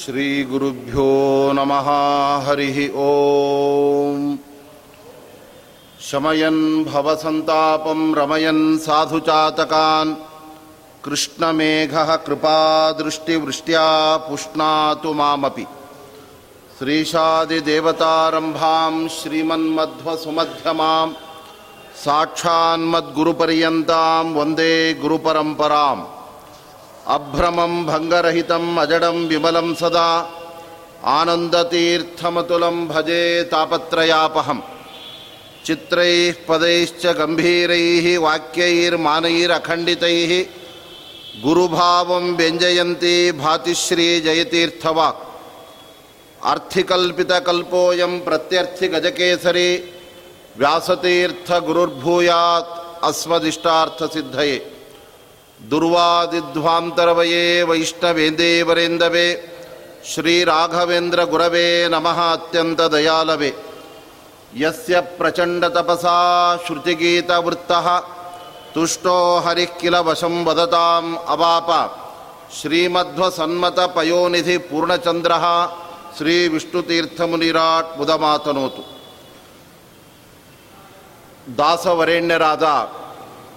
श्रीगुरुभ्यो नमः हरिः ॐ शमयन् भवसन्तापं रमयन् साधुचातकान् कृष्णमेघः कृपादृष्टिवृष्ट्या पुष्णातु मामपि। श्रीशादिदेवतारम्भां श्रीमन्मध्वसुमध्यमां साक्षान्मद्गुरुपर्यन्तां वन्दे गुरुपरम्पराम् अभ्रमं भङ्गरहितम्, अजडं विमलं सदा। आनन्दतीर्थमतुलं भजे तापत्रयापहं चित्रैः, पदैश्च गम्भीरैः, वाक्यैर्मानैरखण्डितैः गुरुभावं व्यञ्जयन्ती भातिश्रीजयतीर्थवाक् अर्थिकल्पितकल्पोऽयं प्रत्यर्थिगजकेसरी। व्यासतीर्थगुरुर्भूयात्, अस्मदिष्टार्थसिद्धये। ದುರ್ವಾದಿಧ್ವಾಂತರವಯೇ ವೈಷ್ಣವೇಂದೇವರೆಂದವೇ ಶ್ರೀರಾಘವೇಂದ್ರ ಗುರವೇ ನಮಃ ಅತ್ಯಂತ ದಯಾಲವೇ. ಯಸ್ಯ ಪ್ರಚಂಡ ತಪಸಾ ಶ್ರುತಿಗೀತವೃತ್ತ, ತುಷ್ಟೋ ಹರಿಃ ಕಿಲ ವಶಂ ವದತಾಂ ಅವಾಪ. ಶ್ರೀಮಧ್ವಸನ್ಮತ ಪಯೋನಿಧಿ ಪೂರ್ಣಚಂದ್ರ ಶ್ರೀ ವಿಷ್ಣುತೀರ್ಥಮುನಿರಾಟ್ ಮುದಮಾತನೋತು. ದಾಸವರೇಣ್ಯರಾದ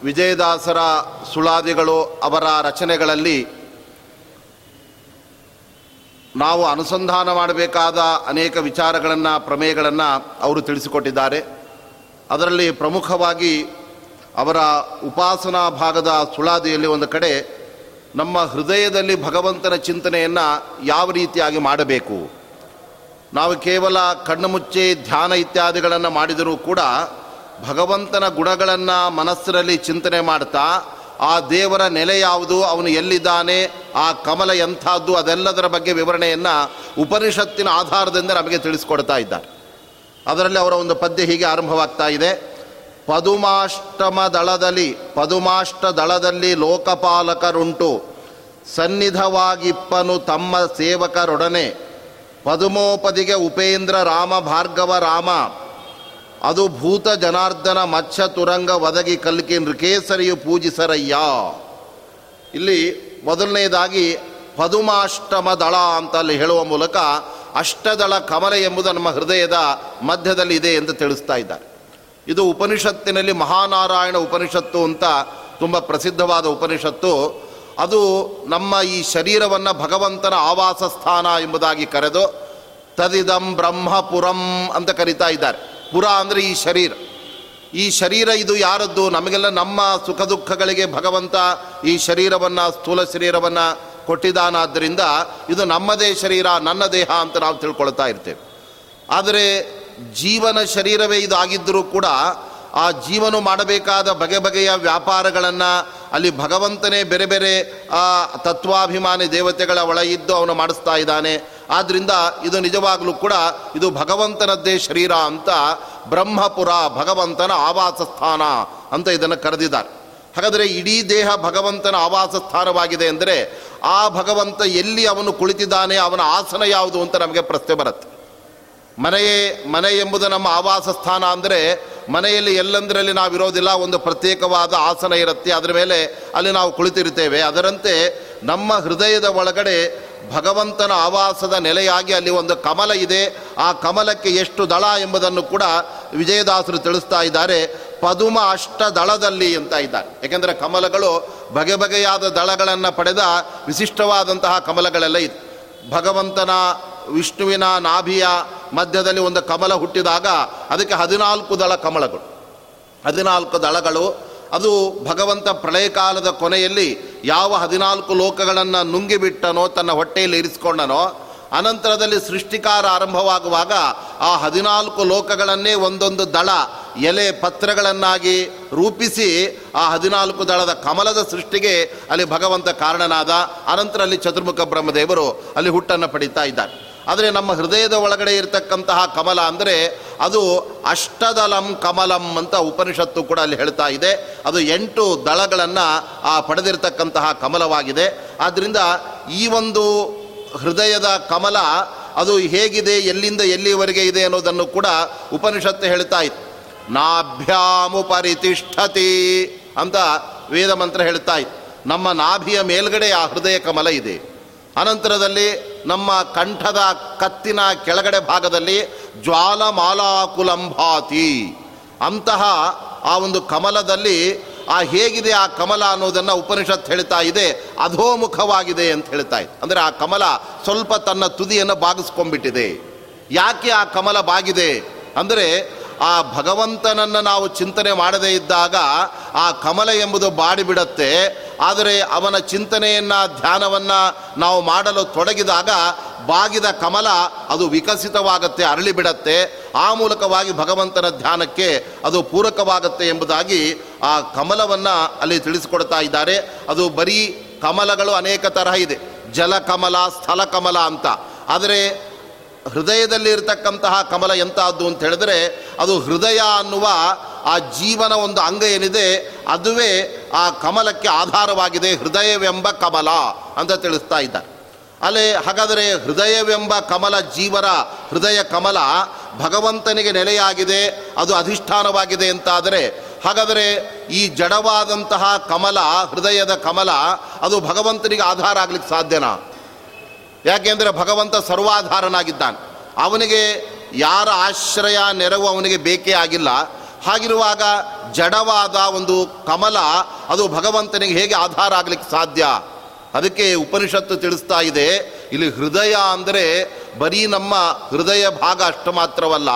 ವಿಜಯದಾಸರ ಸುಳಾದಿಗಳು ಅವರ ರಚನೆಗಳಲ್ಲಿ ನಾವು ಅನುಸಂಧಾನ ಮಾಡಬೇಕಾದ ಅನೇಕ ವಿಚಾರಗಳನ್ನು, ಪ್ರಮೇಯಗಳನ್ನು ಅವರು ತಿಳಿಸಿಕೊಟ್ಟಿದ್ದಾರೆ. ಅದರಲ್ಲಿ ಪ್ರಮುಖವಾಗಿ ಅವರ ಉಪಾಸನಾ ಭಾಗದ ಸುಳಾದಿಯಲ್ಲಿ ಒಂದು ಕಡೆ ನಮ್ಮ ಹೃದಯದಲ್ಲಿ ಭಗವಂತನ ಚಿಂತನೆಯನ್ನು ಯಾವ ರೀತಿಯಾಗಿ ಮಾಡಬೇಕು. ನಾವು ಕೇವಲ ಕಣ್ಣು ಮುಚ್ಚಿ ಧ್ಯಾನ ಇತ್ಯಾದಿಗಳನ್ನು ಮಾಡಿದರೂ ಕೂಡ ಭಗವಂತನ ಗುಣಗಳನ್ನು ಮನಸ್ಸಿನಲ್ಲಿ ಚಿಂತನೆ ಮಾಡ್ತಾ, ಆ ದೇವರ ನೆಲೆ ಯಾವುದು, ಅವನು ಎಲ್ಲಿದ್ದಾನೆ, ಆ ಕಮಲ ಎಂಥದ್ದು, ಅದೆಲ್ಲದರ ಬಗ್ಗೆ ವಿವರಣೆಯನ್ನು ಉಪನಿಷತ್ತಿನ ಆಧಾರದಿಂದ ನಮಗೆ ತಿಳಿಸ್ಕೊಡ್ತಾ ಇದ್ದಾರೆ. ಅದರಲ್ಲಿ ಅವರ ಒಂದು ಪದ್ಯ ಹೀಗೆ ಆರಂಭವಾಗ್ತಾ ಇದೆ. ಪದುಮಾಷ್ಟಮ ದಳದಲ್ಲಿ ಪದುಮಾಷ್ಟ ದಳದಲ್ಲಿ ಲೋಕಪಾಲಕರುಂಟು. ಸನ್ನಿಧವಾಗಿಪ್ಪನು ತಮ್ಮ ಸೇವಕರೊಡನೆ. ಪದುಮೋಪದಿಗೆ ಉಪೇಂದ್ರ ರಾಮ ಭಾರ್ಗವ ರಾಮ. ಅದು ಭೂತ ಜನಾರ್ದನ ಮಚ್ಚ ತುರಂಗ ಒದಗಿ ಕಲ್ಕಿ ನೃಕೇಸರಿಯು ಪೂಜಿಸರಯ್ಯ. ಇಲ್ಲಿ ಮೊದಲನೆಯದಾಗಿ ಪದುಮಾಷ್ಟಮ ದಳ ಅಂತ ಅಲ್ಲಿ ಹೇಳುವ ಮೂಲಕ ಅಷ್ಟದಳ ಕಮಲ ಎಂಬುದು ನಮ್ಮ ಹೃದಯದ ಮಧ್ಯದಲ್ಲಿ ಇದೆ ಎಂದು ತಿಳಿಸ್ತಾ ಇದ್ದಾರೆ. ಇದು ಉಪನಿಷತ್ತಿನಲ್ಲಿ ಮಹಾನಾರಾಯಣ ಉಪನಿಷತ್ತು ಅಂತ ತುಂಬ ಪ್ರಸಿದ್ಧವಾದ ಉಪನಿಷತ್ತು. ಅದು ನಮ್ಮ ಈ ಶರೀರವನ್ನು ಭಗವಂತನ ಆವಾಸ ಸ್ಥಾನ ಎಂಬುದಾಗಿ ಕರೆದು ತದಿದಂ ಬ್ರಹ್ಮಪುರಂ ಅಂತ ಕರಿತಾ ಇದ್ದಾರೆ. ಪುರ ಅಂದರೆ ಈ ಶರೀರ. ಈ ಶರೀರ ಇದು ಯಾರದ್ದು? ನಮಗೆಲ್ಲ ನಮ್ಮ ಸುಖ ದುಃಖಗಳಿಗೆ ಭಗವಂತ ಈ ಶರೀರವನ್ನು, ಸ್ಥೂಲ ಶರೀರವನ್ನು ಕೊಟ್ಟಿದ್ದಾನಾದ್ದರಿಂದ ಇದು ನಮ್ಮದೇ ಶರೀರ, ನನ್ನ ದೇಹ ಅಂತ ನಾವು ತಿಳ್ಕೊಳ್ತಾ ಇರ್ತೇವೆ. ಆದರೆ ಜೀವನ ಶರೀರವೇ ಇದು ಆಗಿದ್ದರೂ ಕೂಡ ಆ ಜೀವನು ಮಾಡಬೇಕಾದ ಬಗೆ ಬಗೆಯ ವ್ಯಾಪಾರಗಳನ್ನು ಅಲ್ಲಿ ಭಗವಂತನೇ ಬೇರೆ ಬೇರೆ ತತ್ವಾಭಿಮಾನಿ ದೇವತೆಗಳ ಒಳ ಇದ್ದು ಅವನು ಮಾಡಿಸ್ತಾ ಇದ್ದಾನೆ. ಆದ್ದರಿಂದ ಇದು ನಿಜವಾಗಲೂ ಕೂಡ ಇದು ಭಗವಂತನದ್ದೇ ಶರೀರ ಅಂತ ಬ್ರಹ್ಮಪುರ ಭಗವಂತನ ಆವಾಸ ಸ್ಥಾನ ಅಂತ ಇದನ್ನು ಕರೆದಿದ್ದಾರೆ. ಹಾಗಾದರೆ ಇಡೀ ದೇಹ ಭಗವಂತನ ಆವಾಸ ಸ್ಥಾನವಾಗಿದೆ ಅಂದರೆ ಆ ಭಗವಂತ ಎಲ್ಲಿ ಅವನು ಕುಳಿತಿದ್ದಾನೆ, ಅವನ ಆಸನ ಯಾವುದು ಅಂತ ನಮಗೆ ಪ್ರಶ್ನೆ ಬರುತ್ತೆ. ಮನೆಯೇ, ಮನೆ ಎಂಬುದು ನಮ್ಮ ಆವಾಸ ಸ್ಥಾನ ಅಂದರೆ ಮನೆಯಲ್ಲಿ ಎಲ್ಲಂದರಲ್ಲಿ ನಾವಿರೋದಿಲ್ಲ ಒಂದು ಪ್ರತ್ಯೇಕವಾದ ಆಸನ ಇರುತ್ತೆ, ಅದರ ಮೇಲೆ ಅಲ್ಲಿ ನಾವು ಕುಳಿತಿರುತ್ತೇವೆ. ಅದರಂತೆ ನಮ್ಮ ಹೃದಯದ ಒಳಗಡೆ ಭಗವಂತನ ಆವಾಸದ ನೆಲೆಯಾಗಿ ಅಲ್ಲಿ ಒಂದು ಕಮಲ ಇದೆ. ಆ ಕಮಲಕ್ಕೆ ಎಷ್ಟು ದಳ ಎಂಬುದನ್ನು ಕೂಡ ವಿಜಯದಾಸರು ತಿಳಿಸ್ತಾ ಇದ್ದಾರೆ. ಪದುಮ ಅಷ್ಟ ದಳದಲ್ಲಿ ಅಂತ ಇದ್ದಾರೆ. ಯಾಕೆಂದರೆ ಕಮಲಗಳು ಬಗೆ ಬಗೆಯಾದ ದಳಗಳನ್ನು ಪಡೆದ ವಿಶಿಷ್ಟವಾದಂತಹ ಕಮಲಗಳೆಲ್ಲ ಇದೆ ಭಗವಂತನ, ವಿಷ್ಣುವಿನ, ನಾಭಿಯ ಮಧ್ಯದಲ್ಲಿ ಒಂದು ಕಮಲ ಹುಟ್ಟಿದಾಗ ಅದಕ್ಕೆ ಹದಿನಾಲ್ಕು ದಳ ಕಮಲಗಳು. ಹದಿನಾಲ್ಕು ದಳಗಳು. ಅದು ಭಗವಂತ ಪ್ರಳಯ ಕಾಲದ ಕೊನೆಯಲ್ಲಿ ಯಾವ ಹದಿನಾಲ್ಕು ಲೋಕಗಳನ್ನು ನುಂಗಿಬಿಟ್ಟನೋ, ತನ್ನ ಹೊಟ್ಟೆಯಲ್ಲಿ ಇರಿಸಿಕೊಂಡನೋ, ಅನಂತರದಲ್ಲಿ ಸೃಷ್ಟಿಕಾರ ಆರಂಭವಾಗುವಾಗ ಆ ಹದಿನಾಲ್ಕು ಲೋಕಗಳನ್ನೇ ಒಂದೊಂದು ದಳ, ಎಲೆ ಪತ್ರಗಳನ್ನಾಗಿ ರೂಪಿಸಿ ಆ ಹದಿನಾಲ್ಕು ದಳದ ಕಮಲದ ಸೃಷ್ಟಿಗೆ ಅಲ್ಲಿ ಭಗವಂತ ಕಾರಣನಾದ. ಅನಂತರ ಅಲ್ಲಿ ಚತುರ್ಮುಖ ಬ್ರಹ್ಮದೇವರು ಅಲ್ಲಿ ಹುಟ್ಟನ್ನು ಪಡೀತಾ ಇದ್ದಾರೆ. ಆದರೆ ನಮ್ಮ ಹೃದಯದ ಒಳಗಡೆ ಇರತಕ್ಕಂತಹ ಕಮಲ ಅಂದರೆ ಅದು ಅಷ್ಟದಲಂ ಕಮಲಂ ಅಂತ ಉಪನಿಷತ್ತು ಕೂಡ ಅಲ್ಲಿ ಹೇಳ್ತಾ ಇದೆ. ಅದು ಎಂಟು ದಳಗಳನ್ನು ಆ ಪಡೆದಿರತಕ್ಕಂತಹ ಕಮಲವಾಗಿದೆ. ಆದ್ದರಿಂದ ಈ ಒಂದು ಹೃದಯದ ಕಮಲ ಅದು ಹೇಗಿದೆ, ಎಲ್ಲಿಂದ ಎಲ್ಲಿವರೆಗೆ ಇದೆ ಅನ್ನೋದನ್ನು ಕೂಡ ಉಪನಿಷತ್ತು ಹೇಳ್ತಾ ಇತ್ತು. ನಾಭ್ಯಾಮು ಪರಿತಿಷ್ಠತಿ ಅಂತ ವೇದ ಮಂತ್ರ ಹೇಳ್ತಾ ಇತ್ತು. ನಮ್ಮ ನಾಭಿಯ ಮೇಲ್ಗಡೆ ಆ ಹೃದಯ ಕಮಲ ಇದೆ. ಅನಂತರದಲ್ಲಿ ನಮ್ಮ ಕಂಠದ ಕತ್ತಿನ ಕೆಳಗಡೆ ಭಾಗದಲ್ಲಿ ಜ್ವಾಲಮಾಲಾಕುಲಂಭಾತಿ. ಅಂತಹ ಆ ಒಂದು ಕಮಲದಲ್ಲಿ ಆ ಹೇಗಿದೆ ಆ ಕಮಲ ಅನ್ನೋದನ್ನು ಉಪನಿಷತ್ ಹೇಳ್ತಾ ಇದೆ, ಅಧೋಮುಖವಾಗಿದೆ ಅಂತ ಹೇಳ್ತಾ ಇದೆ. ಅಂದರೆ ಆ ಕಮಲ ಸ್ವಲ್ಪ ತನ್ನ ತುದಿಯನ್ನು ಬಾಗಿಸ್ಕೊಂಡ್ಬಿಟ್ಟಿದೆ. ಯಾಕೆ ಆ ಕಮಲ ಬಾಗಿದೆ? ಅಂದರೆ ಆ ಭಗವಂತನನ್ನು ನಾವು ಚಿಂತನೆ ಮಾಡದೇ ಇದ್ದಾಗ ಆ ಕಮಲ ಎಂಬುದು ಬಾಡಿಬಿಡತ್ತೆ ಆದರೆ ಅವನ ಚಿಂತನೆಯನ್ನು, ಧ್ಯಾನವನ್ನು ನಾವು ಮಾಡಲು ತೊಡಗಿದಾಗ ಬಾಗಿದ ಕಮಲ ಅದು ವಿಕಸಿತವಾಗತ್ತೆ, ಅರಳಿ ಬಿಡತ್ತೆ. ಆ ಮೂಲಕವಾಗಿ ಭಗವಂತನ ಧ್ಯಾನಕ್ಕೆ ಅದು ಪೂರಕವಾಗುತ್ತೆ ಎಂಬುದಾಗಿ ಆ ಕಮಲವನ್ನು ಅಲ್ಲಿ ತಿಳಿಸಿಕೊಡ್ತಾ ಇದ್ದಾರೆ. ಅದು ಬರೀ ಕಮಲಗಳು ಅನೇಕ ತರಹ ಇದೆ. ಜಲಕಮಲ ಸ್ಥಳ ಕಮಲ ಅಂತ. ಆದರೆ ಹೃದಯದಲ್ಲಿ ಇರತಕ್ಕಂತಹ ಕಮಲ ಎಂಥದ್ದು ಅಂತ ಹೇಳಿದ್ರೆ ಅದು ಹೃದಯ ಅನ್ನುವ ಆ ಜೀವನ ಒಂದು ಅಂಗ ಏನಿದೆ, ಅದುವೇ ಆ ಕಮಲಕ್ಕೆ ಆಧಾರವಾಗಿದೆ ಹೃದಯವೆಂಬ ಕಮಲ ಅಂತ ತಿಳಿಸ್ತಾ ಇದ್ದಾರೆ. ಅಲ್ಲೇ ಹಾಗಾದರೆ ಹೃದಯವೆಂಬ ಕಮಲ ಜೀವರ ಹೃದಯ ಕಮಲ ಭಗವಂತನಿಗೆ ನೆಲೆಯಾಗಿದೆ, ಅದು ಅಧಿಷ್ಠಾನವಾಗಿದೆ ಅಂತಾದರೆ ಹಾಗಾದರೆ ಈ ಜಡವಾದಂತಹ ಕಮಲ, ಹೃದಯದ ಕಮಲ, ಅದು ಭಗವಂತನಿಗೆ ಆಧಾರ ಆಗ್ಲಿಕ್ಕೆ ಸಾಧ್ಯನಾ? ಯಾಕೆಂದರೆ ಭಗವಂತ ಸರ್ವಾಧಾರನಾಗಿದ್ದಾನೆ. ಅವನಿಗೆ ಯಾರ ಆಶ್ರಯ, ನೆರವು ಅವನಿಗೆ ಬೇಕೇ ಆಗಿಲ್ಲ. ಹಾಗಿರುವಾಗ ಜಡವಾದ ಒಂದು ಕಮಲ, ಅದು ಭಗವಂತನಿಗೆ ಹೇಗೆ ಆಧಾರ ಆಗಲಿಕ್ಕೆ ಸಾಧ್ಯ? ಅದಕ್ಕೆ ಉಪನಿಷತ್ತು ತಿಳಿಸ್ತಾ ಇದೆ, ಇಲ್ಲಿ ಹೃದಯ ಅಂದರೆ ಬರೀ ನಮ್ಮ ಹೃದಯ ಭಾಗ ಅಷ್ಟು ಮಾತ್ರವಲ್ಲ,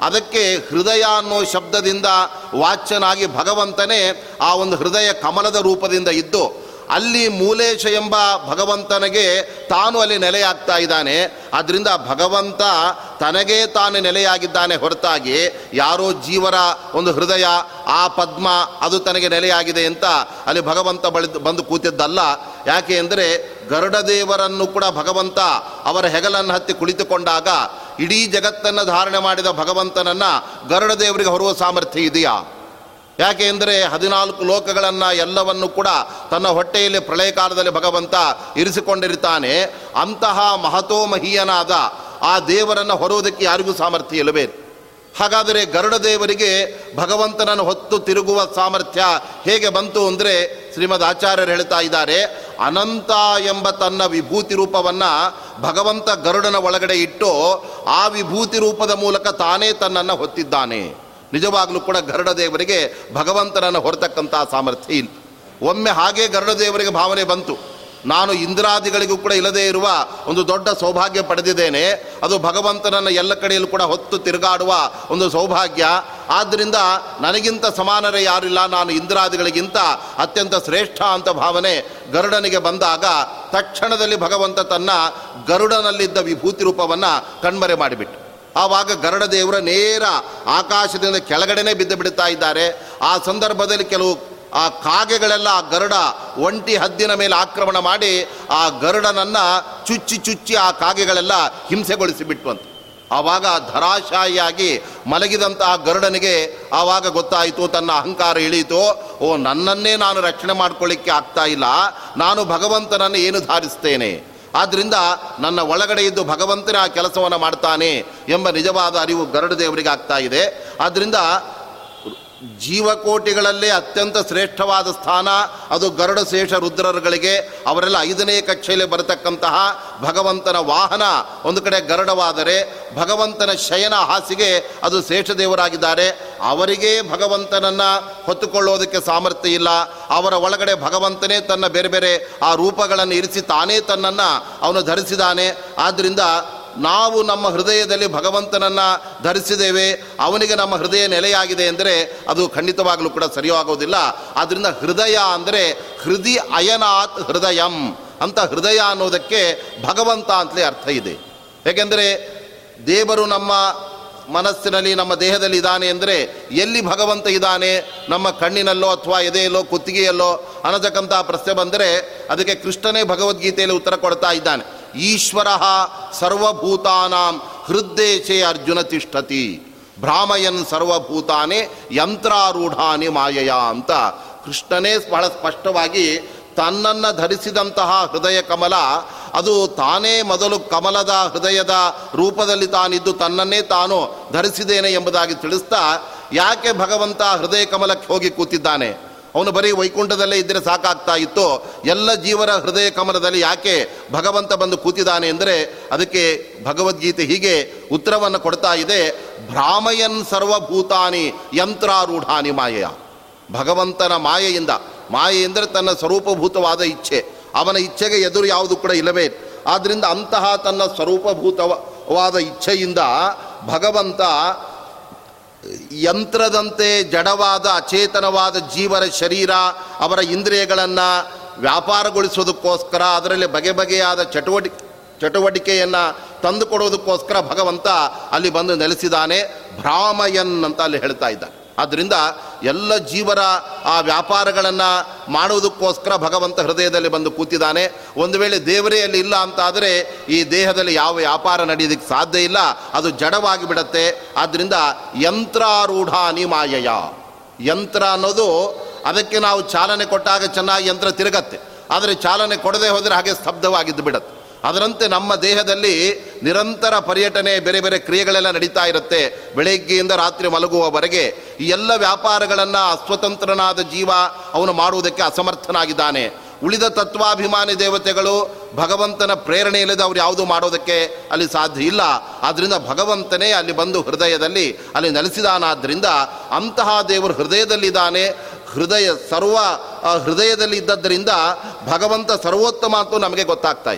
ಅದಕ್ಕೆ ಹೃದಯ ಅನ್ನೋ ಶಬ್ದದಿಂದ ವಾಚ್ಯನಾಗಿ ಭಗವಂತನೇ ಆ ಒಂದು ಹೃದಯ ಕಮಲದ ರೂಪದಿಂದ ಇದ್ದು ಅಲ್ಲಿ ಮೂಲೇಶ ಎಂಬ ಭಗವಂತನಿಗೆ ತಾನು ಅಲ್ಲಿ ನೆಲೆಯಾಗ್ತಾ ಇದ್ದಾನೆ. ಆದ್ದರಿಂದ ಭಗವಂತ ತನಗೇ ತಾನು ನೆಲೆಯಾಗಿದ್ದಾನೆ ಹೊರತಾಗಿ ಯಾರೋ ಜೀವರ ಒಂದು ಹೃದಯ, ಆ ಪದ್ಮ ಅದು ತನಗೆ ನೆಲೆಯಾಗಿದೆ ಅಂತ ಅಲ್ಲಿ ಭಗವಂತ ಬಳಿದು ಬಂದು ಕೂತಿದ್ದಲ್ಲ. ಯಾಕೆ ಅಂದರೆ ಗರುಡದೇವರನ್ನು ಕೂಡ ಭಗವಂತ ಅವರ ಹೆಗಲನ್ನು ಹತ್ತಿ ಕುಳಿತುಕೊಂಡಾಗ ಇಡೀ ಜಗತ್ತನ್ನು ಧಾರಣೆ ಮಾಡಿದ ಭಗವಂತನನ್ನು ಗರುಡದೇವರಿಗೆ ಹೊರುವ ಸಾಮರ್ಥ್ಯ ಇದೆಯಾ? ಯಾಕೆ ಅಂದರೆ ಹದಿನಾಲ್ಕು ಲೋಕಗಳನ್ನು ಎಲ್ಲವನ್ನು ಕೂಡ ತನ್ನ ಹೊಟ್ಟೆಯಲ್ಲಿ ಪ್ರಳಯ ಕಾಲದಲ್ಲಿ ಭಗವಂತ ಇರಿಸಿಕೊಂಡಿರುತ್ತಾನೆ ಅಂತಹ ಮಹತೋಮಹೀಯನಾದ ಆ ದೇವರನ್ನು ಹೊರುವುದಕ್ಕೆ ಯಾರಿಗೂ ಸಾಮರ್ಥ್ಯ ಇಲ್ಲವೇ? ಹಾಗಾದರೆ ಗರುಡ ದೇವರಿಗೆ ಭಗವಂತನನ್ನು ಹೊತ್ತು ತಿರುಗುವ ಸಾಮರ್ಥ್ಯ ಹೇಗೆ ಬಂತು ಅಂದರೆ ಶ್ರೀಮದ್ ಆಚಾರ್ಯರು ಹೇಳ್ತಾ ಇದ್ದಾರೆ, ಅನಂತ ಎಂಬ ತನ್ನ ವಿಭೂತಿ ರೂಪವನ್ನು ಭಗವಂತ ಗರುಡನ ಒಳಗಡೆ ಇಟ್ಟು ಆ ವಿಭೂತಿ ರೂಪದ ಮೂಲಕ ತಾನೇ ತನ್ನನ್ನು ಹೊತ್ತಿದ್ದಾನೆ. ನಿಜವಾಗ್ಲೂ ಕೂಡ ಗರುಡ ದೇವರಿಗೆ ಭಗವಂತನನ್ನು ಹೊರತಕ್ಕಂಥ ಸಾಮರ್ಥ್ಯ ಇಲ್ಲ. ಒಮ್ಮೆ ಹಾಗೆ ಗರುಡ ದೇವರಿಗೆ ಭಾವನೆ ಬಂತು. ನಾನು ಇಂದ್ರಾದಿಗಳಿಗೂ ಕೂಡ ಇಲ್ಲದೇ ಇರುವ ಒಂದು ದೊಡ್ಡ ಸೌಭಾಗ್ಯ ಪಡೆದಿದ್ದೇನೆ. ಅದು ಭಗವಂತನನ್ನು ಎಲ್ಲ ಕಡೆಯಲ್ಲೂ ಕೂಡ ಹೊತ್ತು ತಿರುಗಾಡುವ ಒಂದು ಸೌಭಾಗ್ಯ. ಆದ್ದರಿಂದ ನನಗಿಂತ ಸಮಾನರೇ ಯಾರಿಲ್ಲ ನಾನು ಇಂದ್ರಾದಿಗಳಿಗಿಂತ ಅತ್ಯಂತ ಶ್ರೇಷ್ಠ ಅಂತ ಭಾವನೆ ಗರುಡನಿಗೆ ಬಂದಾಗ ತಕ್ಷಣದಲ್ಲಿ ಭಗವಂತ ತನ್ನ ಗರುಡನಲ್ಲಿದ್ದ ವಿಭೂತಿ ರೂಪವನ್ನು ಕಣ್ಮರೆ ಮಾಡಿಬಿಟ್ಟು ಆವಾಗ ಗರುಡ ದೇವರ ನೇರ ಆಕಾಶದಿಂದ ಕೆಳಗಡೆನೆ ಬಿದ್ದು ಬಿಡ್ತಾ ಇದ್ದಾರೆ. ಆ ಸಂದರ್ಭದಲ್ಲಿ ಕೆಲವು, ಆ ಕಾಗೆಗಳೆಲ್ಲ ಆ ಗರುಡ ಒಂಟಿ ಹದ್ದಿನ ಮೇಲೆ ಆಕ್ರಮಣ ಮಾಡಿ ಆ ಗರುಡನನ್ನು ಚುಚ್ಚಿ ಚುಚ್ಚಿ ಆ ಕಾಗೆಗಳೆಲ್ಲ ಹಿಂಸೆಗೊಳಿಸಿ ಅಂತ. ಆವಾಗ ಧರಾಶಾಹಿಯಾಗಿ ಆ ಗರುಡನಿಗೆ ಆವಾಗ ಗೊತ್ತಾಯಿತು, ತನ್ನ ಅಹಂಕಾರ ಇಳಿಯಿತು. ಓ, ನನ್ನನ್ನೇ ನಾನು ರಕ್ಷಣೆ ಮಾಡ್ಕೊಳ್ಳಿಕ್ಕೆ ಆಗ್ತಾ ಇಲ್ಲ. ನಾನು ಭಗವಂತನನ್ನು ಏನು ಧಾರಿಸ್ತೇನೆ? ಆದ್ದರಿಂದ ನನ್ನ ಒಳಗಡೆ ಇದ್ದು ಭಗವಂತನ ಆ ಕೆಲಸವನ್ನು ಮಾಡ್ತಾನೆ ಎಂಬ ನಿಜವಾದ ಅರಿವು ಗರುಡ ದೇವರಿಗೆ ಆಗ್ತಾ ಇದೆ. ಆದ್ದರಿಂದ ಜೀವಕೋಟಿಗಳಲ್ಲೇ ಅತ್ಯಂತ ಶ್ರೇಷ್ಠವಾದ ಸ್ಥಾನ ಅದು ಗರುಡ ಶೇಷ ರುದ್ರರುಗಳಿಗೆ. ಅವರೆಲ್ಲ ಐದನೇ ಕಕ್ಷೆಯಲ್ಲಿ ಬರತಕ್ಕಂತಹ ಭಗವಂತನ ವಾಹನ. ಒಂದು ಕಡೆ ಗರುಡವಾದರೆ ಭಗವಂತನ ಶಯನ ಹಾಸಿಗೆ ಅದು ಶೇಷದೇವರಾಗಿದ್ದಾರೆ. ಅವರಿಗೆ ಭಗವಂತನನ್ನು ಹೊತ್ತುಕೊಳ್ಳೋದಕ್ಕೆ ಸಾಮರ್ಥ್ಯ ಇಲ್ಲ. ಅವರ ಒಳಗಡೆ ಭಗವಂತನೇ ತನ್ನ ಬೇರೆ ಬೇರೆ ಆ ರೂಪಗಳನ್ನು ಇರಿಸಿ ತಾನೇ ತನ್ನನ್ನು ಅವನು ಧರಿಸಿದ್ದಾನೆ ಆದ್ದರಿಂದ ನಾವು ನಮ್ಮ ಹೃದಯದಲ್ಲಿ ಭಗವಂತನನ್ನು ಧರಿಸಿದ್ದೇವೆ. ಅವನಿಗೆ ನಮ್ಮ ಹೃದಯ ನೆಲೆಯಾಗಿದೆ ಅಂದರೆ ಅದು ಖಂಡಿತವಾಗಲೂ ಕೂಡ ಸರಿಯಾಗೋದಿಲ್ಲ. ಆದ್ದರಿಂದ ಹೃದಯ ಅಂದರೆ ಹೃದಯ ಅಯನಾತ್ ಹೃದಯಂ ಅಂತ ಹೃದಯ ಅನ್ನೋದಕ್ಕೆ ಭಗವಂತ ಅಂತಲೇ ಅರ್ಥ ಇದೆ. ಏಕೆಂದರೆ ದೇವರು ನಮ್ಮ ಮನಸ್ಸಿನಲ್ಲಿ, ನಮ್ಮ ದೇಹದಲ್ಲಿ ಇದ್ದಾನೆ ಅಂದರೆ ಎಲ್ಲಿ ಭಗವಂತ ಇದ್ದಾನೆ? ನಮ್ಮ ಕಣ್ಣಿನಲ್ಲೋ ಅಥವಾ ಎದೆಯಲ್ಲೋ, ಕುತ್ತಿಗೆಯಲ್ಲೋ ಅನ್ನತಕ್ಕಂಥ ಪ್ರಶ್ನೆ ಬಂದರೆ ಅದಕ್ಕೆ ಕೃಷ್ಣನೇ ಭಗವದ್ಗೀತೆಯಲ್ಲಿ ಉತ್ತರ ಕೊಡ್ತಾ ಇದ್ದಾನೆ. ಈಶ್ವರ ಸರ್ವಭೂತಾನಾಂ ಹೃದ್ದೇಶೆ ಅರ್ಜುನ ತಿಷ್ಠತಿ. ಭ್ರಾಮಯನ್ ಸರ್ವಭೂತಾನೇ ಯಂತ್ರಾರೂಢಾನಿ ಮಾಯಯ ಅಂತ ಕೃಷ್ಣನೇ ಬಹಳ ಸ್ಪಷ್ಟವಾಗಿ ತನ್ನನ್ನು ಧರಿಸಿದಂತಹ ಹೃದಯ ಕಮಲ, ಅದು ತಾನೇ ಮೊದಲು ಕಮಲದ ಹೃದಯದ ರೂಪದಲ್ಲಿ ತಾನಿದ್ದು ತನ್ನನ್ನೇ ತಾನು ಧರಿಸಿದ್ದೇನೆ ಎಂಬುದಾಗಿ ತಿಳಿಸ್ತಾ ಯಾಕೆ ಭಗವಂತ ಹೃದಯ ಕಮಲಕ್ಕೆ ಹೋಗಿ ಕೂತಿದ್ದಾನೆ? ಅವನು ಬರೀ ವೈಕುಂಠದಲ್ಲೇ ಇದ್ದರೆ ಸಾಕಾಗ್ತಾ ಇತ್ತು. ಎಲ್ಲ ಜೀವರ ಹೃದಯ ಕಮಲದಲ್ಲಿ ಯಾಕೆ ಭಗವಂತ ಬಂದು ಕೂತಿದ್ದಾನೆ ಅಂದರೆ ಅದಕ್ಕೆ ಭಗವದ್ಗೀತೆ ಹೀಗೆ ಉತ್ತರವನ್ನು ಕೊಡ್ತಾ ಇದೆ, ಭ್ರಾಮಯನ್ ಸರ್ವಭೂತಾನಿ ಯಂತ್ರಾರೂಢಾನಿ ಮಾಯೆಯ. ಭಗವಂತನ ಮಾಯೆಯಿಂದ, ಮಾಯೆ ತನ್ನ ಸ್ವರೂಪಭೂತವಾದ ಇಚ್ಛೆ. ಅವನ ಇಚ್ಛೆಗೆ ಎದುರು ಯಾವುದು ಕೂಡ ಇಲ್ಲವೇ. ಆದ್ದರಿಂದ ಅಂತಹ ತನ್ನ ಸ್ವರೂಪಭೂತವಾದ ಇಚ್ಛೆಯಿಂದ ಭಗವಂತ ಯಂತ್ರದಂತೆ ಜಡವಾದ ಅಚೇತನವಾದ ಜೀವರ ಶರೀರ ಅವರ ಇಂದ್ರಿಯಗಳನ್ನು ವ್ಯಾಪಾರಗೊಳಿಸೋದಕ್ಕೋಸ್ಕರ ಅದರಲ್ಲಿ ಬಗೆ ಬಗೆಯಾದ ಚಟುವಟಿಕೆ ಚಟುವಟಿಕೆಯನ್ನು ತಂದುಕೊಡೋದಕ್ಕೋಸ್ಕರ ಭಗವಂತ ಅಲ್ಲಿ ಬಂದು ನೆಲೆಸಿದ್ದಾನೆ. ಭ್ರಾಮಯನ್ ಅಂತ ಅಲ್ಲಿ ಹೇಳ್ತಾ ಇದ್ದ ಆದ್ದರಿಂದ ಎಲ್ಲ ಜೀವರ ಆ ವ್ಯಾಪಾರಗಳನ್ನು ಮಾಡುವುದಕ್ಕೋಸ್ಕರ ಭಗವಂತ ಹೃದಯದಲ್ಲಿ ಬಂದು ಕೂತಿದ್ದಾನೆ. ಒಂದು ವೇಳೆ ದೇವರೇ ಅಲ್ಲಿ ಇಲ್ಲ ಅಂತಾದರೆ ಈ ದೇಹದಲ್ಲಿ ಯಾವ ವ್ಯಾಪಾರ ನಡೆಯೋದಕ್ಕೆ ಸಾಧ್ಯ ಇಲ್ಲ. ಅದು ಜಡವಾಗಿ ಬಿಡತ್ತೆ. ಆದ್ದರಿಂದ ಯಂತ್ರಾರೂಢ ಅನಿಮಾಯಯ ಯಂತ್ರ ಅನ್ನೋದು ಅದಕ್ಕೆ ನಾವು ಚಾಲನೆ ಕೊಟ್ಟಾಗ ಚೆನ್ನಾಗಿ ಯಂತ್ರ ತಿರುಗತ್ತೆ. ಆದರೆ ಚಾಲನೆ ಕೊಡದೆ ಹೋದರೆ ಹಾಗೆ ಸ್ತಬ್ಧವಾಗಿದ್ದು ಬಿಡತ್ತೆ. ಅದರಂತೆ ನಮ್ಮ ದೇಹದಲ್ಲಿ ನಿರಂತರ ಪರ್ಯಟನೆ, ಬೇರೆ ಬೇರೆ ಕ್ರಿಯೆಗಳೆಲ್ಲ ನಡೀತಾ ಇರುತ್ತೆ. ಬೆಳಗ್ಗೆಯಿಂದ ರಾತ್ರಿ ಮಲಗುವವರೆಗೆ ಈ ಎಲ್ಲ ವ್ಯಾಪಾರಗಳನ್ನು ಅಸ್ವತಂತ್ರನಾದ ಜೀವ ಅವನು ಮಾಡುವುದಕ್ಕೆ ಅಸಮರ್ಥನಾಗಿದ್ದಾನೆ. ಉಳಿದ ತತ್ವಾಭಿಮಾನಿ ದೇವತೆಗಳು ಭಗವಂತನ ಪ್ರೇರಣೆ ಇಲ್ಲದೆ ಅವ್ರು ಯಾವುದು ಮಾಡೋದಕ್ಕೆ ಅಲ್ಲಿ ಸಾಧ್ಯ ಇಲ್ಲ. ಆದ್ದರಿಂದ ಭಗವಂತನೇ ಅಲ್ಲಿ ಬಂದು ಹೃದಯದಲ್ಲಿ ಅಲ್ಲಿ ನೆಲೆಸಿದಾನಾದ್ದರಿಂದ ಅಂತಹ ದೇವರು ಹೃದಯದಲ್ಲಿದ್ದಾನೆ. ಹೃದಯ ಸರ್ವ ಹೃದಯದಲ್ಲಿ ಇದ್ದದ್ದರಿಂದ ಭಗವಂತ ಸರ್ವೋತ್ತಮ ಅಂತೂ ನಮಗೆ ಗೊತ್ತಾಗ್ತಾ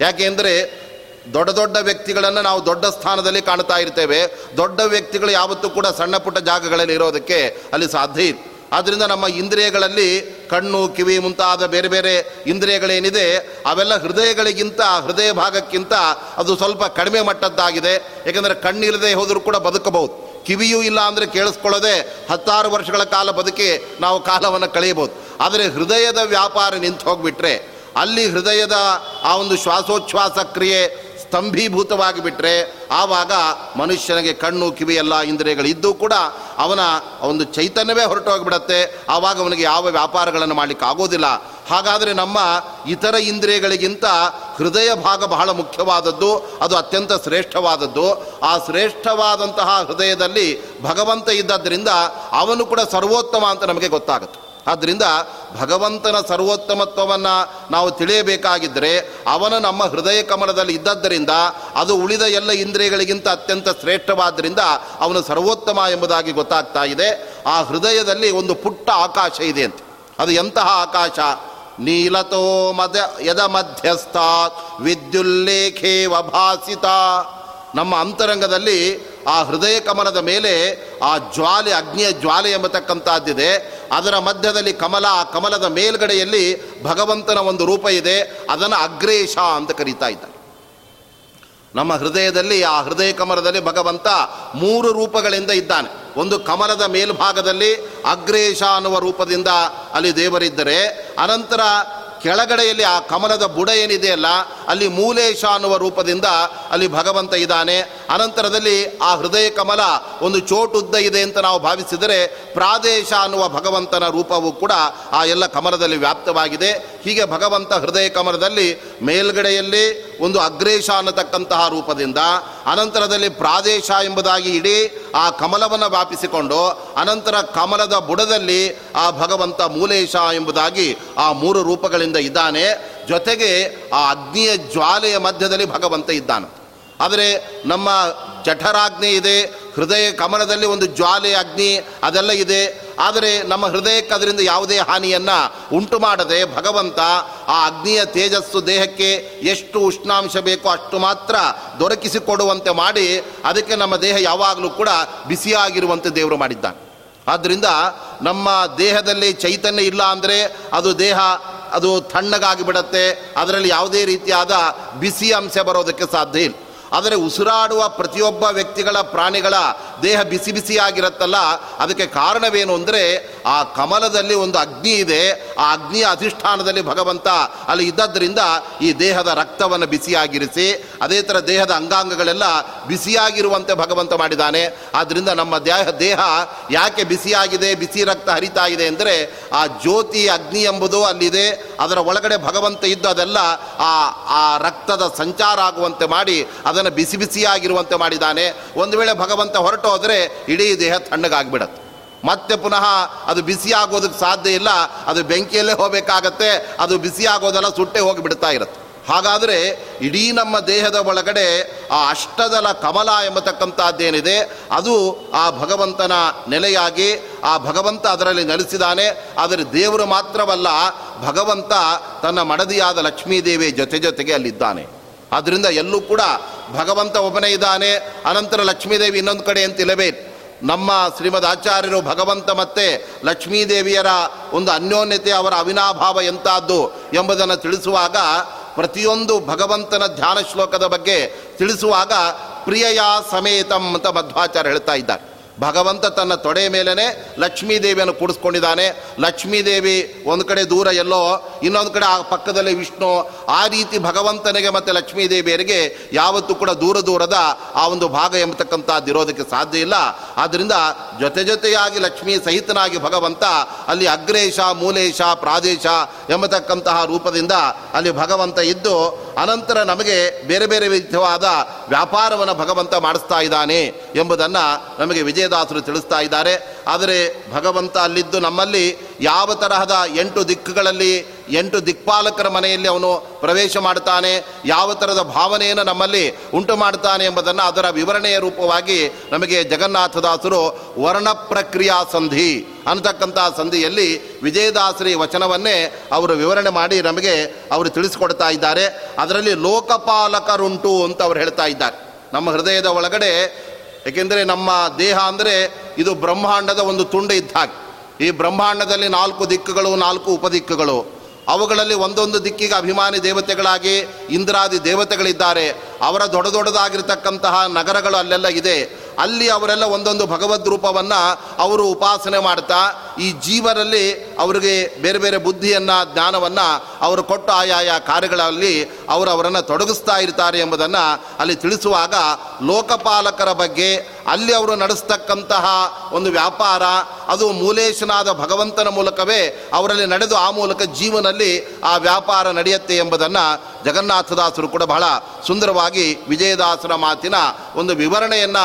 ಯಾಕೆಂದರೆ ದೊಡ್ಡ ದೊಡ್ಡ ವ್ಯಕ್ತಿಗಳನ್ನು ನಾವು ದೊಡ್ಡ ಸ್ಥಾನದಲ್ಲಿ ಕಾಣ್ತಾ ಇರ್ತೇವೆ. ದೊಡ್ಡ ವ್ಯಕ್ತಿಗಳು ಯಾವತ್ತೂ ಕೂಡ ಸಣ್ಣ ಪುಟ್ಟ ಜಾಗಗಳಲ್ಲಿ ಇರೋದಕ್ಕೆ ಅಲ್ಲಿ ಸಾಧ್ಯ ಇಲ್ಲ. ಆದ್ದರಿಂದ ನಮ್ಮ ಇಂದ್ರಿಯಗಳಲ್ಲಿ ಕಣ್ಣು, ಕಿವಿ ಮುಂತಾದ ಬೇರೆ ಬೇರೆ ಇಂದ್ರಿಯಗಳೇನಿದೆ, ಅವೆಲ್ಲ ಹೃದಯಗಳಿಗಿಂತ, ಹೃದಯ ಭಾಗಕ್ಕಿಂತ ಅದು ಸ್ವಲ್ಪ ಕಡಿಮೆ ಮಟ್ಟದ್ದಾಗಿದೆ. ಯಾಕೆಂದರೆ ಕಣ್ಣಿಲ್ಲದೆ ಹೋದರೂ ಕೂಡ ಬದುಕಬಹುದು. ಕಿವಿಯೂ ಇಲ್ಲ ಅಂದರೆ ಕೇಳಿಸ್ಕೊಳ್ಳೋದೆ ಹತ್ತಾರು ವರ್ಷಗಳ ಕಾಲ ಬದುಕಿ ನಾವು ಕಾಲವನ್ನು ಕಳೆಯಬಹುದು. ಆದರೆ ಹೃದಯದ ವ್ಯಾಪಾರ ನಿಂತು ಹೋಗಿಬಿಟ್ರೆ ಅಲ್ಲಿ ಹೃದಯದ ಆ ಒಂದು ಶ್ವಾಸೋಚ್ಛ್ವಾಸ ಕ್ರಿಯೆ ಸ್ತಂಭೀಭೂತವಾಗಿ ಬಿಟ್ಟರೆ ಆವಾಗ ಮನುಷ್ಯನಿಗೆ ಕಣ್ಣು, ಕಿವಿ ಎಲ್ಲ ಇಂದ್ರಿಯಗಳಿದ್ದು ಕೂಡ ಅವನ ಒಂದು ಚೈತನ್ಯವೇ ಹೊರಟೋಗಿಬಿಡತ್ತೆ. ಆವಾಗ ಅವನಿಗೆ ಯಾವ ವ್ಯಾಪಾರಗಳನ್ನು ಮಾಡಲಿಕ್ಕೆ ಆಗೋದಿಲ್ಲ. ಹಾಗಾದರೆ ನಮ್ಮ ಇತರ ಇಂದ್ರಿಯಗಳಿಗಿಂತ ಹೃದಯ ಭಾಗ ಬಹಳ ಮುಖ್ಯವಾದದ್ದು, ಅದು ಅತ್ಯಂತ ಶ್ರೇಷ್ಠವಾದದ್ದು. ಆ ಶ್ರೇಷ್ಠವಾದಂತಹ ಹೃದಯದಲ್ಲಿ ಭಗವಂತ ಇದ್ದದ್ದರಿಂದ ಅವನು ಕೂಡ ಸರ್ವೋತ್ತಮ ಅಂತ ನಮಗೆ ಗೊತ್ತಾಗುತ್ತೆ. ಆದ್ದರಿಂದ ಭಗವಂತನ ಸರ್ವೋತ್ತಮತ್ವವನ್ನು ನಾವು ತಿಳಿಯಬೇಕಾಗಿದ್ದರೆ ಅವನ ನಮ್ಮ ಹೃದಯ ಕಮಲದಲ್ಲಿ ಇದ್ದದ್ದರಿಂದ ಅದು ಉಳಿದ ಎಲ್ಲ ಇಂದ್ರಿಯಗಳಿಗಿಂತ ಅತ್ಯಂತ ಶ್ರೇಷ್ಠವಾದ್ದರಿಂದ ಅವನು ಸರ್ವೋತ್ತಮ ಎಂಬುದಾಗಿ ಗೊತ್ತಾಗ್ತಾ ಇದೆ. ಆ ಹೃದಯದಲ್ಲಿ ಒಂದು ಪುಟ್ಟ ಆಕಾಶ ಇದೆ ಅಂತ. ಅದು ಎಂತಹ ಆಕಾಶ? ನೀಲತೋ ಮದ, ಯದ ಮಧ್ಯಸ್ಥಾತ್ ವಿದ್ಯುಲ್ಲೇಖೇ ವಭಾಸಿತ ನಮ್ಮ ಅಂತರಂಗದಲ್ಲಿ ಆ ಹೃದಯ ಕಮಲದ ಮೇಲೆ ಆ ಜ್ವಾಲೆ, ಅಗ್ನಿಯ ಜ್ವಾಲೆ ಎಂಬತಕ್ಕಂಥದ್ದಿದೆ. ಅದರ ಮಧ್ಯದಲ್ಲಿ ಕಮಲ, ಆ ಕಮಲದ ಮೇಲ್ಗಡೆಯಲ್ಲಿ ಭಗವಂತನ ಒಂದು ರೂಪ ಇದೆ. ಅದನ್ನು ಅಗ್ರೇಶ ಅಂತ ಕರೀತಾ ಇದ್ದಾರೆ ನಮ್ಮ ಹೃದಯದಲ್ಲಿ, ಆ ಹೃದಯ ಕಮಲದಲ್ಲಿ ಭಗವಂತ ಮೂರು ರೂಪಗಳಿಂದ ಇದ್ದಾನೆ. ಒಂದು ಕಮಲದ ಮೇಲ್ಭಾಗದಲ್ಲಿ ಅಗ್ರೇಶ ಅನ್ನುವ ರೂಪದಿಂದ ಅಲ್ಲಿ ದೇವರಿದ್ದರೆ, ಅನಂತರ ಕೆಳಗಡೆಯಲ್ಲಿ ಆ ಕಮಲದ ಬುಡ ಏನಿದೆಯಲ್ಲ ಅಲ್ಲಿ ಮೂಲೇಶ ಅನ್ನುವ ರೂಪದಿಂದ ಅಲ್ಲಿ ಭಗವಂತ ಇದ್ದಾನೆ. ಅನಂತರದಲ್ಲಿ ಆ ಹೃದಯ ಕಮಲ ಒಂದು ಚೋಟುದ್ದ ಇದೆ ಅಂತ ನಾವು ಭಾವಿಸಿದರೆ ಪ್ರಾದೇಶ ಅನ್ನುವ ಭಗವಂತನ ರೂಪವು ಕೂಡ ಆ ಎಲ್ಲ ಕಮಲದಲ್ಲಿ ವ್ಯಾಪ್ತವಾಗಿದೆ. ಹೀಗೆ ಭಗವಂತ ಹೃದಯ ಕಮಲದಲ್ಲಿ ಮೇಲ್ಗಡೆಯಲ್ಲಿ ಒಂದು ಅಗ್ರೇಶ ಅನ್ನತಕ್ಕಂತಹ ರೂಪದಿಂದ ಅನಂತರದಲ್ಲಿ ಪ್ರಾದೇಶ ಎಂಬುದಾಗಿ ಇಡೀ ಆ ಕಮಲವನ್ನು ವ್ಯಾಪಿಸಿಕೊಂಡು ಅನಂತರ ಕಮಲದ ಬುಡದಲ್ಲಿ ಆ ಭಗವಂತ ಮೂಲೇಶ ಎಂಬುದಾಗಿ ಆ ಮೂರು ರೂಪಗಳಿಂದ ಇದ್ದಾನೆ. ಜೊತೆಗೆ ಆ ಅಗ್ನಿಯ ಜ್ವಾಲೆಯ ಮಧ್ಯದಲ್ಲಿ ಭಗವಂತ ಇದ್ದಾನೆ. ಆದರೆ ನಮ್ಮ ಜಠರಾಗ್ನಿ ಇದೆ, ಹೃದಯ ಕಮಲದಲ್ಲಿ ಒಂದು ಜ್ವಾಲೆ, ಅಗ್ನಿ ಅದೆಲ್ಲ ಇದೆ. ಆದರೆ ನಮ್ಮ ಹೃದಯಕ್ಕೆ ಅದರಿಂದ ಯಾವುದೇ ಹಾನಿಯನ್ನು ಉಂಟು ಮಾಡದೆ ಭಗವಂತ ಆ ಅಗ್ನಿಯ ತೇಜಸ್ಸು ದೇಹಕ್ಕೆ ಎಷ್ಟು ಉಷ್ಣಾಂಶ ಬೇಕೋ ಅಷ್ಟು ಮಾತ್ರ ದೊರಕಿಸಿಕೊಡುವಂತೆ ಮಾಡಿ ಅದಕ್ಕೆ ನಮ್ಮ ದೇಹ ಯಾವಾಗಲೂ ಕೂಡ ಬಿಸಿಯಾಗಿರುವಂತೆ ದೇವರು ಮಾಡಿದ್ದಾನೆ. ಆದ್ದರಿಂದ ನಮ್ಮ ದೇಹದಲ್ಲಿ ಚೈತನ್ಯ ಇಲ್ಲ ಅಂದರೆ ಅದು ದೇಹ ಅದು ತಣ್ಣಗಾಗಿ ಬಿಡತ್ತೆ. ಅದರಲ್ಲಿ ಯಾವುದೇ ರೀತಿಯಾದ ಬಿಸಿ ಅಂಶ ಬರೋದಕ್ಕೆ ಸಾಧ್ಯ ಇಲ್ಲ. ಆದರೆ ಉಸಿರಾಡುವ ಪ್ರತಿಯೊಬ್ಬ ವ್ಯಕ್ತಿಗಳ ಪ್ರಾಣಿಗಳ ದೇಹ ಬಿಸಿ ಬಿಸಿಯಾಗಿರುತ್ತಲ್ಲ, ಅದಕ್ಕೆ ಕಾರಣವೇನು ಅಂದರೆ ಆ ಕಮಲದಲ್ಲಿ ಒಂದು ಅಗ್ನಿ ಇದೆ, ಆ ಅಗ್ನಿಯ ಅಧಿಷ್ಠಾನದಲ್ಲಿ ಭಗವಂತ ಅಲ್ಲಿ ಇದ್ದದ್ರಿಂದ ಈ ದೇಹದ ರಕ್ತವನ್ನು ಬಿಸಿಯಾಗಿರಿಸಿ, ಅದೇ ಥರ ದೇಹದ ಅಂಗಾಂಗಗಳೆಲ್ಲ ಬಿಸಿಯಾಗಿರುವಂತೆ ಭಗವಂತ ಮಾಡಿದ್ದಾನೆ. ಆದ್ದರಿಂದ ನಮ್ಮ ದೇಹ ದೇಹ ಯಾಕೆ ಬಿಸಿಯಾಗಿದೆ, ಬಿಸಿ ರಕ್ತ ಹರಿತಾ ಇದೆ ಅಂದರೆ ಆ ಜ್ಯೋತಿ ಅಗ್ನಿ ಎಂಬುದು ಅಲ್ಲಿದೆ, ಅದರ ಒಳಗಡೆ ಭಗವಂತ ಇದ್ದು ಅದೆಲ್ಲ ಆ ಆ ರಕ್ತದ ಸಂಚಾರ ಆಗುವಂತೆ ಮಾಡಿ ಅದನ್ನು ಬಿಸಿ ಬಿಸಿಯಾಗಿರುವಂತೆ ಮಾಡಿದ್ದಾನೆ. ಒಂದು ವೇಳೆ ಭಗವಂತ ಹೊರಟು ಹೋದರೆ ಇಡೀ ದೇಹ ತಣ್ಣಗಾಗ್ಬಿಡತ್ತೆ. ಮತ್ತೆ ಪುನಃ ಅದು ಬಿಸಿ ಆಗೋದಕ್ಕೆ ಸಾಧ್ಯ ಇಲ್ಲ, ಅದು ಬೆಂಕಿಯಲ್ಲೇ ಹೋಗಬೇಕಾಗತ್ತೆ, ಅದು ಬಿಸಿ ಆಗೋದೆಲ್ಲ ಸುಟ್ಟೆ ಹೋಗಿಬಿಡ್ತಾ ಇರುತ್ತೆ. ಹಾಗಾದರೆ ಇಡೀ ನಮ್ಮ ದೇಹದ ಒಳಗಡೆ ಆ ಅಷ್ಟದಲ ಕಮಲ ಎಂಬತಕ್ಕಂಥದ್ದೇನಿದೆ, ಅದು ಆ ಭಗವಂತನ ನೆಲೆಯಾಗಿ, ಆ ಭಗವಂತ ಅದರಲ್ಲಿ ನೆಲೆಸಿದಾನೆ. ಆದರೆ ದೇವರು ಮಾತ್ರವಲ್ಲ, ಭಗವಂತ ತನ್ನ ಮಡದಿಯಾದ ಲಕ್ಷ್ಮೀದೇವಿ ಜೊತೆ ಜೊತೆಗೆ ಅಲ್ಲಿದ್ದಾನೆ. ಆದ್ದರಿಂದ ಎಲ್ಲೂ ಕೂಡ ಭಗವಂತ ಒಬ್ಬನೇ ಇದ್ದಾನೆ, ಅನಂತರ ಲಕ್ಷ್ಮೀದೇವಿ ಇನ್ನೊಂದು ಕಡೆ ಅಂತಿಲ್ಲವೇ ನಮ್ಮ ಶ್ರೀಮದ್ ಆಚಾರ್ಯರು ಭಗವಂತ ಮತ್ತೆ ಲಕ್ಷ್ಮೀದೇವಿಯರ ಒಂದು ಅನ್ಯೋನ್ಯತೆ, ಅವರ ಅವಿನಾಭಾವ ಎಂತಾದ್ದು ಎಂಬುದನ್ನು ತಿಳಿಸುವಾಗ, ಪ್ರತಿಯೊಂದು ಭಗವಂತನ ಧ್ಯಾನ ಶ್ಲೋಕದ ಬಗ್ಗೆ ತಿಳಿಸುವಾಗ, ಪ್ರಿಯಯ ಸಮೇತಂ ಅಂತ ಮಧ್ವಾಚಾರ್ಯ ಹೇಳ್ತಾ ಇದ್ದಾರೆ. ಭಗವಂತ ತನ್ನ ತೊಡೆ ಮೇಲೇ ಲಕ್ಷ್ಮೀದೇವಿಯನ್ನು ಕೂಡಿಸ್ಕೊಂಡಿದ್ದಾನೆ. ಲಕ್ಷ್ಮೀದೇವಿ ಒಂದು ಕಡೆ ದೂರ ಎಲ್ಲೋ, ಇನ್ನೊಂದು ಕಡೆ ಆ ಪಕ್ಕದಲ್ಲಿ ವಿಷ್ಣು. ಆ ರೀತಿ ಭಗವಂತನಿಗೆ ಮತ್ತು ಲಕ್ಷ್ಮೀದೇವಿಯರಿಗೆ ಯಾವತ್ತೂ ಕೂಡ ದೂರ ದೂರದ ಆ ಒಂದು ಭಾಗ ಎಂಬತಕ್ಕಂಥದ್ದು ಇರೋದಕ್ಕೆ ಸಾಧ್ಯ ಇಲ್ಲ. ಆದ್ದರಿಂದ ಜೊತೆ ಜೊತೆಯಾಗಿ ಲಕ್ಷ್ಮೀ ಸಹಿತನಾಗಿ ಭಗವಂತ ಅಲ್ಲಿ ಅಗ್ರೇಶ, ಮೂಲೇಶ, ಪ್ರಾದೇಶ ಎಂಬತಕ್ಕಂತಹ ರೂಪದಿಂದ ಅಲ್ಲಿ ಭಗವಂತ ಇದ್ದು, ಅನಂತರ ನಮಗೆ ಬೇರೆ ಬೇರೆ ವಿಧವಾದ ವ್ಯಾಪಾರವನ್ನು ಭಗವಂತ ಮಾಡಿಸ್ತಾ ಇದ್ದಾನೆ. ಎಂಬುದನ್ನು ನಮಗೆ ವಿಜಯದಾಸರು ತಿಳಿಸ್ತಾ ಇದ್ದಾರೆ. ಆದರೆ ಭಗವಂತ ಅಲ್ಲಿದ್ದು ನಮ್ಮಲ್ಲಿ ಯಾವ ತರಹದ ಎಂಟು ದಿಕ್ಕುಗಳಲ್ಲಿ ಎಂಟು ದಿಕ್ಪಾಲಕರ ಮನೆಯಲ್ಲಿ ಅವನು ಪ್ರವೇಶ ಮಾಡ್ತಾನೆ ಯಾವ ಥರದ ಭಾವನೆಯನ್ನು ನಮ್ಮಲ್ಲಿ ಉಂಟು ಮಾಡ್ತಾನೆ ಎಂಬುದನ್ನು ಅದರ ವಿವರಣೆಯ ರೂಪವಾಗಿ ನಮಗೆ ಜಗನ್ನಾಥದಾಸರು ವರ್ಣ ಪ್ರಕ್ರಿಯಾ ಸಂಧಿ ಅನ್ನತಕ್ಕಂಥ ಸಂಧಿಯಲ್ಲಿ ವಿಜಯದಾಸರಿ ವಚನವನ್ನೇ ಅವರು ವಿವರಣೆ ಮಾಡಿ ನಮಗೆ ಅವರು ತಿಳಿಸಿಕೊಡ್ತಾ ಇದ್ದಾರೆ. ಅದರಲ್ಲಿ ಲೋಕಪಾಲಕರುಂಟು ಅಂತ ಅವರು ಹೇಳ್ತಾ ಇದ್ದಾರೆ. ನಮ್ಮ ಹೃದಯದ ಒಳಗಡೆ ಏಕೆಂದರೆ ನಮ್ಮ ದೇಹ ಅಂದರೆ ಇದು ಬ್ರಹ್ಮಾಂಡದ ಒಂದು ತುಂಡು ಇದ್ದ ಹಾಗೆ. ಈ ಬ್ರಹ್ಮಾಂಡದಲ್ಲಿ ನಾಲ್ಕು ದಿಕ್ಕುಗಳು, ನಾಲ್ಕು ಉಪದಿಕ್ಕುಗಳು. ಅವುಗಳಲ್ಲಿ ಒಂದೊಂದು ದಿಕ್ಕಿಗೆ ಅಭಿಮಾನಿ ದೇವತೆಗಳಾಗಿ ಇಂದ್ರಾದಿ ದೇವತೆಗಳಿದ್ದಾರೆ. ಅವರ ದೊಡ್ಡ ದೊಡ್ಡದಾಗಿರ್ತಕ್ಕಂತಹ ನಗರಗಳು ಅಲ್ಲೆಲ್ಲ ಇದೆ. ಅಲ್ಲಿ ಅವರೆಲ್ಲ ಒಂದೊಂದು ಭಗವದ್ ರೂಪವನ್ನು ಅವರು ಉಪಾಸನೆ ಮಾಡ್ತಾ ಈ ಜೀವರಲ್ಲಿ ಅವರಿಗೆ ಬೇರೆ ಬೇರೆ ಬುದ್ಧಿಯನ್ನು, ಜ್ಞಾನವನ್ನು ಅವರು ಕೊಟ್ಟು ಆಯಾಯ ಕಾರ್ಯಗಳಲ್ಲಿ ಅವರು ಅವರನ್ನು ತೊಡಗಿಸ್ತಾ ಇರ್ತಾರೆ ಎಂಬುದನ್ನು ಅಲ್ಲಿ ತಿಳಿಸುವಾಗ ಲೋಕಪಾಲಕರ ಬಗ್ಗೆ ಅಲ್ಲಿ ಅವರು ನಡೆಸ್ತಕ್ಕಂತಹ ಒಂದು ವ್ಯಾಪಾರ, ಅದು ಮೂಲೇಶನಾದ ಭಗವಂತನ ಮೂಲಕವೇ ಅವರಲ್ಲಿ ನಡೆದು ಆ ಮೂಲಕ ಜೀವನಲ್ಲಿ ಆ ವ್ಯಾಪಾರ ನಡೆಯುತ್ತೆ ಎಂಬುದನ್ನು ಜಗನ್ನಾಥದಾಸರು ಕೂಡ ಬಹಳ ಸುಂದರವಾಗಿ ವಿಜಯದಾಸರ ಮಾತಿನ ಒಂದು ವಿವರಣೆಯನ್ನು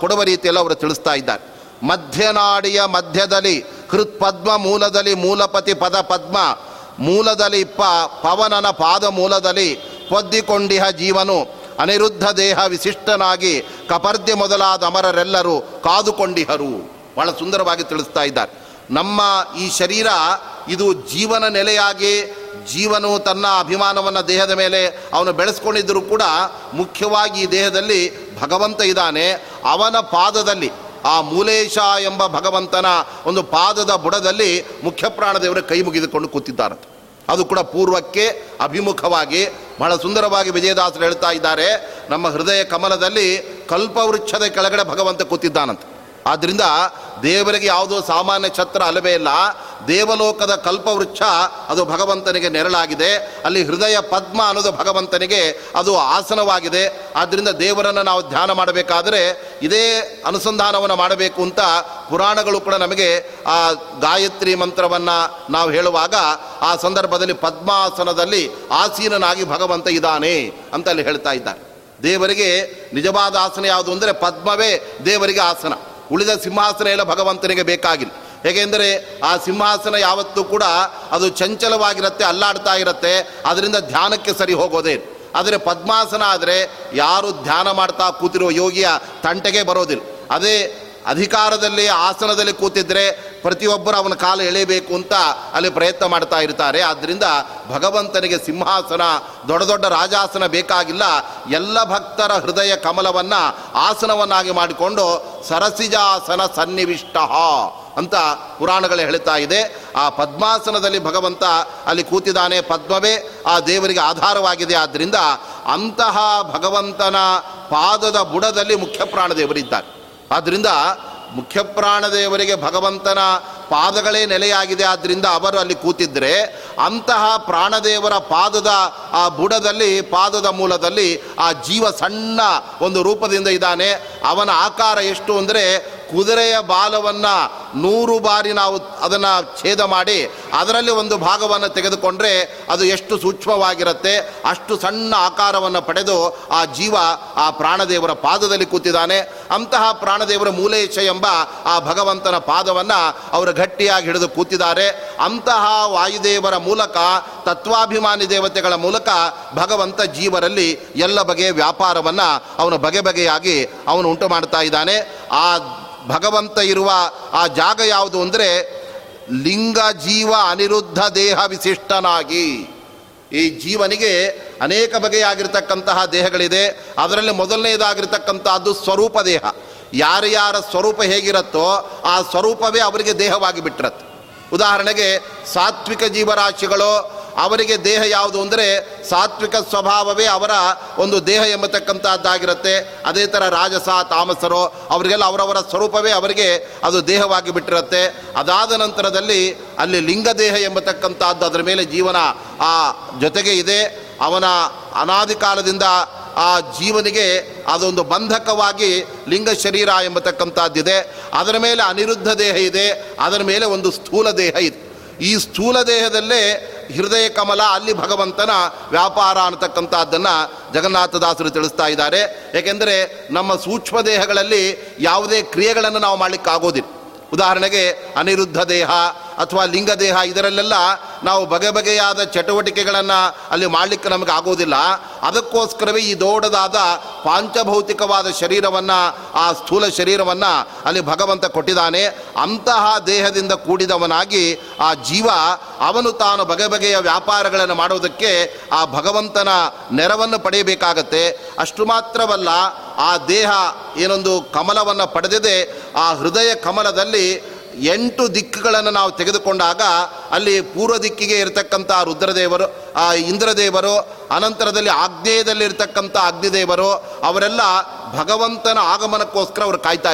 ಕೊಡುವ ರೀತಿಯಲ್ಲಿ ಅವರು ತಿಳಿಸ್ತಾ ಇದ್ದಾರೆ. ಮಧ್ಯನಾಡಿಯ ಮಧ್ಯದಲ್ಲಿ ಹೃತ್ಪದ್ಮ ಮೂಲದಲ್ಲಿ ಮೂಲಪತಿ ಪದ ಪದ್ಮ ಮೂಲದಲ್ಲಿ ಪ ಪವನನ ಪಾದ ಮೂಲದಲ್ಲಿ ಪೊದ್ದಿಕೊಂಡಿಹ ಜೀವನು. ಅನಿರುದ್ಧ ದೇಹ ವಿಶಿಷ್ಟನಾಗಿ ಕಪರ್ದೆ ಮೊದಲಾದ ಅಮರರೆಲ್ಲರೂ ಕಾದುಕೊಂಡಿಹರು. ಬಹಳ ಸುಂದರವಾಗಿ ತಿಳಿಸ್ತಾ ಇದ್ದಾರೆ. ನಮ್ಮ ಈ ಶರೀರ ಇದು ಜೀವನ ನೆಲೆಯಾಗಿ ಜೀವನು ತನ್ನ ಅಭಿಮಾನವನ್ನು ದೇಹದ ಮೇಲೆ ಅವನು ಬೆಳೆಸ್ಕೊಂಡಿದ್ದರೂ ಕೂಡ ಮುಖ್ಯವಾಗಿ ಈ ದೇಹದಲ್ಲಿ ಭಗವಂತ ಇದ್ದಾನೆ. ಅವನ ಪಾದದಲ್ಲಿ ಆ ಮೂಲೇಶ ಎಂಬ ಭಗವಂತನ ಒಂದು ಪಾದದ ಬುಡದಲ್ಲಿ ಮುಖ್ಯಪ್ರಾಣ ಪ್ರಾಣದೇವರ ಕೈ ಮುಗಿದುಕೊಂಡು ಕೂತಿದ್ದಾರಂತೆ ಅದು ಕೂಡ ಪೂರ್ವಕ್ಕೆ ಅಭಿಮುಖವಾಗಿ ಬಹಳ ಸುಂದರವಾಗಿ ವಿಜಯದಾಸರು ಹೇಳ್ತಾ ಇದ್ದಾರೆ. ನಮ್ಮ ಹೃದಯ ಕಮಲದಲ್ಲಿ ಕಲ್ಪವೃಕ್ಷದ ಕೆಳಗಡೆ ಭಗವಂತ ಕೂತಿದ್ದಾನಂತೆ. ಆದ್ದರಿಂದ ದೇವರಿಗೆ ಯಾವುದೋ ಸಾಮಾನ್ಯ ಛತ್ರ ಅಲ್ಲವೇ ಇಲ್ಲ. ದೇವಲೋಕದ ಕಲ್ಪವೃಕ್ಷ ಅದು ಭಗವಂತನಿಗೆ ನೆರಳಾಗಿದೆ. ಅಲ್ಲಿ ಹೃದಯ ಪದ್ಮ ಅನ್ನೋದು ಭಗವಂತನಿಗೆ ಅದು ಆಸನವಾಗಿದೆ. ಆದ್ದರಿಂದ ದೇವರನ್ನು ನಾವು ಧ್ಯಾನ ಮಾಡಬೇಕಾದರೆ ಇದೇ ಅನುಸಂಧಾನವನ್ನು ಮಾಡಬೇಕು ಅಂತ ಪುರಾಣಗಳು ಕೂಡ ನಮಗೆ ಆ ಗಾಯತ್ರಿ ಮಂತ್ರವನ್ನು ನಾವು ಹೇಳುವಾಗ ಆ ಸಂದರ್ಭದಲ್ಲಿ ಪದ್ಮಾಸನದಲ್ಲಿ ಆಸೀನನಾಗಿ ಭಗವಂತ ಇದ್ದಾನೆ ಅಂತ ಅಲ್ಲಿ ಹೇಳ್ತಾ ಇದ್ದಾರೆ. ದೇವರಿಗೆ ನಿಜವಾದ ಆಸನ ಯಾವುದು ಅಂದರೆ ಪದ್ಮವೇ ದೇವರಿಗೆ ಆಸನ. ಉಳಿದ ಸಿಂಹಾಸನ ಎಲ್ಲ ಭಗವಂತನಿಗೆ ಬೇಕಾಗಿಲ್ಲ. ಹೇಗೆಂದರೆ ಆ ಸಿಂಹಾಸನ ಯಾವತ್ತೂ ಕೂಡ ಅದು ಚಂಚಲವಾಗಿರುತ್ತೆ, ಅಲ್ಲಾಡ್ತಾ ಇರುತ್ತೆ. ಅದರಿಂದ ಧ್ಯಾನಕ್ಕೆ ಸರಿ ಹೋಗೋದೇ ಆದರೆ ಪದ್ಮಾಸನ ಆದರೆ ಯಾರು ಧ್ಯಾನ ಮಾಡ್ತಾ ಕೂತಿರೋ ಯೋಗಿಯ ತಂಟೆಗೆ ಬರೋದಿಲ್ಲ. ಅದೇ ಅಧಿಕಾರದಲ್ಲಿ, ಆಸನದಲ್ಲಿ ಕೂತಿದ್ರೆ ಪ್ರತಿಯೊಬ್ಬರು ಅವನ ಕಾಲು ಎಳೆಯಬೇಕು ಅಂತ ಅಲ್ಲಿ ಪ್ರಯತ್ನ ಮಾಡ್ತಾ ಇರ್ತಾರೆ. ಆದ್ದರಿಂದ ಭಗವಂತನಿಗೆ ಸಿಂಹಾಸನ, ದೊಡ್ಡ ದೊಡ್ಡ ರಾಜಾಸನ ಬೇಕಾಗಿಲ್ಲ. ಎಲ್ಲ ಭಕ್ತರ ಹೃದಯ ಕಮಲವನ್ನು ಆಸನವನ್ನಾಗಿ ಮಾಡಿಕೊಂಡು ಸರಸಿಜಾಸನ ಸನ್ನಿವಿಷ್ಟ. ಅಂತ ಪುರಾಣಗಳೇ ಹೇಳ್ತಾ ಇದೆ. ಆ ಪದ್ಮಾಸನದಲ್ಲಿ ಭಗವಂತ ಅಲ್ಲಿ ಕೂತಿದ್ದಾನೆ ಪದ್ಮವೇ, ಆ ದೇವರಿಗೆ ಆಧಾರವಾಗಿದೆ. ಆದ್ದರಿಂದ ಅಂತಹ ಭಗವಂತನ ಪಾದದ ಬುಡದಲ್ಲಿ ಮುಖ್ಯ ಪ್ರಾಣದೇವರಿದ್ದಾರೆ ಆದ್ದರಿಂದ ಮುಖ್ಯ ಪ್ರಾಣದೇವರಿಗೆ ಭಗವಂತನ ಪಾದಗಳೇ ನೆಲೆಯಾಗಿದೆ. ಆದ್ದರಿಂದ ಅವರು ಅಲ್ಲಿ ಕೂತಿದ್ದರೆ ಅಂತಹ ಪ್ರಾಣದೇವರ ಪಾದದ ಆ ಬುಡದಲ್ಲಿ, ಪಾದದ ಮೂಲದಲ್ಲಿ ಆ ಜೀವ ಸಣ್ಣ ಒಂದು ರೂಪದಿಂದ ಇದ್ದಾನೆ. ಅವನ ಆಕಾರ ಎಷ್ಟು ಅಂದರೆ ಕುದುರೆಯ ಬಾಲವನ್ನು ನೂರು ಬಾರಿ ನಾವು ಅದನ್ನು ಛೇದ ಮಾಡಿ ಅದರಲ್ಲಿ ಒಂದು ಭಾಗವನ್ನು ತೆಗೆದುಕೊಂಡ್ರೆ ಅದು ಎಷ್ಟು ಸೂಕ್ಷ್ಮವಾಗಿರುತ್ತೆ. ಅಷ್ಟು ಸಣ್ಣ ಆಕಾರವನ್ನು ಪಡೆದು ಆ ಜೀವ ಆ ಪ್ರಾಣದೇವರ ಪಾದದಲ್ಲಿ ಕೂತಿದ್ದಾನೆ. ಅಂತಹ ಪ್ರಾಣದೇವರ ಮೂಲೇಶ ಎಂಬ ಆ ಭಗವಂತನ ಪಾದವನ್ನು ಅವರು ಗಟ್ಟಿಯಾಗಿ ಹಿಡಿದು ಕೂತಿದ್ದಾರೆ. ಅಂತಹ ವಾಯುದೇವರ ಮೂಲಕ, ತತ್ವಾಭಿಮಾನಿ ದೇವತೆಗಳ ಮೂಲಕ ಭಗವಂತ ಜೀವರಲ್ಲಿ ಎಲ್ಲ ಬಗೆಯ ವ್ಯಾಪಾರವನ್ನು ಅವನು ಬಗೆ ಬಗೆಯಾಗಿ ಅವನು ಉಂಟು ಮಾಡ್ತಾ ಇದ್ದಾನೆ. ಆ ಭಗವಂತ ಇರುವ ಆ ಜಾಗ ಯಾವುದು ಅಂದರೆ ಲಿಂಗ ಜೀವ ಅನಿರುದ್ಧ ದೇಹ ವಿಶಿಷ್ಟನಾಗಿ. ಈ ಜೀವನಿಗೆ ಅನೇಕ ಬಗೆಯಾಗಿರ್ತಕ್ಕಂತಹ ದೇಹಗಳಿದೆ. ಅದರಲ್ಲಿ ಮೊದಲನೇದಾಗಿರ್ತಕ್ಕಂಥದ್ದು ಸ್ವರೂಪ ದೇಹ. ಯಾರ ಯಾರ ಸ್ವರೂಪ ಹೇಗಿರುತ್ತೋ ಆ ಸ್ವರೂಪವೇ ಅವರಿಗೆ ದೇಹವಾಗಿ ಬಿಟ್ಟಿರತ್ತೆ. ಉದಾಹರಣೆಗೆ ಸಾತ್ವಿಕ ಜೀವರಾಶಿಗಳು ಅವರಿಗೆ ದೇಹ ಯಾವುದು ಅಂದರೆ ಸಾತ್ವಿಕ ಸ್ವಭಾವವೇ ಅವರ ಒಂದು ದೇಹ ಎಂಬತಕ್ಕಂಥದ್ದಾಗಿರುತ್ತೆ ಅದೇ ಥರ ರಾಜಸ, ತಾಮಸರು ಅವರಿಗೆಲ್ಲ ಅವರವರ ಸ್ವರೂಪವೇ ಅವರಿಗೆ ಅದು ದೇಹವಾಗಿ ಬಿಟ್ಟಿರುತ್ತೆ. ಅದಾದ ನಂತರದಲ್ಲಿ ಅಲ್ಲಿ ಲಿಂಗ ದೇಹ ಎಂಬತಕ್ಕಂಥದ್ದು ಅದರ ಮೇಲೆ ಜೀವನ ಆ ಜೊತೆಗೆ ಇದೆ. ಅವನ ಅನಾದಿ ಕಾಲದಿಂದ ಆ ಜೀವನಿಗೆ ಅದೊಂದು ಬಂಧಕವಾಗಿ ಲಿಂಗ ಶರೀರ ಎಂಬತಕ್ಕಂಥದ್ದಿದೆ. ಅದರ ಮೇಲೆ ಅನಿರುದ್ಧ ದೇಹ ಇದೆ. ಅದರ ಮೇಲೆ ಒಂದು ಸ್ಥೂಲ ದೇಹ ಇದೆ. ಈ ಸ್ಥೂಲ ದೇಹದಲ್ಲೇ ಹೃದಯ ಕಮಲ, ಅಲ್ಲಿ ಭಗವಂತನ ವ್ಯಾಪಾರ ಅನ್ನತಕ್ಕಂಥದ್ದನ್ನು ಜಗನ್ನಾಥದಾಸರು ತಿಳಿಸ್ತಾ ಇದ್ದಾರೆ. ಏಕೆಂದರೆ ನಮ್ಮ ಸೂಕ್ಷ್ಮ ದೇಹಗಳಲ್ಲಿ ಯಾವುದೇ ಕ್ರಿಯೆಗಳನ್ನು ನಾವು ಮಾಡಲಿಕ್ಕಾಗೋದಿಲ್ಲ. ಉದಾಹರಣೆಗೆ ಅನಿರುದ್ಧ ದೇಹ ಅಥವಾ ಲಿಂಗ ದೇಹ ಇದರಲ್ಲೆಲ್ಲ ನಾವು ಬಗೆ ಬಗೆಯಾದ ಚಟುವಟಿಕೆಗಳನ್ನು ಅಲ್ಲಿ ಮಾಡಲಿಕ್ಕೆ ನಮಗೆ ಆಗೋದಿಲ್ಲ. ಅದಕ್ಕೋಸ್ಕರವೇ ಈ ದೊಡ್ಡದಾದ ಪಾಂಚಭೌತಿಕವಾದ ಶರೀರವನ್ನು, ಆ ಸ್ಥೂಲ ಶರೀರವನ್ನು ಅಲ್ಲಿ ಭಗವಂತ ಕೊಟ್ಟಿದ್ದಾನೆ. ಅಂತಹ ದೇಹದಿಂದ ಕೂಡಿದವನಾಗಿ ಆ ಜೀವ ಅವನು ತಾನು ಬಗೆ ಬಗೆಯ ವ್ಯಾಪಾರಗಳನ್ನು ಮಾಡೋದಕ್ಕೆ ಆ ಭಗವಂತನ ನೆರವನ್ನು ಪಡೆಯಬೇಕಾಗತ್ತೆ. ಅಷ್ಟು ಮಾತ್ರವಲ್ಲ, ಆ ದೇಹ ಏನೊಂದು ಕಮಲವನ್ನು ಪಡೆದಿದೆ. ಆ ಹೃದಯ ಕಮಲದಲ್ಲಿ ಎಂಟು ದಿಕ್ಕುಗಳನ್ನು ನಾವು ತೆಗೆದುಕೊಂಡಾಗ ಅಲ್ಲಿ ಪೂರ್ವ ದಿಕ್ಕಿಗೆ ಇರತಕ್ಕಂಥ ರುದ್ರದೇವರು, ಆ ಇಂದ್ರದೇವರು, ಅನಂತರದಲ್ಲಿ ಆಗ್ನೇಯದಲ್ಲಿ ಇರತಕ್ಕಂಥ ಅಗ್ನಿದೇವರು, ಅವರೆಲ್ಲ ಭಗವಂತನ ಆಗಮನಕ್ಕೋಸ್ಕರ ಅವರು ಕಾಯ್ತಾ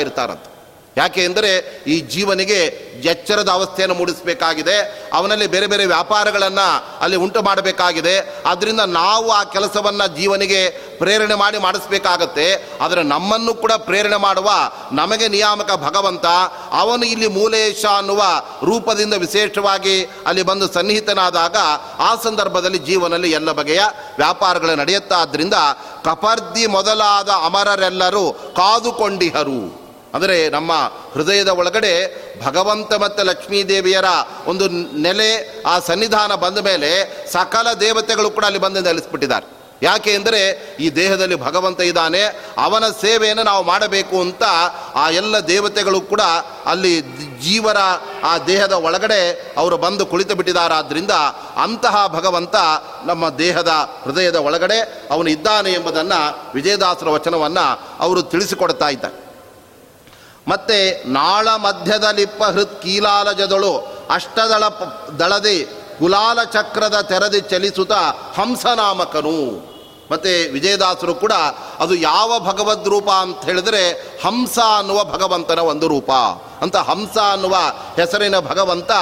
ಯಾಕೆ ಅಂದರೆ ಈ ಜೀವನಿಗೆ ಎಚ್ಚರದ ಅವಸ್ಥೆಯನ್ನು ಮೂಡಿಸಬೇಕಾಗಿದೆ. ಅವನಲ್ಲಿ ಬೇರೆ ಬೇರೆ ವ್ಯಾಪಾರಗಳನ್ನು ಅಲ್ಲಿ ಉಂಟು ಮಾಡಬೇಕಾಗಿದೆ. ಆದ್ದರಿಂದ ನಾವು ಆ ಕೆಲಸವನ್ನು ಜೀವನಿಗೆ ಪ್ರೇರಣೆ ಮಾಡಿ ಮಾಡಿಸ್ಬೇಕಾಗತ್ತೆ. ಆದರೆ ನಮ್ಮನ್ನು ಕೂಡ ಪ್ರೇರಣೆ ಮಾಡುವ ನಮಗೆ ನಿಯಾಮಕ ಭಗವಂತ, ಅವನು ಇಲ್ಲಿ ಮೂಲೇಶ ಅನ್ನುವ ರೂಪದಿಂದ ವಿಶೇಷವಾಗಿ ಅಲ್ಲಿ ಬಂದು ಸನ್ನಿಹಿತನಾದಾಗ ಆ ಸಂದರ್ಭದಲ್ಲಿ ಜೀವನದಲ್ಲಿ ಎಲ್ಲ ಬಗೆಯ ವ್ಯಾಪಾರಗಳು ನಡೆಯುತ್ತಾ ಆದ್ದರಿಂದ ಕಪರ್ದಿ ಮೊದಲಾದ ಅಮರರೆಲ್ಲರೂ ಕಾದುಕೊಂಡಿಹರು. ಅಂದರೆ ನಮ್ಮ ಹೃದಯದ ಒಳಗಡೆ ಭಗವಂತ ಮತ್ತು ಲಕ್ಷ್ಮೀದೇವಿಯರ ಒಂದು ನೆಲೆ, ಆ ಸನ್ನಿಧಾನ ಬಂದ ಮೇಲೆ ಸಕಲ ದೇವತೆಗಳು ಕೂಡ ಅಲ್ಲಿ ಬಂದು ನೆಲೆಸಿಬಿಟ್ಟಿದ್ದಾರೆ. ಯಾಕೆ ಅಂದರೆ ಈ ದೇಹದಲ್ಲಿ ಭಗವಂತ ಇದ್ದಾನೆ, ಅವನ ಸೇವೆಯನ್ನು ನಾವು ಮಾಡಬೇಕು ಅಂತ ಆ ಎಲ್ಲ ದೇವತೆಗಳು ಕೂಡ ಅಲ್ಲಿ ಜೀವರ ಆ ದೇಹದ ಒಳಗಡೆ ಅವರು ಬಂದು ಕುಳಿತು ಬಿಟ್ಟಿದ್ದಾರಾದ್ದರಿಂದ ಅಂತಹ ಭಗವಂತ ನಮ್ಮ ದೇಹದ ಹೃದಯದ ಒಳಗಡೆ ಅವನು ಇದ್ದಾನೆ ಎಂಬುದನ್ನು ವಿಜಯದಾಸರ ವಚನವನ್ನು ಅವರು ತಿಳಿಸಿಕೊಡ್ತಾ ಇದ್ದಾರೆ. ಮತ್ತೆ ನಾಳ ಮಧ್ಯದಲ್ಲಿಪ್ಪ ಹೃತ್ ಕೀಲಾಲಜದಳು ಅಷ್ಟದಳ ದಳದಿ ಕುಲಾಲ ಚಕ್ರದ ತೆರದಿ ಚಲಿಸುತ್ತ ಹಂಸನಾಮಕನು. ಮತ್ತು ವಿಜಯದಾಸರು ಕೂಡ ಅದು ಯಾವ ಭಗವದ್ ರೂಪ ಅಂತ ಹೇಳಿದ್ರೆ ಹಂಸ ಅನ್ನುವ ಭಗವಂತನ ಒಂದು ರೂಪ. ಅಂತ ಹಂಸ ಅನ್ನುವ ಹೆಸರಿನ ಭಗವಂತ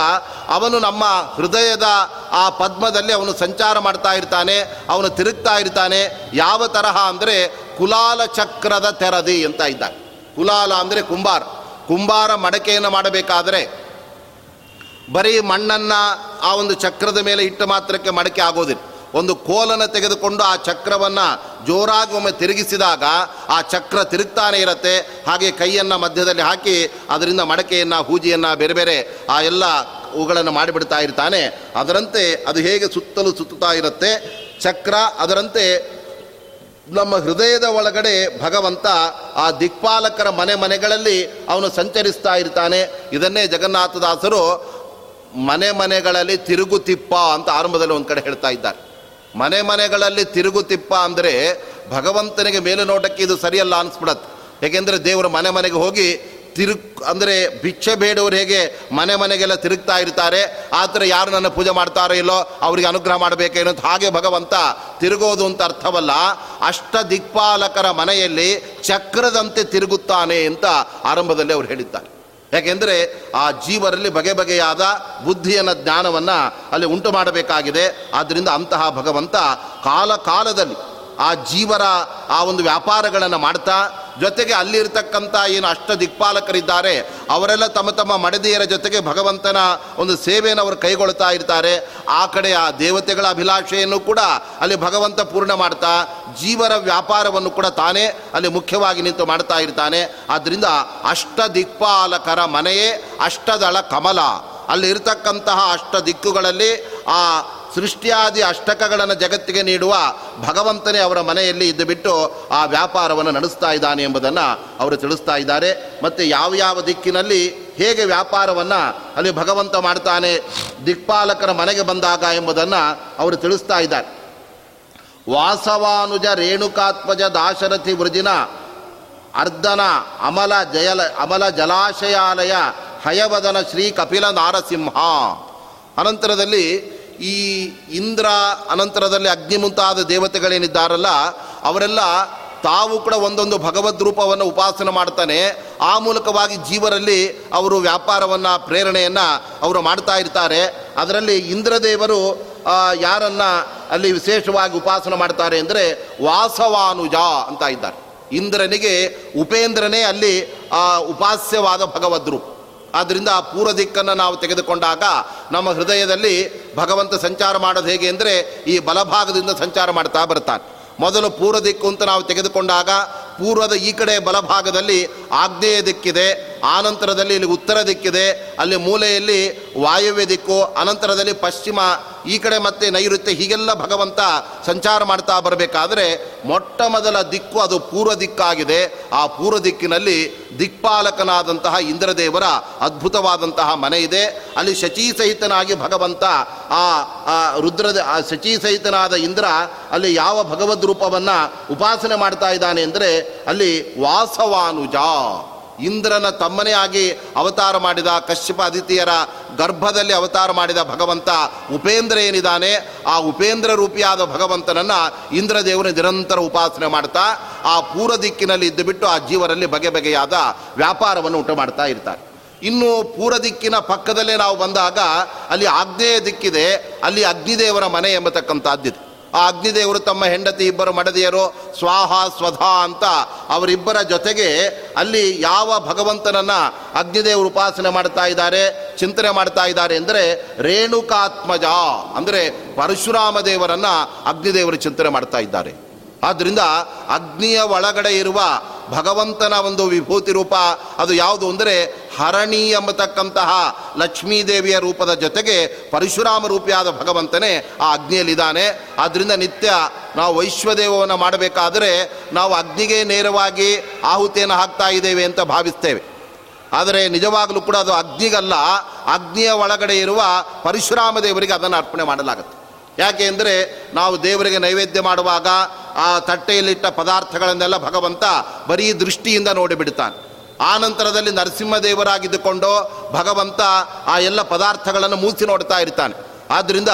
ಅವನು ನಮ್ಮ ಹೃದಯದ ಆ ಪದ್ಮದಲ್ಲಿ ಅವನು ಸಂಚಾರ ಮಾಡ್ತಾ ಇರ್ತಾನೆ, ಅವನು ತಿರುಗ್ತಾ ಇರ್ತಾನೆ. ಯಾವ ತರಹ ಅಂದರೆ ಕುಲಾಲ ಚಕ್ರದ ತೆರದಿ ಅಂತ ಇದ್ದಾನೆ. ಕುಲಾಲ ಅಂದರೆ ಕುಂಬಾರ. ಕುಂಬಾರ ಮಡಕೆಯನ್ನು ಮಾಡಬೇಕಾದರೆ ಬರೀ ಮಣ್ಣನ್ನು ಆ ಒಂದು ಚಕ್ರದ ಮೇಲೆ ಇಟ್ಟು ಮಾತ್ರಕ್ಕೆ ಮಡಕೆ ಆಗೋದಿಲ್ಲ. ಒಂದು ಕೋಲನ್ನು ತೆಗೆದುಕೊಂಡು ಆ ಚಕ್ರವನ್ನು ಜೋರಾಗಿ ಒಮ್ಮೆ ತಿರುಗಿಸಿದಾಗ ಆ ಚಕ್ರ ತಿರುಗ್ತಾನೆ ಇರುತ್ತೆ. ಹಾಗೆ ಕೈಯನ್ನು ಮಧ್ಯದಲ್ಲಿ ಹಾಕಿ ಅದರಿಂದ ಮಡಕೆಯನ್ನು, ಹೂಜಿಯನ್ನು ಬೇರೆ ಬೇರೆ ಆ ಎಲ್ಲ ಅವುಗಳನ್ನು ಮಾಡಿಬಿಡ್ತಾ ಇರ್ತಾನೆ. ಅದರಂತೆ ಅದು ಹೇಗೆ ಸುತ್ತಲೂ ಸುತ್ತುತ್ತಾ ಇರುತ್ತೆ? ಚಕ್ರ ಅದರಂತೆ ನಮ್ಮ ಹೃದಯದ ಒಳಗಡೆ ಭಗವಂತ ಆ ದಿಕ್ಪಾಲಕರ ಮನೆ ಮನೆಗಳಲ್ಲಿ ಅವನು ಸಂಚರಿಸ್ತಾ ಇರ್ತಾನೆ. ಇದನ್ನೇ ಜಗನ್ನಾಥದಾಸರು ಮನೆ ಮನೆಗಳಲ್ಲಿ ತಿರುಗುತಿಪ್ಪ ಅಂತ ಆರಂಭದಲ್ಲಿ ಒಂದು ಕಡೆ ಹೇಳ್ತಾ ಇದ್ದಾರೆ. ಮನೆ ಮನೆಗಳಲ್ಲಿ ತಿರುಗುತಿಪ್ಪ ಅಂದರೆ ಭಗವಂತನಿಗೆ ಮೇಲೆ ನೋಟಕ್ಕೆ ಇದು ಸರಿಯಲ್ಲ ಅನಿಸ್ಬಿಡತ್ತೆ. ಏಕೆಂದರೆ ದೇವರು ಮನೆ ಮನೆಗೆ ಹೋಗಿ ತಿರುಗ್ ಅಂದರೆ ಭಿಕ್ಷೆ ಬೇಡವರು ಹೇಗೆ ಮನೆ ಮನೆಗೆಲ್ಲ ತಿರುಗ್ತಾ ಇರ್ತಾರೆ, ಆ ಥರ ಯಾರು ನನ್ನ ಪೂಜೆ ಮಾಡ್ತಾರೋ ಇಲ್ಲೋ ಅವರಿಗೆ ಅನುಗ್ರಹ ಮಾಡಬೇಕೇನೋ ಹಾಗೆ ಭಗವಂತ ತಿರುಗೋದು ಅಂತ ಅರ್ಥವಲ್ಲ. ಅಷ್ಟ ದಿಕ್ಪಾಲಕರ ಮನೆಯಲ್ಲಿ ಚಕ್ರದಂತೆ ತಿರುಗುತ್ತಾನೆ ಅಂತ ಆರಂಭದಲ್ಲಿ ಅವರು ಹೇಳಿದ್ದಾರೆ. ಯಾಕೆಂದರೆ ಆ ಜೀವರಲ್ಲಿ ಬಗೆ ಬಗೆಯಾದ ಬುದ್ಧಿಯನ್ನು, ಜ್ಞಾನವನ್ನು ಅಲ್ಲಿ ಉಂಟು ಮಾಡಬೇಕಾಗಿದೆ. ಆದ್ದರಿಂದ ಅಂತಹ ಭಗವಂತ ಕಾಲ ಕಾಲದಲ್ಲಿ ಆ ಜೀವರ, ಆ ಒಂದು ವ್ಯಾಪಾರಗಳನ್ನು ಮಾಡ್ತಾ, ಜೊತೆಗೆ ಅಲ್ಲಿರ್ತಕ್ಕಂಥ ಏನು ಅಷ್ಟ ದಿಕ್ಪಾಲಕರಿದ್ದಾರೆ, ಅವರೆಲ್ಲ ತಮ್ಮ ತಮ್ಮ ಮಡದಿಯರ ಜೊತೆಗೆ ಭಗವಂತನ ಒಂದು ಸೇವೆಯನ್ನು ಅವರು ಕೈಗೊಳ್ತಾ ಇರ್ತಾರೆ. ಆ ಕಡೆ ಆ ದೇವತೆಗಳ ಅಭಿಲಾಷೆಯನ್ನು ಕೂಡ ಅಲ್ಲಿ ಭಗವಂತ ಪೂರ್ಣ ಮಾಡ್ತಾ, ಜೀವರ ವ್ಯಾಪಾರವನ್ನು ಕೂಡ ತಾನೇ ಅಲ್ಲಿ ಮುಖ್ಯವಾಗಿ ನಿಂತು ಮಾಡ್ತಾ ಇರ್ತಾನೆ. ಆದ್ದರಿಂದ ಅಷ್ಟ ದಿಕ್ಪಾಲಕರ ಮನೆಯೇ ಅಷ್ಟದಳ ಕಮಲ. ಅಲ್ಲಿರ್ತಕ್ಕಂತಹ ಅಷ್ಟ ದಿಕ್ಕುಗಳಲ್ಲಿ ಆ ಸೃಷ್ಟಿಯಾದಿ ಅಷ್ಟಕಗಳನ್ನು ಜಗತ್ತಿಗೆ ನೀಡುವ ಭಗವಂತನೇ ಅವರ ಮನೆಯಲ್ಲಿ ಇದ್ದು ಬಿಟ್ಟು ಆ ವ್ಯಾಪಾರವನ್ನು ನಡೆಸ್ತಾ ಇದ್ದಾನೆ ಎಂಬುದನ್ನು ಅವರು ತಿಳಿಸ್ತಾ ಇದ್ದಾರೆ. ಮತ್ತು ಯಾವ ಯಾವ ದಿಕ್ಕಿನಲ್ಲಿ ಹೇಗೆ ವ್ಯಾಪಾರವನ್ನು ಅಲ್ಲಿ ಭಗವಂತ ಮಾಡ್ತಾನೆ, ದಿಕ್ಪಾಲಕರ ಮನೆಗೆ ಬಂದಾಗ ಎಂಬುದನ್ನು ಅವರು ತಿಳಿಸ್ತಾ ಇದ್ದಾರೆ. ವಾಸವಾನುಜ ರೇಣುಕಾತ್ಮಜ ದಾಶರಥಿ ವೃಜಿನ ಅರ್ಧನ ಅಮಲ ಜಯಲ, ಅಮಲ ಜಲಾಶಯಾಲಯ ಹಯವದನ ಶ್ರೀ ಕಪಿಲ ನಾರಸಿಂಹ. ಅನಂತರದಲ್ಲಿ ಈ ಇಂದ್ರ ಅನಂತರದಲ್ಲಿ ಅಗ್ನಿ ಮುಂತಾದ ದೇವತೆಗಳೇನಿದ್ದಾರಲ್ಲ, ಅವರೆಲ್ಲ ತಾವು ಕೂಡ ಒಂದೊಂದು ಭಗವದ್ ರೂಪವನ್ನು ಉಪಾಸನೆ ಮಾಡ್ತಾನೆ. ಆ ಮೂಲಕವಾಗಿ ಜೀವರಲ್ಲಿ ಅವರು ವ್ಯಾಪಾರವನ್ನು, ಪ್ರೇರಣೆಯನ್ನು ಅವರು ಮಾಡ್ತಾ ಇರ್ತಾರೆ. ಅದರಲ್ಲಿ ಇಂದ್ರದೇವರು ಯಾರನ್ನು ಅಲ್ಲಿ ವಿಶೇಷವಾಗಿ ಉಪಾಸನೆ ಮಾಡ್ತಾರೆ ಅಂದರೆ ವಾಸವಾನುಜ ಅಂತ ಇದ್ದಾರೆ. ಇಂದ್ರನಿಗೆ ಉಪೇಂದ್ರನೇ ಅಲ್ಲಿ ಉಪಾಸ್ಯವಾದ ಭಗವದ್ರು ಆದ್ದರಿಂದ ಆ ಪೂರ್ವ ದಿಕ್ಕನ್ನು ನಾವು ತೆಗೆದುಕೊಂಡಾಗ ನಮ್ಮ ಹೃದಯದಲ್ಲಿ ಭಗವಂತ ಸಂಚಾರ ಮಾಡೋದು ಹೇಗೆ ಅಂದರೆ ಈ ಬಲಭಾಗದಿಂದ ಸಂಚಾರ ಮಾಡ್ತಾ ಬರ್ತಾನೆ. ಮೊದಲು ಪೂರ್ವ ದಿಕ್ಕು ಅಂತ ನಾವು ತೆಗೆದುಕೊಂಡಾಗ ಪೂರ್ವದ ಈ ಕಡೆ ಬಲಭಾಗದಲ್ಲಿ ಆಗ್ನೇಯ ದಿಕ್ಕಿದೆ. ಆನಂತರದಲ್ಲಿ ಇಲ್ಲಿ ಉತ್ತರ ದಿಕ್ಕಿದೆ. ಅಲ್ಲಿ ಮೂಲೆಯಲ್ಲಿ ವಾಯುವ್ಯ ದಿಕ್ಕು ಅನಂತರದಲ್ಲಿ ಪಶ್ಚಿಮ, ಈ ಕಡೆ ಮತ್ತೆ ನೈಋತ್ಯ, ಹೀಗೆಲ್ಲ ಭಗವಂತ ಸಂಚಾರ ಮಾಡ್ತಾ ಬರಬೇಕಾದ್ರೆ ಮೊಟ್ಟ ಮೊದಲ ದಿಕ್ಕು ಅದು ಪೂರ್ವ ದಿಕ್ಕಾಗಿದೆ. ಆ ಪೂರ್ವ ದಿಕ್ಕಿನಲ್ಲಿ ದಿಕ್ಪಾಲಕನಾದಂತಹ ಇಂದ್ರದೇವರ ಅದ್ಭುತವಾದಂತಹ ಮನೆ ಇದೆ. ಅಲ್ಲಿ ಶಚಿ ಸಹಿತನಾಗಿ ಭಗವಂತ, ಆ ರುದ್ರದ ಆ ಶಚಿ ಸಹಿತನಾದ ಇಂದ್ರ ಅಲ್ಲಿ ಯಾವ ಭಗವದ್ ರೂಪವನ್ನು ಉಪಾಸನೆ ಮಾಡ್ತಾ ಇದ್ದಾನೆ ಅಂದರೆ ಅಲ್ಲಿ ವಾಸವಾನುಜ. ಇಂದ್ರನ ತಮ್ಮನೇ ಆಗಿ ಅವತಾರ ಮಾಡಿದ ಕಶ್ಯಪ ಅದಿತಿಯರ ಗರ್ಭದಲ್ಲಿ ಅವತಾರ ಮಾಡಿದ ಭಗವಂತ ಉಪೇಂದ್ರ ಏನಿದ್ದಾನೆ ಆ ಉಪೇಂದ್ರ ರೂಪಿಯಾದ ಭಗವಂತನನ್ನು ಇಂದ್ರದೇವನ ನಿರಂತರ ಉಪಾಸನೆ ಮಾಡ್ತಾ, ಆ ಪೂರ್ವ ದಿಕ್ಕಿನಲ್ಲಿ ಇದ್ದುಬಿಟ್ಟು ಆ ಜೀವರಲ್ಲಿ ಬಗೆ ಬಗೆಯಾದ ವ್ಯಾಪಾರವನ್ನು ಉಂಟು ಮಾಡ್ತಾ ಇರ್ತಾರೆ. ಇನ್ನು ಪೂರ್ವ ದಿಕ್ಕಿನ ಪಕ್ಕದಲ್ಲೇ ನಾವು ಬಂದಾಗ ಅಲ್ಲಿ ಆಗ್ನೇಯ ದಿಕ್ಕಿದೆ, ಅಲ್ಲಿ ಅಗ್ನಿದೇವರ ಮನೆ ಎಂಬತಕ್ಕಂಥದ್ದಿದೆ. ಆ ಅಗ್ನಿದೇವರು ತಮ್ಮ ಹೆಂಡತಿ ಇಬ್ಬರು ಮಡದಿಯರು, ಸ್ವಾಹ ಸ್ವಧಾ ಅಂತ ಅವರಿಬ್ಬರ ಜೊತೆಗೆ ಅಲ್ಲಿ ಯಾವ ಭಗವಂತನನ್ನು ಅಗ್ನಿದೇವರು ಉಪಾಸನೆ ಮಾಡ್ತಾ ಇದ್ದಾರೆ, ಚಿಂತನೆ ಮಾಡ್ತಾ ಇದ್ದಾರೆ ಅಂದರೆ ರೇಣುಕಾತ್ಮಜ, ಅಂದರೆ ಪರಶುರಾಮ ದೇವರನ್ನು ಅಗ್ನಿದೇವರು ಚಿಂತನೆ ಮಾಡ್ತಾ ಇದ್ದಾರೆ. ಆದ್ದರಿಂದ ಅಗ್ನಿಯ ಒಳಗಡೆ ಇರುವ ಭಗವಂತನ ಒಂದು ವಿಭೂತಿ ರೂಪ, ಅದು ಯಾವುದು ಅಂದರೆ ಹರಣಿ ಎಂಬತಕ್ಕಂತಹ ಲಕ್ಷ್ಮೀದೇವಿಯ ರೂಪದ ಜೊತೆಗೆ ಪರಶುರಾಮ ರೂಪಿಯಾದ ಭಗವಂತನೇ ಆ ಅಗ್ನಿಯಲ್ಲಿದ್ದಾನೆ. ಆದ್ದರಿಂದ ನಿತ್ಯ ನಾವು ವೈಶ್ವದೇವವನ್ನು ಮಾಡಬೇಕಾದರೆ ನಾವು ಅಗ್ನಿಗೆ ನೇರವಾಗಿ ಆಹುತಿಯನ್ನು ಹಾಕ್ತಾ ಇದ್ದೇವೆ ಅಂತ ಭಾವಿಸ್ತೇವೆ. ಆದರೆ ನಿಜವಾಗಲೂ ಕೂಡ ಅದು ಅಗ್ನಿಗಲ್ಲ, ಅಗ್ನಿಯ ಒಳಗಡೆ ಇರುವ ಪರಶುರಾಮ ದೇವರಿಗೆ ಅದನ್ನು ಅರ್ಪಣೆ ಮಾಡಲಾಗುತ್ತೆ. ಯಾಕೆ ಅಂದರೆ ನಾವು ದೇವರಿಗೆ ನೈವೇದ್ಯ ಮಾಡುವಾಗ ಆ ತಟ್ಟೆಯಲ್ಲಿಟ್ಟ ಪದಾರ್ಥಗಳನ್ನೆಲ್ಲ ಭಗವಂತ ಬರೀ ದೃಷ್ಟಿಯಿಂದ ನೋಡಿಬಿಡ್ತಾನೆ ಆ ನಂತರದಲ್ಲಿ ನರಸಿಂಹದೇವರಾಗಿದ್ದುಕೊಂಡು ಭಗವಂತ ಆ ಎಲ್ಲ ಪದಾರ್ಥಗಳನ್ನು ಮೂಸಿ ನೋಡ್ತಾ ಇರ್ತಾನೆ. ಆದ್ದರಿಂದ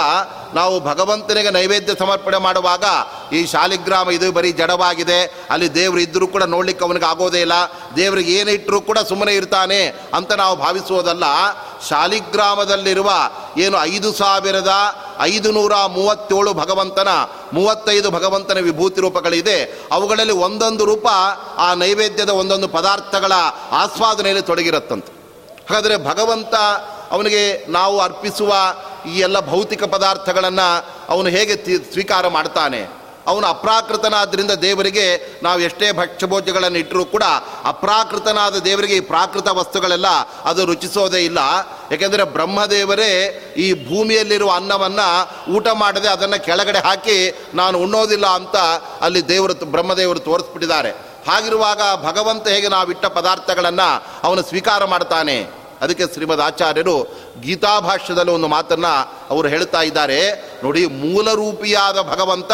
ನಾವು ಭಗವಂತನಿಗೆ ನೈವೇದ್ಯ ಸಮರ್ಪಣೆ ಮಾಡುವಾಗ ಈ ಶಾಲಿಗ್ರಾಮ ಇದು ಬರೀ ಜಡವಾಗಿದೆ. ಅಲ್ಲಿ ದೇವರು ಇದ್ದರೂ ಕೂಡ ನೋಡ್ಲಿಕ್ಕೆ ಅವನಿಗೆ ಆಗೋದೇ ಇಲ್ಲ. ದೇವರಿಗೆ ಏನಿಟ್ಟರೂ ಕೂಡ ಸುಮ್ಮನೆ ಇರ್ತಾನೆ ಅಂತ ನಾವು ಭಾವಿಸುವುದಲ್ಲ. ಶಾಲಿಗ್ರಾಮದಲ್ಲಿರುವ ಏನು ಐದು ಸಾವಿರದ ಐದು ನೂರ ಮೂವತ್ತೇಳು ಭಗವಂತನ, ಮೂವತ್ತೈದು ಭಗವಂತನ ವಿಭೂತಿ ರೂಪಗಳಿದೆ. ಅವುಗಳಲ್ಲಿ ಒಂದೊಂದು ರೂಪ ಆ ನೈವೇದ್ಯದ ಒಂದೊಂದು ಪದಾರ್ಥಗಳ ಆಸ್ವಾದನೆಯಲ್ಲಿ ತೊಡಗಿರುತ್ತಂತೆ. ಹಾಗಾದರೆ ಭಗವಂತ ಅವನಿಗೆ ನಾವು ಅರ್ಪಿಸುವ ಈ ಎಲ್ಲ ಭೌತಿಕ ಪದಾರ್ಥಗಳನ್ನು ಅವನು ಹೇಗೆ ಸ್ವೀಕಾರ ಮಾಡ್ತಾನೆ? ಅವನು ಅಪ್ರಾಕೃತನಾದ್ದರಿಂದ ದೇವರಿಗೆ ನಾವು ಎಷ್ಟೇ ಭಕ್ಷ್ಯಭೋಜ್ಯಗಳನ್ನು ಇಟ್ಟರೂ ಕೂಡ ಅಪ್ರಾಕೃತನಾದ ದೇವರಿಗೆ ಈ ಪ್ರಾಕೃತ ವಸ್ತುಗಳೆಲ್ಲ ಅದು ರುಚಿಸೋದೇ ಇಲ್ಲ. ಏಕೆಂದರೆ ಬ್ರಹ್ಮದೇವರೇ ಈ ಭೂಮಿಯಲ್ಲಿರುವ ಅನ್ನವನ್ನು ಊಟ ಮಾಡದೆ ಅದನ್ನು ಕೆಳಗಡೆ ಹಾಕಿ ನಾನು ಉಣ್ಣೋದಿಲ್ಲ ಅಂತ ಅಲ್ಲಿ ದೇವರು ಬ್ರಹ್ಮದೇವರು ತೋರಿಸ್ಬಿಟ್ಟಿದ್ದಾರೆ. ಹಾಗಿರುವಾಗ ಭಗವಂತ ಹೇಗೆ ನಾವಿಟ್ಟ ಪದಾರ್ಥಗಳನ್ನು ಅವನು ಸ್ವೀಕಾರ ಮಾಡ್ತಾನೆ? ಅದಕ್ಕೆ ಶ್ರೀಮದ್ ಆಚಾರ್ಯರು ಗೀತಾಭಾಷ್ಯದಲ್ಲಿ ಒಂದು ಮಾತನ್ನು ಅವರು ಹೇಳ್ತಾ ಇದ್ದಾರೆ. ನೋಡಿ, ಮೂಲರೂಪಿಯಾದ ಭಗವಂತ,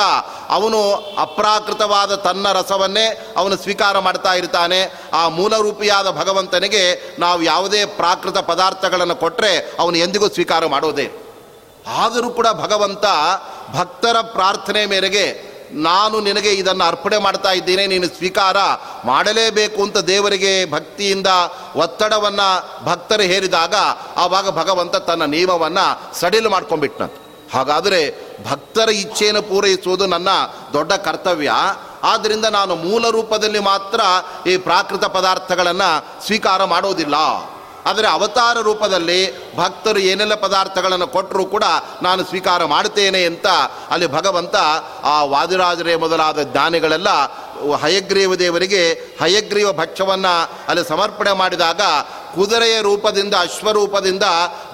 ಅವನು ಅಪ್ರಾಕೃತವಾದ ತನ್ನ ರಸವನ್ನೇ ಅವನು ಸ್ವೀಕಾರ ಮಾಡ್ತಾ ಇರ್ತಾನೆ. ಆ ಮೂಲರೂಪಿಯಾದ ಭಗವಂತನಿಗೆ ನಾವು ಯಾವುದೇ ಪ್ರಾಕೃತ ಪದಾರ್ಥಗಳನ್ನು ಕೊಟ್ಟರೆ ಅವನು ಎಂದಿಗೂ ಸ್ವೀಕಾರ ಮಾಡೋದೇ ಆದರೂ ಕೂಡ ಭಗವಂತ ಭಕ್ತರ ಪ್ರಾರ್ಥನೆ ಮೇರೆಗೆ ನಾನು ನಿನಗೆ ಇದನ್ನು ಅರ್ಪಣೆ ಮಾಡ್ತಾ ಇದ್ದೇನೆ, ನೀನು ಸ್ವೀಕಾರ ಮಾಡಲೇಬೇಕು ಅಂತ ದೇವರಿಗೆ ಭಕ್ತಿಯಿಂದ ಒತ್ತಡವನ್ನು ಭಕ್ತರು ಹೇರಿದಾಗ ಆವಾಗ ಭಗವಂತ ತನ್ನ ನಿಯಮವನ್ನು ಸಡಿಲು ಮಾಡ್ಕೊಂಡ್ಬಿಟ್ನಂತೆ. ಹಾಗಾದರೆ ಭಕ್ತರ ಇಚ್ಛೆಯನ್ನು ಪೂರೈಸುವುದು ನನ್ನ ದೊಡ್ಡ ಕರ್ತವ್ಯ. ಆದ್ದರಿಂದ ನಾನು ಮೂಲ ರೂಪದಲ್ಲಿ ಮಾತ್ರ ಈ ಪ್ರಾಕೃತ ಪದಾರ್ಥಗಳನ್ನು ಸ್ವೀಕಾರ ಮಾಡೋದಿಲ್ಲ. ಆದರೆ ಅವತಾರ ರೂಪದಲ್ಲಿ ಭಕ್ತರು ಏನೆಲ್ಲ ಪದಾರ್ಥಗಳನ್ನು ಕೊಟ್ಟರೂ ಕೂಡ ನಾನು ಸ್ವೀಕಾರ ಮಾಡುತ್ತೇನೆ ಅಂತ ಅಲ್ಲಿ ಭಗವಂತ ಆ ವಾದಿರಾಜರೇ ಮೊದಲಾದ ಜ್ಞಾನಿಗಳೆಲ್ಲ ಹಯಗ್ರೀವ ದೇವರಿಗೆ ಹಯಗ್ರೀವ ಭಕ್ಷ್ಯವನ್ನು ಅಲ್ಲಿ ಸಮರ್ಪಣೆ ಮಾಡಿದಾಗ ಕುದುರೆಯ ರೂಪದಿಂದ, ಅಶ್ವರೂಪದಿಂದ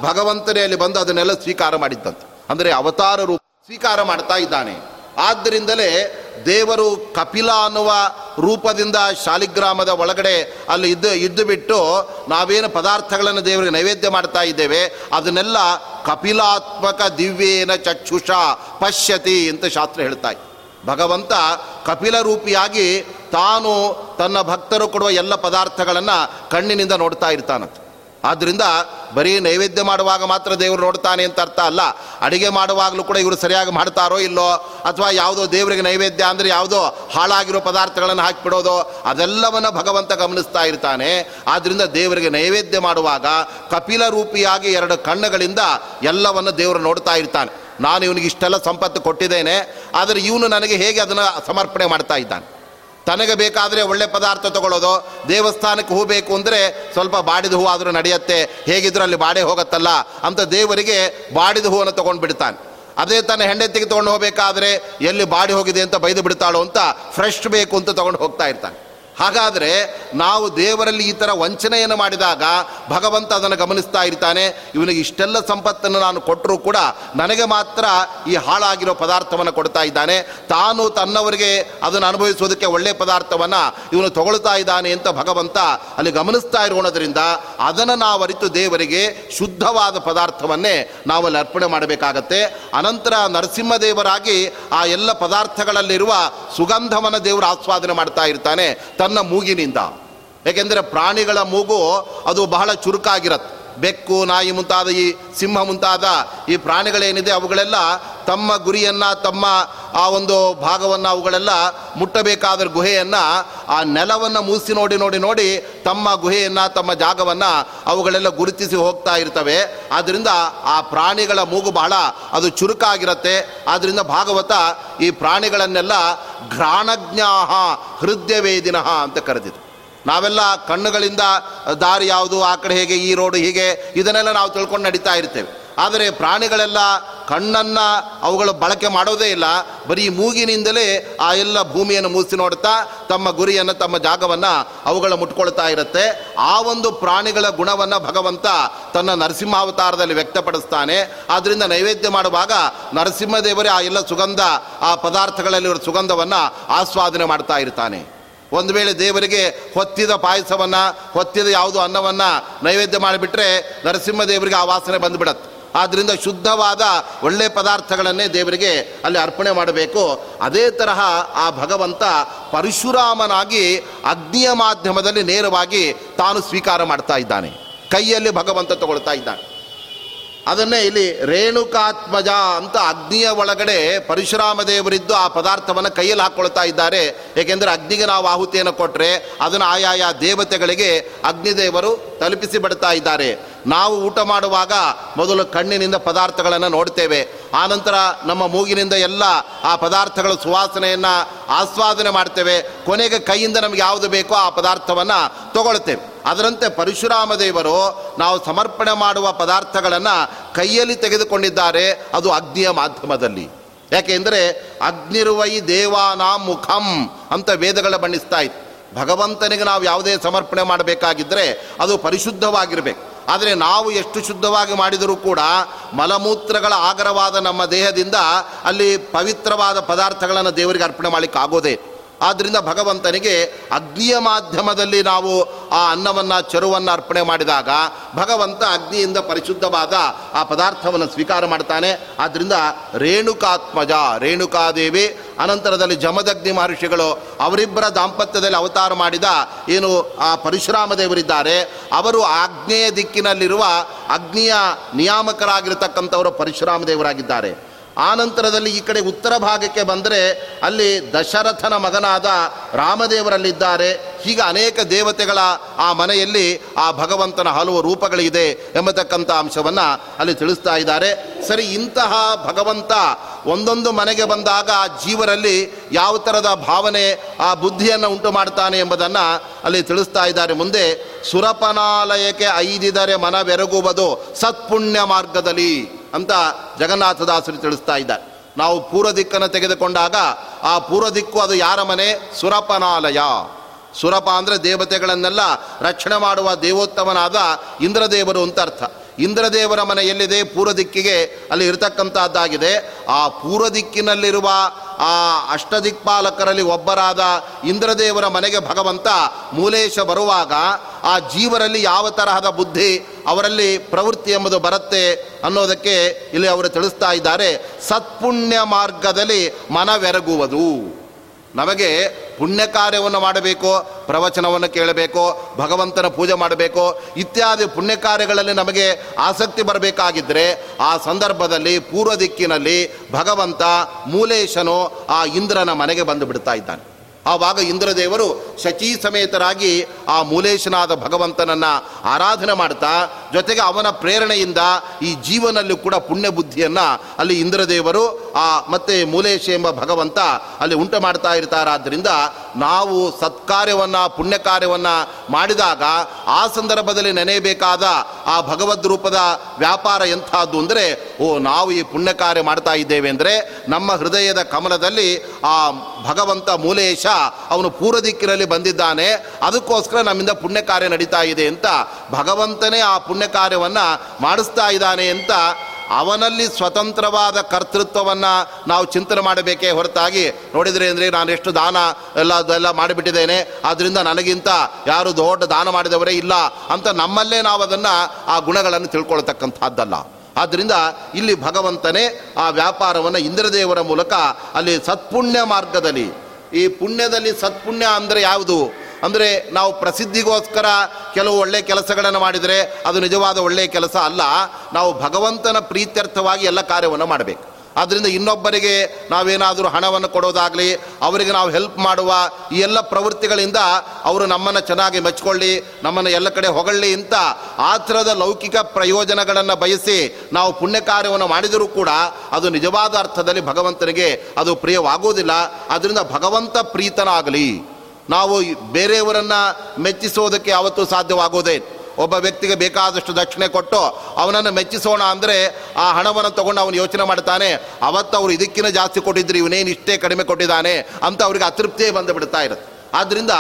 ಭಗವಂತನೇ ಅಲ್ಲಿ ಬಂದು ಅದನ್ನೆಲ್ಲ ಸ್ವೀಕಾರ ಮಾಡಿದ್ದಂತೆ. ಅಂದರೆ ಅವತಾರ ರೂಪ ಸ್ವೀಕಾರ ಮಾಡ್ತಾ ಇದ್ದಾನೆ. ಆದ್ದರಿಂದಲೇ ದೇವರು ಕಪಿಲ ಅನ್ನುವ ರೂಪದಿಂದ ಶಾಲಿಗ್ರಾಮದ ಒಳಗಡೆ ಅಲ್ಲಿ ಇದ್ದು ಇದ್ದು ಬಿಟ್ಟು ನಾವೇನು ಪದಾರ್ಥಗಳನ್ನು ದೇವರಿಗೆ ನೈವೇದ್ಯ ಮಾಡ್ತಾ ಇದ್ದೇವೆ, ಅದನ್ನೆಲ್ಲ ಕಪಿಲಾತ್ಮಕ ದಿವ್ಯೇನ ಚಕ್ಷುಷ ಪಶ್ಯತಿ ಅಂತ ಶಾಸ್ತ್ರ ಹೇಳ್ತಾ ಭಗವಂತ ಕಪಿಲ ರೂಪಿಯಾಗಿ ತಾನು ತನ್ನ ಭಕ್ತರು ಕೊಡುವ ಎಲ್ಲ ಪದಾರ್ಥಗಳನ್ನು ಕಣ್ಣಿನಿಂದ ನೋಡ್ತಾ ಇರ್ತಾನಂತೆ. ಆದ್ದರಿಂದ ಬರೀ ನೈವೇದ್ಯ ಮಾಡುವಾಗ ಮಾತ್ರ ದೇವರು ನೋಡ್ತಾನೆ ಅಂತ ಅರ್ಥ ಅಲ್ಲ. ಅಡುಗೆ ಮಾಡುವಾಗಲೂ ಕೂಡ ಇವರು ಸರಿಯಾಗಿ ಮಾಡ್ತಾರೋ ಇಲ್ಲೋ? ಅಥವಾ ಯಾವುದೋ ದೇವರಿಗೆ ನೈವೇದ್ಯ ಅಂದರೆ ಯಾವುದೋ ಹಾಳಾಗಿರೋ ಪದಾರ್ಥಗಳನ್ನು ಹಾಕಿಬಿಡೋದು? ಅದೆಲ್ಲವನ್ನು ಭಗವಂತ ಗಮನಿಸ್ತಾ ಇರ್ತಾನೆ. ಆದ್ದರಿಂದ ದೇವರಿಗೆ ನೈವೇದ್ಯ ಮಾಡುವಾಗ ಕಪಿಲ ರೂಪಿಯಾಗಿ ಎರಡು ಕಣ್ಣುಗಳಿಂದ ಎಲ್ಲವನ್ನು ದೇವರು ನೋಡ್ತಾ ಇರ್ತಾನೆ. ನಾನು ಇವನಿಗೆ ಇಷ್ಟೆಲ್ಲ ಸಂಪತ್ತು ಕೊಟ್ಟಿದ್ದೇನೆ. ಆದರೆ ಇವನು ನನಗೆ ಹೇಗೆ ಅದನ್ನು ಸಮರ್ಪಣೆ ಮಾಡ್ತಾ ಇದ್ದಾನೆ? ತನಗೆ ಬೇಕಾದರೆ ಒಳ್ಳೆ ಪದಾರ್ಥ ತಗೊಳ್ಳೋದು, ದೇವಸ್ಥಾನಕ್ಕೆ ಹೂ ಬೇಕು ಅಂದರೆ ಸ್ವಲ್ಪ ಬಾಡಿದ ಹೂ ಆದರೂ ನಡೆಯುತ್ತೆ. ಹೇಗಿದ್ರೂ ಅಲ್ಲಿ ಬಾಡೆ ಹೋಗತ್ತಲ್ಲ ಅಂತ ದೇವರಿಗೆ ಬಾಡಿದ ಹೂವನ್ನು ತೊಗೊಂಡು ಬಿಡ್ತಾನೆ ಅದೇ ತನ್ನ ಹೆಂಡತಿಗೆ ತೊಗೊಂಡು ಹೋಗಬೇಕಾದ್ರೆ ಎಲ್ಲಿ ಬಾಡಿ ಹೋಗಿದೆ ಅಂತ ಬೈದು ಬಿಡ್ತಾಳೋ ಅಂತ ಫ್ರೆಶ್ ಬೇಕು ಅಂತ ತೊಗೊಂಡು ಹೋಗ್ತಾ ಇರ್ತಾನೆ. ಹಾಗಾದರೆ ನಾವು ದೇವರಲ್ಲಿ ಈ ಥರ ವಂಚನೆಯನ್ನು ಮಾಡಿದಾಗ ಭಗವಂತ ಅದನ್ನು ಗಮನಿಸ್ತಾ ಇರ್ತಾನೆ. ಇವನಿಗೆ ಇಷ್ಟೆಲ್ಲ ಸಂಪತ್ತನ್ನು ನಾನು ಕೊಟ್ಟರೂ ಕೂಡ ನನಗೆ ಮಾತ್ರ ಈ ಹಾಳಾಗಿರೋ ಪದಾರ್ಥವನ್ನು ಕೊಡ್ತಾ ಇದ್ದಾನೆ. ತಾನು ತನ್ನವರಿಗೆ ಅದನ್ನು ಅನುಭವಿಸೋದಕ್ಕೆ ಒಳ್ಳೆಯ ಪದಾರ್ಥವನ್ನು ಇವನು ತಗೊಳ್ತಾ ಇದ್ದಾನೆ ಅಂತ ಭಗವಂತ ಅಲ್ಲಿ ಗಮನಿಸ್ತಾ ಇರೋಣದ್ರಿಂದ ಅದನ್ನು ನಾವು ಅರಿತು ದೇವರಿಗೆ ಶುದ್ಧವಾದ ಪದಾರ್ಥವನ್ನೇ ನಾವು ಅಲ್ಲಿ ಅರ್ಪಣೆ ಮಾಡಬೇಕಾಗತ್ತೆ. ಅನಂತರ ನರಸಿಂಹದೇವರಾಗಿ ಆ ಎಲ್ಲ ಪದಾರ್ಥಗಳಲ್ಲಿರುವ ಸುಗಂಧವನ್ನು ದೇವರು ಆಸ್ವಾದನೆ ಮಾಡ್ತಾ ಇರ್ತಾನೆ. ತನ್ನ ಮೂಗಿನಿಂದ. ಏಕೆಂದರೆ ಪ್ರಾಣಿಗಳ ಮೂಗು ಅದು ಬಹಳ ಚುರುಕಾಗಿರತ್ತೆ. ಬೆಕ್ಕು, ನಾಯಿ ಮುಂತಾದ ಈ ಸಿಂಹ ಮುಂತಾದ ಈ ಪ್ರಾಣಿಗಳೇನಿದೆ, ಅವುಗಳೆಲ್ಲ ತಮ್ಮ ಗುರಿಯನ್ನು, ತಮ್ಮ ಆ ಒಂದು ಭಾಗವನ್ನು ಅವುಗಳೆಲ್ಲ ಮುಟ್ಟಬೇಕಾದ ಗುಹೆಯನ್ನು, ಆ ನೆಲವನ್ನು ಮೂಸಿ ನೋಡಿ ನೋಡಿ ನೋಡಿ ತಮ್ಮ ಗುಹೆಯನ್ನು, ತಮ್ಮ ಜಾಗವನ್ನು ಅವುಗಳೆಲ್ಲ ಗುರುತಿಸಿ ಹೋಗ್ತಾ ಇರ್ತವೆ. ಆದ್ದರಿಂದ ಆ ಪ್ರಾಣಿಗಳ ಮೂಗು ಬಹಳ ಅದು ಚುರುಕಾಗಿರುತ್ತೆ. ಆದ್ದರಿಂದ ಭಾಗವತ ಈ ಪ್ರಾಣಿಗಳನ್ನೆಲ್ಲ ಘ್ರಾಣಜ್ಞಾಹ, ಹೃದಯವೇದಿನಃ ಅಂತ ಕರೆದಿದೆ. ನಾವೆಲ್ಲ ಕಣ್ಣುಗಳಿಂದ ದಾರಿ ಯಾವುದು, ಆ ಕಡೆ ಹೇಗೆ, ಈ ರೋಡು ಹೀಗೆ, ಇದನ್ನೆಲ್ಲ ನಾವು ತಿಳ್ಕೊಂಡು ನಡೀತಾ ಇರ್ತೇವೆ. ಆದರೆ ಪ್ರಾಣಿಗಳೆಲ್ಲ ಕಣ್ಣನ್ನು ಅವುಗಳು ಬಳಕೆ ಮಾಡೋದೇ ಇಲ್ಲ. ಬರೀ ಮೂಗಿನಿಂದಲೇ ಆ ಎಲ್ಲ ಭೂಮಿಯನ್ನು ಮೂಸಿ ನೋಡ್ತಾ ತಮ್ಮ ಗುರಿಯನ್ನು, ತಮ್ಮ ಜಾಗವನ್ನು ಅವುಗಳ ಮುಟ್ಕೊಳ್ತಾ ಇರುತ್ತೆ. ಆ ಒಂದು ಪ್ರಾಣಿಗಳ ಗುಣವನ್ನು ಭಗವಂತ ತನ್ನ ನರಸಿಂಹಾವತಾರದಲ್ಲಿ ವ್ಯಕ್ತಪಡಿಸ್ತಾನೆ. ಆದ್ದರಿಂದ ನೈವೇದ್ಯ ಮಾಡುವಾಗ ನರಸಿಂಹದೇವರೇ ಆ ಎಲ್ಲ ಸುಗಂಧ, ಆ ಪದಾರ್ಥಗಳಲ್ಲಿರೋ ಸುಗಂಧವನ್ನು ಆಸ್ವಾದನೆ ಮಾಡ್ತಾ ಇರ್ತಾನೆ. ಒಂದು ವೇಳೆ ದೇವರಿಗೆ ಹೊತ್ತಿದ ಪಾಯಸವನ್ನು, ಹೊತ್ತಿದ ಯಾವುದು ಅನ್ನವನ್ನು ನೈವೇದ್ಯ ಮಾಡಿಬಿಟ್ರೆ ನರಸಿಂಹದೇವರಿಗೆ ಆ ವಾಸನೆ ಬಂದುಬಿಡತ್ತೆ. ಆದ್ದರಿಂದ ಶುದ್ಧವಾದ ಒಳ್ಳೆ ಪದಾರ್ಥಗಳನ್ನೇ ದೇವರಿಗೆ ಅಲ್ಲಿ ಅರ್ಪಣೆ ಮಾಡಬೇಕು. ಅದೇ ತರಹ ಆ ಭಗವಂತ ಪರಶುರಾಮನಾಗಿ ಅಗ್ನಿಯ ಮಾಧ್ಯಮದಲ್ಲಿ ನೇರವಾಗಿ ತಾನು ಸ್ವೀಕಾರ ಮಾಡ್ತಾ ಇದ್ದಾನೆ. ಕೈಯಲ್ಲಿ ಭಗವಂತ ತಗೊಳ್ತಾ ಇದ್ದಾನೆ. ಅದನ್ನೇ ಇಲ್ಲಿ ರೇಣುಕಾತ್ಮಜ ಅಂತ ಅಗ್ನಿಯ ಒಳಗಡೆ ಪರಶುರಾಮ ದೇವರಿದ್ದು ಆ ಪದಾರ್ಥವನ್ನು ಕೈಯಲ್ಲಿ ಹಾಕ್ಕೊಳ್ತಾ ಇದ್ದಾರೆ. ಏಕೆಂದರೆ ಅಗ್ನಿಗೆ ನಾವು ಆಹುತಿಯನ್ನು ಕೊಟ್ಟರೆ ಅದನ್ನು ಆಯಾಯ ದೇವತೆಗಳಿಗೆ ಅಗ್ನಿದೇವರು ತಲುಪಿಸಿ ಬಿಡ್ತಾ ಇದ್ದಾರೆ. ನಾವು ಊಟ ಮಾಡುವಾಗ ಮೊದಲು ಕಣ್ಣಿನಿಂದ ಪದಾರ್ಥಗಳನ್ನು ನೋಡ್ತೇವೆ. ಆನಂತರ ನಮ್ಮ ಮೂಗಿನಿಂದ ಎಲ್ಲ ಆ ಪದಾರ್ಥಗಳ ಸುವಾಸನೆಯನ್ನು ಆಸ್ವಾದನೆ ಮಾಡ್ತೇವೆ. ಕೊನೆಗೆ ಕೈಯಿಂದ ನಮಗೆ ಯಾವುದು ಬೇಕೋ ಆ ಪದಾರ್ಥವನ್ನು ತಗೊಳ್ತೇವೆ. ಅದರಂತೆ ಪರಶುರಾಮ ದೇವರು ನಾವು ಸಮರ್ಪಣೆ ಮಾಡುವ ಪದಾರ್ಥಗಳನ್ನು ಕೈಯಲ್ಲಿ ತೆಗೆದುಕೊಂಡಿದ್ದಾರೆ, ಅದು ಅಗ್ನಿಯ ಮಾಧ್ಯಮದಲ್ಲಿ. ಯಾಕೆಂದರೆ ಅಗ್ನಿರುವೈ ದೇವಾನಾ ಮುಖಂ ಅಂತ ವೇದಗಳ ಬಣ್ಣಿಸ್ತಾ ಇತ್ತು. ಭಗವಂತನಿಗೆ ನಾವು ಯಾವುದೇ ಸಮರ್ಪಣೆ ಮಾಡಬೇಕಾಗಿದ್ದರೆ ಅದು ಪರಿಶುದ್ಧವಾಗಿರಬೇಕು. ಆದರೆ ನಾವು ಎಷ್ಟು ಶುದ್ಧವಾಗಿ ಮಾಡಿದರೂ ಕೂಡ ಮಲಮೂತ್ರಗಳ ಆಗರವಾದ ನಮ್ಮ ದೇಹದಿಂದ ಅಲ್ಲಿ ಪವಿತ್ರವಾದ ಪದಾರ್ಥಗಳನ್ನು ದೇವರಿಗೆ ಅರ್ಪಣೆ ಮಾಡಲಿಕ್ಕೆ ಆಗೋದೇ ಆದ್ದರಿಂದ ಭಗವಂತನಿಗೆ ಅಗ್ನಿಯ ಮಾಧ್ಯಮದಲ್ಲಿ ನಾವು ಆ ಅನ್ನವನ್ನು, ಚರುವನ್ನು ಅರ್ಪಣೆ ಮಾಡಿದಾಗ ಭಗವಂತ ಅಗ್ನಿಯಿಂದ ಪರಿಶುದ್ಧವಾದ ಆ ಪದಾರ್ಥವನ್ನು ಸ್ವೀಕಾರ ಮಾಡ್ತಾನೆ. ಆದ್ದರಿಂದ ರೇಣುಕಾತ್ಮಜ, ರೇಣುಕಾದೇವಿ, ಅನಂತರದಲ್ಲಿ ಜಮದಗ್ನಿ ಮಹರ್ಷಿಗಳು, ಅವರಿಬ್ಬರ ದಾಂಪತ್ಯದಲ್ಲಿ ಅವತಾರ ಮಾಡಿದ ಏನು ಆ ಪರಶುರಾಮ ದೇವರಿದ್ದಾರೆ. ಅವರು ಆಗ್ನೇಯ ದಿಕ್ಕಿನಲ್ಲಿರುವ ಅಗ್ನಿಯ ನಿಯಾಮಕರಾಗಿರತಕ್ಕಂಥವರು ಪರಶುರಾಮ ದೇವರಾಗಿದ್ದಾರೆ. ಆನಂತರದಲ್ಲಿ ಈ ಕಡೆ ಉತ್ತರ ಭಾಗಕ್ಕೆ ಬಂದರೆ ಅಲ್ಲಿ ದಶರಥನ ಮಗನಾದ ರಾಮದೇವರಲ್ಲಿದ್ದಾರೆ. ಹೀಗೆ ಅನೇಕ ದೇವತೆಗಳ ಆ ಮನೆಯಲ್ಲಿ ಆ ಭಗವಂತನ ಹಲವು ರೂಪಗಳಿದೆ ಎಂಬತಕ್ಕಂಥ ಅಂಶವನ್ನು ಅಲ್ಲಿ ತಿಳಿಸ್ತಾ ಇದ್ದಾರೆ. ಸರಿ, ಇಂತಹ ಭಗವಂತ ಒಂದೊಂದು ಮನೆಗೆ ಬಂದಾಗ ಆ ಜೀವರಲ್ಲಿ ಯಾವ ಥರದ ಭಾವನೆ, ಆ ಬುದ್ಧಿಯನ್ನು ಉಂಟು ಮಾಡ್ತಾನೆ ಎಂಬುದನ್ನು ಅಲ್ಲಿ ತಿಳಿಸ್ತಾ ಇದ್ದಾರೆ. ಮುಂದೆ ಸುರಪನಾಲಯಕ್ಕೆ ಐದಿದರೆ ಮನವೆರಗುವುದು ಸತ್ಪುಣ್ಯ ಮಾರ್ಗದಲ್ಲಿ. ಅಂತ ಜಗನ್ನಾಥದಾಸರು ತಿಳಿಸ್ತಾ ಇದ್ದಾರೆ. ನಾವು ಪೂರ್ವ ದಿಕ್ಕನ್ನು ತೆಗೆದುಕೊಂಡಾಗ ಆ ಪೂರ್ವ ದಿಕ್ಕು ಅದು ಯಾರ ಮನೆ? ಸುರಪನಾಲಯ. ಸುರಪ ಅಂದರೆ ದೇವತೆಗಳನ್ನೆಲ್ಲ ರಕ್ಷಣೆ ಮಾಡುವ ದೇವೋತ್ತಮನಾದ ಇಂದ್ರದೇವರು ಅಂತ ಅರ್ಥ. ಇಂದ್ರದೇವರ ಮನೆ ಎಲ್ಲಿದೆ? ಪೂರ್ವ ದಿಕ್ಕಿಗೆ ಅಲ್ಲಿ ಇರತಕ್ಕಂಥದ್ದಾಗಿದೆ ಆ ಪೂರ್ವ ದಿಕ್ಕಿನಲ್ಲಿರುವ ಆ ಅಷ್ಟದಿಕ್ಪಾಲಕರಲ್ಲಿ ಒಬ್ಬರಾದ ಇಂದ್ರದೇವರ ಮನೆಗೆ ಭಗವಂತ ಮೂಲೇಶ ಬರುವಾಗ ಆ ಜೀವರಲ್ಲಿ ಯಾವ ತರಹದ ಬುದ್ಧಿ ಅವರಲ್ಲಿ ಪ್ರವೃತ್ತಿ ಎಂಬುದು ಬರುತ್ತೆ ಅನ್ನೋದಕ್ಕೆ ಇಲ್ಲಿ ಅವರು ತಿಳಿಸ್ತಾ ಇದ್ದಾರೆ. ಸತ್ಪುಣ್ಯ ಮಾರ್ಗದಲ್ಲಿ ಮನವೆರಗುವುದು. ನಮಗೆ ಪುಣ್ಯ ಕಾರ್ಯವನ್ನು ಮಾಡಬೇಕು, ಪ್ರವಚನವನ್ನು ಕೇಳಬೇಕು, ಭಗವಂತನ ಪೂಜೆ ಮಾಡಬೇಕು, ಇತ್ಯಾದಿ ಪುಣ್ಯ ಕಾರ್ಯಗಳಲ್ಲಿ ನಮಗೆ ಆಸಕ್ತಿ ಬರಬೇಕಾಗಿದ್ದರೆ ಆ ಸಂದರ್ಭದಲ್ಲಿ ಪೂರ್ವ ದಿಕ್ಕಿನಲ್ಲಿ ಭಗವಂತ ಮೂಲೇಶನು ಆ ಇಂದ್ರನ ಮನೆಗೆ ಬಂದು ಬಿಡ್ತಾ ಇದ್ದಾನೆ. ಆವಾಗ ಇಂದ್ರದೇವರು ಶಚೀ ಸಮೇತರಾಗಿ ಆ ಮೂಲೇಶನಾದ ಭಗವಂತನನ್ನು ಆರಾಧನೆ ಮಾಡ್ತಾ, ಜೊತೆಗೆ ಅವನ ಪ್ರೇರಣೆಯಿಂದ ಈ ಜೀವನಲ್ಲಿ ಕೂಡ ಪುಣ್ಯ ಬುದ್ಧಿಯನ್ನು ಅಲ್ಲಿ ಇಂದ್ರದೇವರು, ಆ ಮತ್ತೆ ಮೂಲೇಶ ಎಂಬ ಭಗವಂತ ಅಲ್ಲಿ ಉಂಟು ಮಾಡ್ತಾ ಇರ್ತಾರಾದ್ದರಿಂದ ನಾವು ಸತ್ಕಾರ್ಯವನ್ನು ಪುಣ್ಯ ಕಾರ್ಯವನ್ನು ಮಾಡಿದಾಗ ಆ ಸಂದರ್ಭದಲ್ಲಿ ನೆನೆಯಬೇಕಾದ ಆ ಭಗವದ್ ರೂಪದ ವ್ಯಾಪಾರ ಎಂಥದ್ದು ಅಂದರೆ, ಓ ನಾವು ಈ ಪುಣ್ಯ ಕಾರ್ಯ ಮಾಡ್ತಾ ಇದ್ದೇವೆ ಅಂದರೆ ನಮ್ಮ ಹೃದಯದ ಕಮಲದಲ್ಲಿ ಆ ಭಗವಂತ ಮೂಲೇಶ ಅವನು ಪೂರ್ವ ದಿಕ್ಕಿನಲ್ಲಿ ಬಂದಿದ್ದಾನೆ. ಅದಕ್ಕೋಸ್ಕರ ನಮ್ಮಿಂದ ಪುಣ್ಯ ಕಾರ್ಯ ನಡೀತಾ ಇದೆ ಅಂತ ಭಗವಂತನೇ ಆ ಪುಣ್ಯ ಕಾರ್ಯವನ್ನು ಮಾಡಿಸ್ತಾ ಇದ್ದಾನೆ ಅಂತ ಅವನಲ್ಲಿ ಸ್ವತಂತ್ರವಾದ ಕರ್ತೃತ್ವವನ್ನು ನಾವು ಚಿಂತನೆ ಮಾಡಬೇಕೇ ಹೊರತಾಗಿ. ನೋಡಿದರೆ ಅಂದರೆ ನಾನು ಎಷ್ಟು ದಾನ ಎಲ್ಲ ಅದೆಲ್ಲ ಮಾಡಿಬಿಟ್ಟಿದ್ದೇನೆ. ಆದ್ದರಿಂದ ನನಗಿಂತ ಯಾರು ದೊಡ್ಡ ದಾನ ಮಾಡಿದವರೇ ಇಲ್ಲ ಅಂತ ನಮ್ಮಲ್ಲೇ ನಾವು ಅದನ್ನು ಆ ಗುಣಗಳನ್ನು ತಿಳ್ಕೊಳ್ತಕ್ಕಂಥದ್ದಲ್ಲ. ಆದ್ದರಿಂದ ಇಲ್ಲಿ ಭಗವಂತನೇ ಆ ವ್ಯಾಪಾರವನ್ನು ಇಂದ್ರದೇವರ ಮೂಲಕ ಅಲ್ಲಿ ಸತ್ಪುಣ್ಯ ಮಾರ್ಗದಲ್ಲಿ, ಈ ಪುಣ್ಯದಲ್ಲಿ ಸತ್ಪುಣ್ಯ ಅಂದರೆ ಯಾವುದು? ಅಂದರೆ ನಾವು ಪ್ರಸಿದ್ಧಿಗೋಸ್ಕರ ಕೆಲವು ಒಳ್ಳೆಯ ಕೆಲಸಗಳನ್ನು ಮಾಡಿದರೆ ಅದು ನಿಜವಾದ ಒಳ್ಳೆಯ ಕೆಲಸ ಅಲ್ಲ. ನಾವು ಭಗವಂತನ ಪ್ರೀತ್ಯರ್ಥವಾಗಿ ಎಲ್ಲ ಕಾರ್ಯವನ್ನು ಮಾಡಬೇಕು. ಆದ್ದರಿಂದ ಇನ್ನೊಬ್ಬರಿಗೆ ನಾವೇನಾದರೂ ಹಣವನ್ನು ಕೊಡೋದಾಗಲಿ, ಅವರಿಗೆ ನಾವು ಹೆಲ್ಪ್ ಮಾಡುವ ಈ ಎಲ್ಲ ಪ್ರವೃತ್ತಿಗಳಿಂದ ಅವರು ನಮ್ಮನ್ನು ಚೆನ್ನಾಗಿ ಮೆಚ್ಕೊಳ್ಳಿ, ನಮ್ಮನ್ನು ಎಲ್ಲ ಕಡೆ ಹೊಗಳ್ಳಿ ಅಂತ ಆ ಥರದ ಲೌಕಿಕ ಪ್ರಯೋಜನಗಳನ್ನು ಬಯಸಿ ನಾವು ಪುಣ್ಯ ಕಾರ್ಯವನ್ನು ಮಾಡಿದರೂ ಕೂಡ ಅದು ನಿಜವಾದ ಅರ್ಥದಲ್ಲಿ ಭಗವಂತನಿಗೆ ಅದು ಪ್ರಿಯವಾಗುವುದಿಲ್ಲ. ಅದರಿಂದ ಭಗವಂತ ಪ್ರೀತನಾಗಲಿ. ನಾವು ಬೇರೆಯವರನ್ನು ಮೆಚ್ಚಿಸೋದಕ್ಕೆ ಯಾವತ್ತೂ ಸಾಧ್ಯವಾಗೋದೇ ಒಬ್ಬ ವ್ಯಕ್ತಿಗೆ ಬೇಕಾದಷ್ಟು ದಕ್ಷಿಣೆ ಕೊಟ್ಟು ಅವನನ್ನು ಮೆಚ್ಚಿಸೋಣ ಅಂದರೆ ಆ ಹಣವನ್ನು ತಗೊಂಡು ಅವನು ಯೋಚನೆ ಮಾಡ್ತಾನೆ ಅವತ್ತು ಅವರು ಇದಕ್ಕಿಂತ ಜಾಸ್ತಿ ಕೊಟ್ಟಿದ್ರು, ಇವನೇನು ಇಷ್ಟೇ ಕಡಿಮೆ ಕೊಟ್ಟಿದ್ದಾನೆ ಅಂತ ಅವರಿಗೆ ಅತೃಪ್ತಿಯೇ ಬಂದು ಬಿಡ್ತಾ ಇರುತ್ತೆ. ಆದ್ದರಿಂದ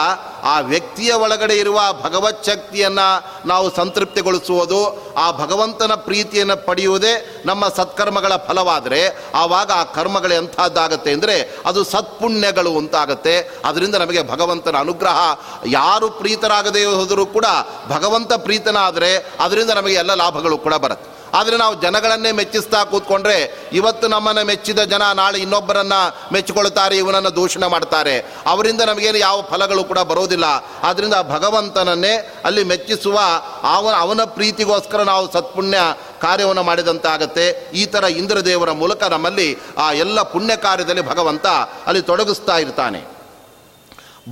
ಆ ವ್ಯಕ್ತಿಯ ಒಳಗಡೆ ಇರುವ ಭಗವತ್ ಶಕ್ತಿಯನ್ನು ನಾವು ಸಂತೃಪ್ತಿಗೊಳಿಸುವುದು, ಆ ಭಗವಂತನ ಪ್ರೀತಿಯನ್ನು ಪಡೆಯುವುದೇ ನಮ್ಮ ಸತ್ಕರ್ಮಗಳ ಫಲವಾದರೆ, ಆವಾಗ ಆ ಕರ್ಮಗಳು ಎಂಥದ್ದಾಗತ್ತೆ ಅಂದರೆ ಅದು ಸತ್ಪುಣ್ಯಗಳು ಅಂತಾಗತ್ತೆ. ಅದರಿಂದ ನಮಗೆ ಭಗವಂತನ ಅನುಗ್ರಹ, ಯಾರು ಪ್ರೀತರಾಗದೇ ಹೋದರೂ ಕೂಡ ಭಗವಂತ ಪ್ರೀತನಾದರೆ ಅದರಿಂದ ನಮಗೆ ಎಲ್ಲ ಲಾಭಗಳು ಕೂಡ ಬರುತ್ತೆ. ಆದರೆ ನಾವು ಜನಗಳನ್ನೇ ಮೆಚ್ಚಿಸ್ತಾ ಕೂತ್ಕೊಂಡ್ರೆ ಇವತ್ತು ನಮ್ಮನ್ನು ಮೆಚ್ಚಿದ ಜನ ನಾಳೆ ಇನ್ನೊಬ್ಬರನ್ನು ಮೆಚ್ಚಿಕೊಳ್ತಾರೆ, ಇವನನ್ನು ದೂಷಣೆ ಮಾಡ್ತಾರೆ. ಅವರಿಂದ ನಮಗೇನು ಯಾವ ಫಲಗಳು ಕೂಡ ಬರೋದಿಲ್ಲ. ಆದ್ದರಿಂದ ಭಗವಂತನನ್ನೇ ಅಲ್ಲಿ ಮೆಚ್ಚಿಸುವ ಅವನ ಅವನ ಪ್ರೀತಿಗೋಸ್ಕರ ನಾವು ಸತ್ಪುಣ್ಯ ಕಾರ್ಯವನ್ನು ಮಾಡಿದಂತಾಗತ್ತೆ. ಈ ಥರ ಇಂದ್ರದೇವರ ಮೂಲಕ ನಮ್ಮಲ್ಲಿ ಆ ಎಲ್ಲ ಪುಣ್ಯ ಕಾರ್ಯದಲ್ಲಿ ಭಗವಂತ ಅಲ್ಲಿ ತೊಡಗಿಸ್ತಾ ಇರ್ತಾನೆ.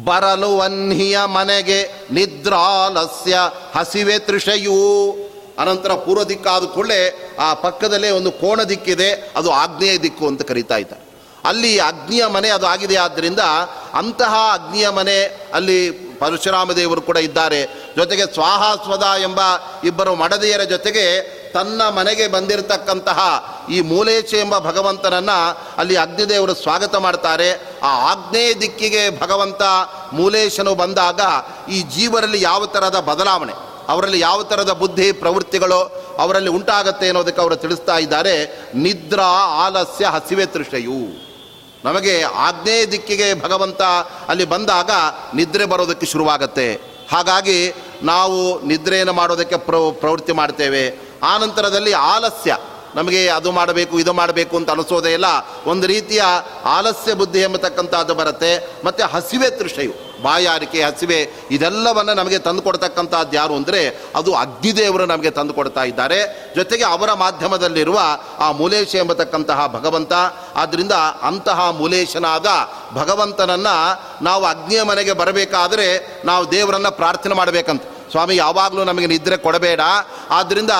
ಬರಲು ವನ್ಹಿಯ ಮನೆಗೆ ನಿದ್ರಾಲಸ್ಯ ಹಸಿವೆ ತೃಷಯೂ. ಅನಂತರ ಪೂರ್ವ ದಿಕ್ಕಾದ ಕೂಡಲೇ ಆ ಪಕ್ಕದಲ್ಲೇ ಒಂದು ಕೋಣ ದಿಕ್ಕಿದೆ ಅದು ಆಗ್ನೇಯ ದಿಕ್ಕು ಅಂತ ಕರೀತಾ ಇದ್ದಾರೆ. ಅಲ್ಲಿ ಅಗ್ನಿಯ ಮನೆ ಅದು ಆಗಿದೆ ಆದ್ದರಿಂದ ಅಂತಹ ಅಗ್ನಿಯ ಮನೆ ಅಲ್ಲಿ ಪರಶುರಾಮ ದೇವರು ಕೂಡ ಇದ್ದಾರೆ. ಜೊತೆಗೆ ಸ್ವಾಹಾಸ್ವದ ಎಂಬ ಇಬ್ಬರು ಮಡದಿಯರ ಜೊತೆಗೆ ತನ್ನ ಮನೆಗೆ ಬಂದಿರತಕ್ಕಂತಹ ಈ ಮೂಲೇಶ ಎಂಬ ಭಗವಂತನನ್ನು ಅಲ್ಲಿ ಅಗ್ನಿದೇವರು ಸ್ವಾಗತ ಮಾಡ್ತಾರೆ. ಆ ಆಗ್ನೇಯ ದಿಕ್ಕಿಗೆ ಭಗವಂತ ಮೂಲೇಶನು ಬಂದಾಗ ಈ ಜೀವರಲ್ಲಿ ಯಾವ ಥರದ ಬದಲಾವಣೆ? ಅವರಲ್ಲಿ ಯಾವ ಥರದ ಬುದ್ಧಿ, ಪ್ರವೃತ್ತಿಗಳು ಅವರಲ್ಲಿ ಉಂಟಾಗತ್ತೆ ಅನ್ನೋದಕ್ಕೆ ಅವರು ತಿಳಿಸ್ತಾ ಇದ್ದಾರೆ. ನಿದ್ರಾ ಆಲಸ್ಯ ಹಸಿವೆ ತೃಷೆಯು. ನಮಗೆ ಆಗ್ನೇಯ ದಿಕ್ಕಿಗೆ ಭಗವಂತ ಅಲ್ಲಿ ಬಂದಾಗ ನಿದ್ರೆ ಬರೋದಕ್ಕೆ ಶುರುವಾಗತ್ತೆ. ಹಾಗಾಗಿ ನಾವು ನಿದ್ರೆಯನ್ನು ಮಾಡೋದಕ್ಕೆ ಪ್ರ ಪ್ರವೃತ್ತಿ ಮಾಡ್ತೇವೆ. ಆ ನಂತರದಲ್ಲಿ ಆಲಸ್ಯ. ನಮಗೆ ಅದು ಮಾಡಬೇಕು, ಇದು ಮಾಡಬೇಕು ಅಂತ ಅನಿಸೋದೇ ಇಲ್ಲ. ಒಂದು ರೀತಿಯ ಆಲಸ್ಯ ಬುದ್ಧಿ ಎಂಬತಕ್ಕಂಥದ್ದು ಬರುತ್ತೆ. ಮತ್ತು ಹಸಿವೆ ತೃಷೆಯು. ಬಾಯಾರಿಕೆ, ಹಸಿವೆ, ಇದೆಲ್ಲವನ್ನು ನಮಗೆ ತಂದು ಕೊಡ್ತಕ್ಕಂಥದ್ದು ಯಾರು ಅಂದರೆ ಅದು ಅಗ್ನಿದೇವರು ನಮಗೆ ತಂದು ಕೊಡ್ತಾ ಇದ್ದಾರೆ. ಜೊತೆಗೆ ಅವರ ಮಾಧ್ಯಮದಲ್ಲಿರುವ ಆ ಮೂಲೇಶ ಎಂಬತಕ್ಕಂತಹ ಭಗವಂತ ಆದ್ದರಿಂದ ಅಂತಹ ಮೂಲೇಶನಾದ ಭಗವಂತನನ್ನು ನಾವು ಅಗ್ನಿಯ ಮನೆಗೆ ಬರಬೇಕಾದರೆ ನಾವು ದೇವರನ್ನು ಪ್ರಾರ್ಥನೆ ಮಾಡಬೇಕಂತ. ಸ್ವಾಮಿ, ಯಾವಾಗಲೂ ನಮಗೆ ನಿದ್ರೆ ಕೊಡಬೇಡ. ಆದ್ದರಿಂದ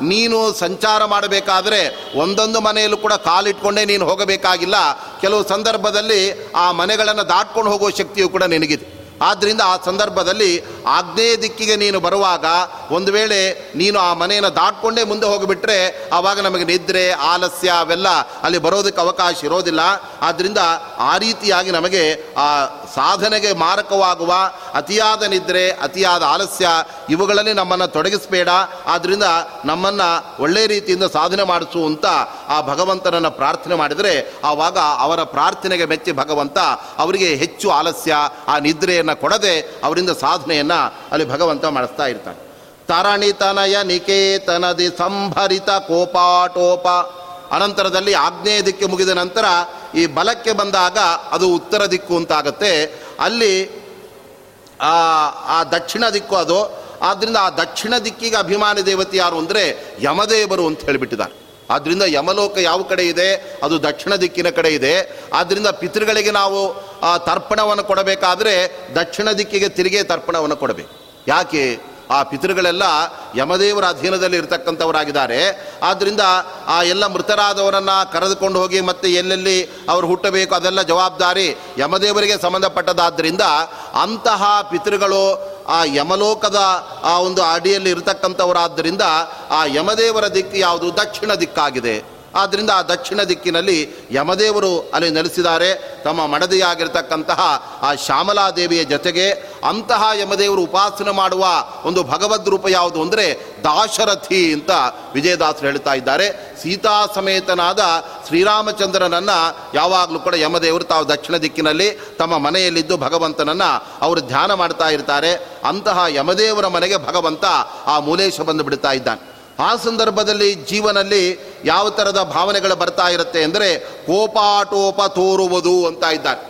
ನೀನು ಸಂಚಾರ ಮಾಡಬೇಕಾದ್ರೆ ಒಂದೊಂದು ಮನೆಯಲ್ಲೂ ಕೂಡ ಕಾಲಿಟ್ಕೊಂಡೇ ನೀನು ಹೋಗಬೇಕಾಗಿಲ್ಲ. ಕೆಲವು ಸಂದರ್ಭದಲ್ಲಿ ಆ ಮನೆಗಳನ್ನು ದಾಟ್ಕೊಂಡು ಹೋಗುವ ಶಕ್ತಿಯು ಕೂಡ ನಿನಗಿದೆ. ಆದ್ದರಿಂದ ಆ ಸಂದರ್ಭದಲ್ಲಿ ಆಗ್ನೇಯ ದಿಕ್ಕಿಗೆ ನೀನು ಬರುವಾಗ ಒಂದು ವೇಳೆ ನೀನು ಆ ಮನೆಯನ್ನು ದಾಟ್ಕೊಂಡೇ ಮುಂದೆ ಹೋಗಿಬಿಟ್ರೆ ಆವಾಗ ನಮಗೆ ನಿದ್ರೆ, ಆಲಸ್ಯ ಅವೆಲ್ಲ ಅಲ್ಲಿ ಬರೋದಕ್ಕೆ ಅವಕಾಶ ಇರೋದಿಲ್ಲ. ಆದ್ದರಿಂದ ಆ ರೀತಿಯಾಗಿ ನಮಗೆ ಆ ಸಾಧನೆಗೆ ಮಾರಕವಾಗುವ ಅತಿಯಾದ ನಿದ್ರೆ, ಅತಿಯಾದ ಆಲಸ್ಯ ಇವುಗಳಲ್ಲಿ ನಮ್ಮನ್ನು ತೊಡಗಿಸಬೇಡ. ಆದ್ದರಿಂದ ನಮ್ಮನ್ನು ಒಳ್ಳೆ ರೀತಿಯಿಂದ ಸಾಧನೆ ಮಾಡಿಸು ಅಂತ ಆ ಭಗವಂತನನ್ನು ಪ್ರಾರ್ಥನೆ ಮಾಡಿದರೆ ಆವಾಗ ಅವರ ಪ್ರಾರ್ಥನೆಗೆ ಮೆಚ್ಚಿ ಭಗವಂತ ಅವರಿಗೆ ಹೆಚ್ಚು ಆಲಸ್ಯ, ಆ ನಿದ್ರೆಯನ್ನು ಕೊಡದೆ ಅವರಿಂದ ಸಾಧನೆಯನ್ನು ಅಲ್ಲಿ ಭಗವಂತ ಮಾಡಿಸ್ತಾ ಇರ್ತಾನೆ. ತರಣಿತನಯ ನಿಕೇತನದಿ ಸಂಭರಿತ ಕೋಪಾಟೋಪ. ಅನಂತರದಲ್ಲಿ ಆಗ್ನೇಯ ದಿಕ್ಕು ಮುಗಿದ ನಂತರ ಈ ಬಲಕ್ಕೆ ಬಂದಾಗ ಅದು ಉತ್ತರ ದಿಕ್ಕು ಅಂತಾಗತ್ತೆ. ಅಲ್ಲಿ ಆ ದಕ್ಷಿಣ ದಿಕ್ಕು ಅದು. ಆದ್ದರಿಂದ ಆ ದಕ್ಷಿಣ ದಿಕ್ಕಿಗೆ ಅಭಿಮಾನಿ ದೇವತೆ ಯಾರು ಅಂದರೆ ಯಮದೇವರು ಅಂತ ಹೇಳಿಬಿಟ್ಟಿದ್ದಾರೆ. ಆದ್ದರಿಂದ ಯಮಲೋಕ ಯಾವ ಕಡೆ ಇದೆ? ಅದು ದಕ್ಷಿಣ ದಿಕ್ಕಿನ ಕಡೆ ಇದೆ. ಆದ್ದರಿಂದ ಪಿತೃಗಳಿಗೆ ನಾವು ತರ್ಪಣವನ್ನು ಕೊಡಬೇಕಾದರೆ ದಕ್ಷಿಣ ದಿಕ್ಕಿಗೆ ತಿರುಗಿ ತರ್ಪಣವನ್ನು ಕೊಡಬೇಕು. ಯಾಕೆ? ಆ ಪಿತೃಗಳೆಲ್ಲ ಯಮದೇವರ ಅಧೀನದಲ್ಲಿ ಇರತಕ್ಕಂಥವರಾಗಿದ್ದಾರೆ. ಆದ್ದರಿಂದ ಆ ಎಲ್ಲ ಮೃತರಾದವರನ್ನು ಕರೆದುಕೊಂಡು ಹೋಗಿ ಮತ್ತೆ ಎಲ್ಲೆಲ್ಲಿ ಅವರು ಹುಟ್ಟಬೇಕು ಅದೆಲ್ಲ ಜವಾಬ್ದಾರಿ ಯಮದೇವರಿಗೆ ಸಂಬಂಧಪಟ್ಟದಾದ್ದರಿಂದ ಅಂತಹ ಪಿತೃಗಳು ಆ ಯಮಲೋಕದ ಆ ಒಂದು ಅಡಿಯಲ್ಲಿ ಇರತಕ್ಕಂಥವರಾದ್ದರಿಂದ ಆ ಯಮದೇವರ ದಿಕ್ಕು ಯಾವುದು ದಕ್ಷಿಣ ದಿಕ್ಕಾಗಿದೆ. ಆದ್ದರಿಂದ ಆ ದಕ್ಷಿಣ ದಿಕ್ಕಿನಲ್ಲಿ ಯಮದೇವರು ಅಲ್ಲಿ ನೆಲೆಸಿದ್ದಾರೆ. ತಮ್ಮ ಮಡದಿಯಾಗಿರ್ತಕ್ಕಂತಹ ಆ ಶ್ಯಾಮಲಾದೇವಿಯ ಜೊತೆಗೆ ಅಂತಹ ಯಮದೇವರು ಉಪಾಸನೆ ಮಾಡುವ ಒಂದು ಭಗವದ್ ರೂಪ ಯಾವುದು ಅಂದರೆ ದಾಶರಥಿ ಅಂತ ವಿಜಯದಾಸರು ಹೇಳ್ತಾ ಇದ್ದಾರೆ. ಸೀತಾ ಸಮೇತನಾದ ಶ್ರೀರಾಮಚಂದ್ರನನ್ನು ಯಾವಾಗಲೂ ಕೂಡ ಯಮದೇವರು ತಾವು ದಕ್ಷಿಣ ದಿಕ್ಕಿನಲ್ಲಿ ತಮ್ಮ ಮನೆಯಲ್ಲಿದ್ದು ಭಗವಂತನನ್ನು ಅವರು ಧ್ಯಾನ ಮಾಡ್ತಾ ಇರ್ತಾರೆ. ಅಂತಹ ಯಮದೇವರ ಮನೆಗೆ ಭಗವಂತ ಆ ಮೂಲೇಶ ಬಂದು ಬಿಡ್ತಾ ಇದ್ದಾನೆ. ಆ ಸಂದರ್ಭದಲ್ಲಿ ಜೀವನಲ್ಲಿ ಯಾವ ಥರದ ಭಾವನೆಗಳು ಬರ್ತಾ ಇರುತ್ತೆ ಅಂದರೆ ಕೋಪಾಟೋಪ ತೋರುವುದು ಅಂತ ಇದ್ದಾರೆ.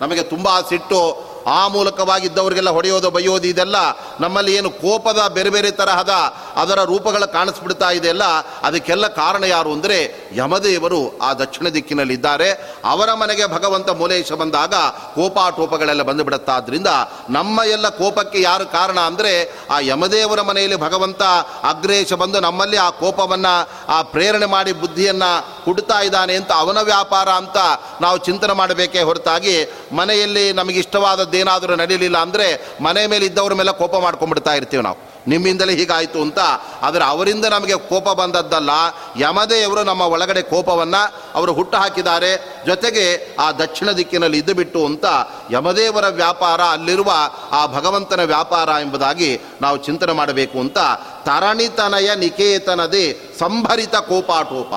ನಮಗೆ ತುಂಬ ಸಿಟ್ಟು ಆ ಮೂಲಕವಾಗಿದ್ದವರಿಗೆಲ್ಲ ಹೊಡೆಯೋದು, ಬೈಯೋದು ಇದೆಲ್ಲ ನಮ್ಮಲ್ಲಿ ಏನು ಕೋಪದ ಬೇರೆ ಬೇರೆ ತರಹದ ಅದರ ರೂಪಗಳ ಕಾಣಿಸ್ಬಿಡ್ತಾ ಇದೆಯಲ್ಲ ಅದಕ್ಕೆಲ್ಲ ಕಾರಣ ಯಾರು ಅಂದರೆ ಯಮದೇವರು ಆ ದಕ್ಷಿಣ ದಿಕ್ಕಿನಲ್ಲಿದ್ದಾರೆ. ಅವರ ಮನೆಗೆ ಭಗವಂತ ಮೂಲೇಶ ಬಂದಾಗ ಕೋಪಾಟೋಪಗಳೆಲ್ಲ ಬಂದು ಬಿಡುತ್ತಾದ್ರಿಂದ ನಮ್ಮ ಎಲ್ಲ ಕೋಪಕ್ಕೆ ಯಾರು ಕಾರಣ ಅಂದರೆ ಆ ಯಮದೇವರ ಮನೆಯಲ್ಲಿ ಭಗವಂತ ಅಗ್ರೇಶ ಬಂದು ನಮ್ಮಲ್ಲಿ ಆ ಕೋಪವನ್ನು, ಆ ಪ್ರೇರಣೆ ಮಾಡಿ ಬುದ್ಧಿಯನ್ನು ಹುಡ್ತಾ ಇದ್ದಾನೆ ಅಂತ ಅವನ ವ್ಯಾಪಾರ ಅಂತ ನಾವು ಚಿಂತನೆ ಮಾಡಬೇಕೇ ಹೊರತಾಗಿ ಮನೆಯಲ್ಲಿ ನಮಗೆ ಇಷ್ಟವಾದದ್ದೇನಾದರೂ ನಡೀಲಿಲ್ಲ ಅಂದರೆ ಮನೆ ಮೇಲೆ ಇದ್ದವ್ರ ಮೇಲೆ ಕೋಪ ಮಾಡ್ಕೊಂಡ್ಬಿಡ್ತಾ ಇರ್ತೀವಿ ನಾವು. ನಿಮ್ಮಿಂದಲೇ ಹೀಗಾಯಿತು ಅಂತ. ಆದರೆ ಅವರಿಂದ ನಮಗೆ ಕೋಪ ಬಂದದ್ದಲ್ಲ. ಯಮದೇವರು ನಮ್ಮ ಒಳಗಡೆ ಕೋಪವನ್ನು ಅವರು ಹುಟ್ಟು ಹಾಕಿದ್ದಾರೆ. ಜೊತೆಗೆ ಆ ದಕ್ಷಿಣ ದಿಕ್ಕಿನಲ್ಲಿ ಇದ್ದು ಬಿಟ್ಟು ಅಂತ ಯಮದೇವರ ವ್ಯಾಪಾರ ಅಲ್ಲಿರುವ ಆ ಭಗವಂತನ ವ್ಯಾಪಾರ ಎಂಬುದಾಗಿ ನಾವು ಚಿಂತನೆ ಮಾಡಬೇಕು ಅಂತ. ತರಣಿತನಯ ನಿಕೇತನದೇ ಸಂಭರಿತ ಕೋಪಾಟೋಪ.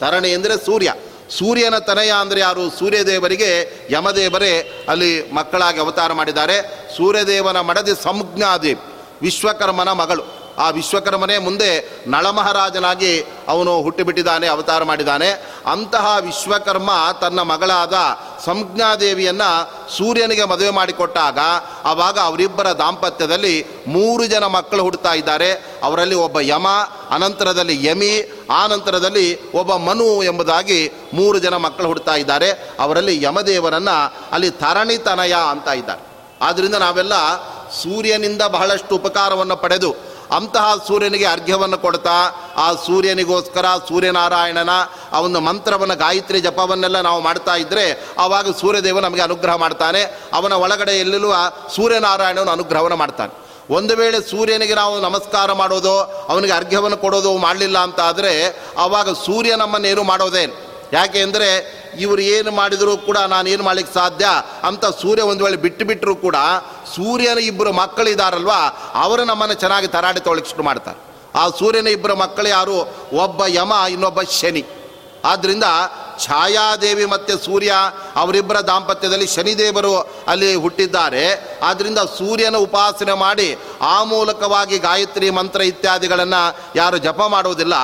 ತರಣಿ ಅಂದರೆ ಸೂರ್ಯ. ಸೂರ್ಯನ ತನಯ ಅಂದರೆ ಯಾರು? ಸೂರ್ಯದೇವರಿಗೆ ಯಮದೇವರೇ ಅಲ್ಲಿ ಮಕ್ಕಳಾಗಿ ಅವತಾರ ಮಾಡಿದ್ದಾರೆ. ಸೂರ್ಯದೇವನ ಮಡದಿ ಸಂಜ್ಞಾದೇವಿ ವಿಶ್ವಕರ್ಮನ ಮಗಳು. ಆ ವಿಶ್ವಕರ್ಮನೇ ಮುಂದೆ ನಳಮಹಾರಾಜನಾಗಿ ಅವನು ಹುಟ್ಟಿಬಿಟ್ಟಿದ್ದಾನೆ, ಅವತಾರ ಮಾಡಿದ್ದಾನೆ. ಅಂತಹ ವಿಶ್ವಕರ್ಮ ತನ್ನ ಮಗಳಾದ ಸಂಜ್ಞಾದೇವಿಯನ್ನು ಸೂರ್ಯನಿಗೆ ಮದುವೆ ಮಾಡಿಕೊಟ್ಟಾಗ ಆವಾಗ ಅವರಿಬ್ಬರ ದಾಂಪತ್ಯದಲ್ಲಿ ಮೂರು ಜನ ಮಕ್ಕಳು ಹುಡ್ತಾ ಇದ್ದಾರೆ. ಅವರಲ್ಲಿ ಒಬ್ಬ ಯಮ, ಅನಂತರದಲ್ಲಿ ಯಮಿ ಆ ನಂತರದಲ್ಲಿ ಒಬ್ಬ ಮನು ಎಂಬುದಾಗಿ ಮೂರು ಜನ ಮಕ್ಕಳು ಹುಡ್ತಾ ಇದ್ದಾರೆ. ಅವರಲ್ಲಿ ಯಮದೇವರನ್ನು ಅಲ್ಲಿ ತರಣಿತನಯ ಅಂತ ಇದ್ದಾರೆ. ಆದ್ದರಿಂದ ನಾವೆಲ್ಲ ಸೂರ್ಯನಿಂದ ಬಹಳಷ್ಟು ಉಪಕಾರವನ್ನು ಪಡೆದು ಅಂತಹ ಸೂರ್ಯನಿಗೆ ಅರ್ಘ್ಯವನ್ನು ಕೊಡ್ತಾ, ಆ ಸೂರ್ಯನಿಗೋಸ್ಕರ ಸೂರ್ಯನಾರಾಯಣನ ಆ ಒಂದು ಮಂತ್ರವನ್ನು, ಗಾಯತ್ರಿ ಜಪವನ್ನೆಲ್ಲ ನಾವು ಮಾಡ್ತಾ ಇದ್ದರೆ ಆವಾಗ ಸೂರ್ಯದೇವ ನಮಗೆ ಅನುಗ್ರಹ ಮಾಡ್ತಾನೆ ಅವನ ಒಳಗಡೆ ಎಲ್ಲೆಲ್ಲೂ ಆ ಸೂರ್ಯನಾರಾಯಣನ ಅನುಗ್ರಹವನ್ನು ಮಾಡ್ತಾನೆ ಒಂದು ವೇಳೆ ಸೂರ್ಯನಿಗೆ ನಾವು ನಮಸ್ಕಾರ ಮಾಡೋದು, ಅವನಿಗೆ ಅರ್ಘ್ಯವನ್ನು ಕೊಡೋದು ಮಾಡಲಿಲ್ಲ ಅಂತ ಆದರೆ ಆವಾಗ ಸೂರ್ಯ ನಮ್ಮನ್ನೇನು ಮಾಡೋದೇ. ಯಾಕೆ ಅಂದರೆ ಇವರು ಏನು ಮಾಡಿದರೂ ಕೂಡ ನಾನು ಏನು ಮಾಡ್ಲಿಕ್ಕೆ ಸಾಧ್ಯ ಅಂತ ಸೂರ್ಯ ಒಂದು ವೇಳೆ ಬಿಟ್ಟು ಬಿಟ್ಟರು ಕೂಡ ಸೂರ್ಯನ ಇಬ್ಬರು ಮಕ್ಕಳಿದಾರಲ್ವಾ, ಅವರು ನಮ್ಮನ್ನು ಚೆನ್ನಾಗಿ ತರಾಟೆ ತೊಳಕ್ಕೆ ಶುರು ಮಾಡ್ತಾರೆ. ಆ ಸೂರ್ಯನ ಇಬ್ಬರು ಮಕ್ಕಳು ಯಾರು? ಒಬ್ಬ ಯಮ, ಇನ್ನೊಬ್ಬ ಶನಿ. ಆದ್ದರಿಂದ ಛಾಯಾದೇವಿ ಮತ್ತು ಸೂರ್ಯ ಅವರಿಬ್ಬರ ದಾಂಪತ್ಯದಲ್ಲಿ ಶನಿದೇವರು ಅಲ್ಲಿ ಹುಟ್ಟಿದ್ದಾರೆ. ಆದ್ದರಿಂದ ಸೂರ್ಯನ ಉಪಾಸನೆ ಮಾಡಿ ಆ ಮೂಲಕವಾಗಿ ಗಾಯತ್ರಿ ಮಂತ್ರ ಇತ್ಯಾದಿಗಳನ್ನು ಯಾರು ಜಪ ಮಾಡುವುದಿಲ್ಲ.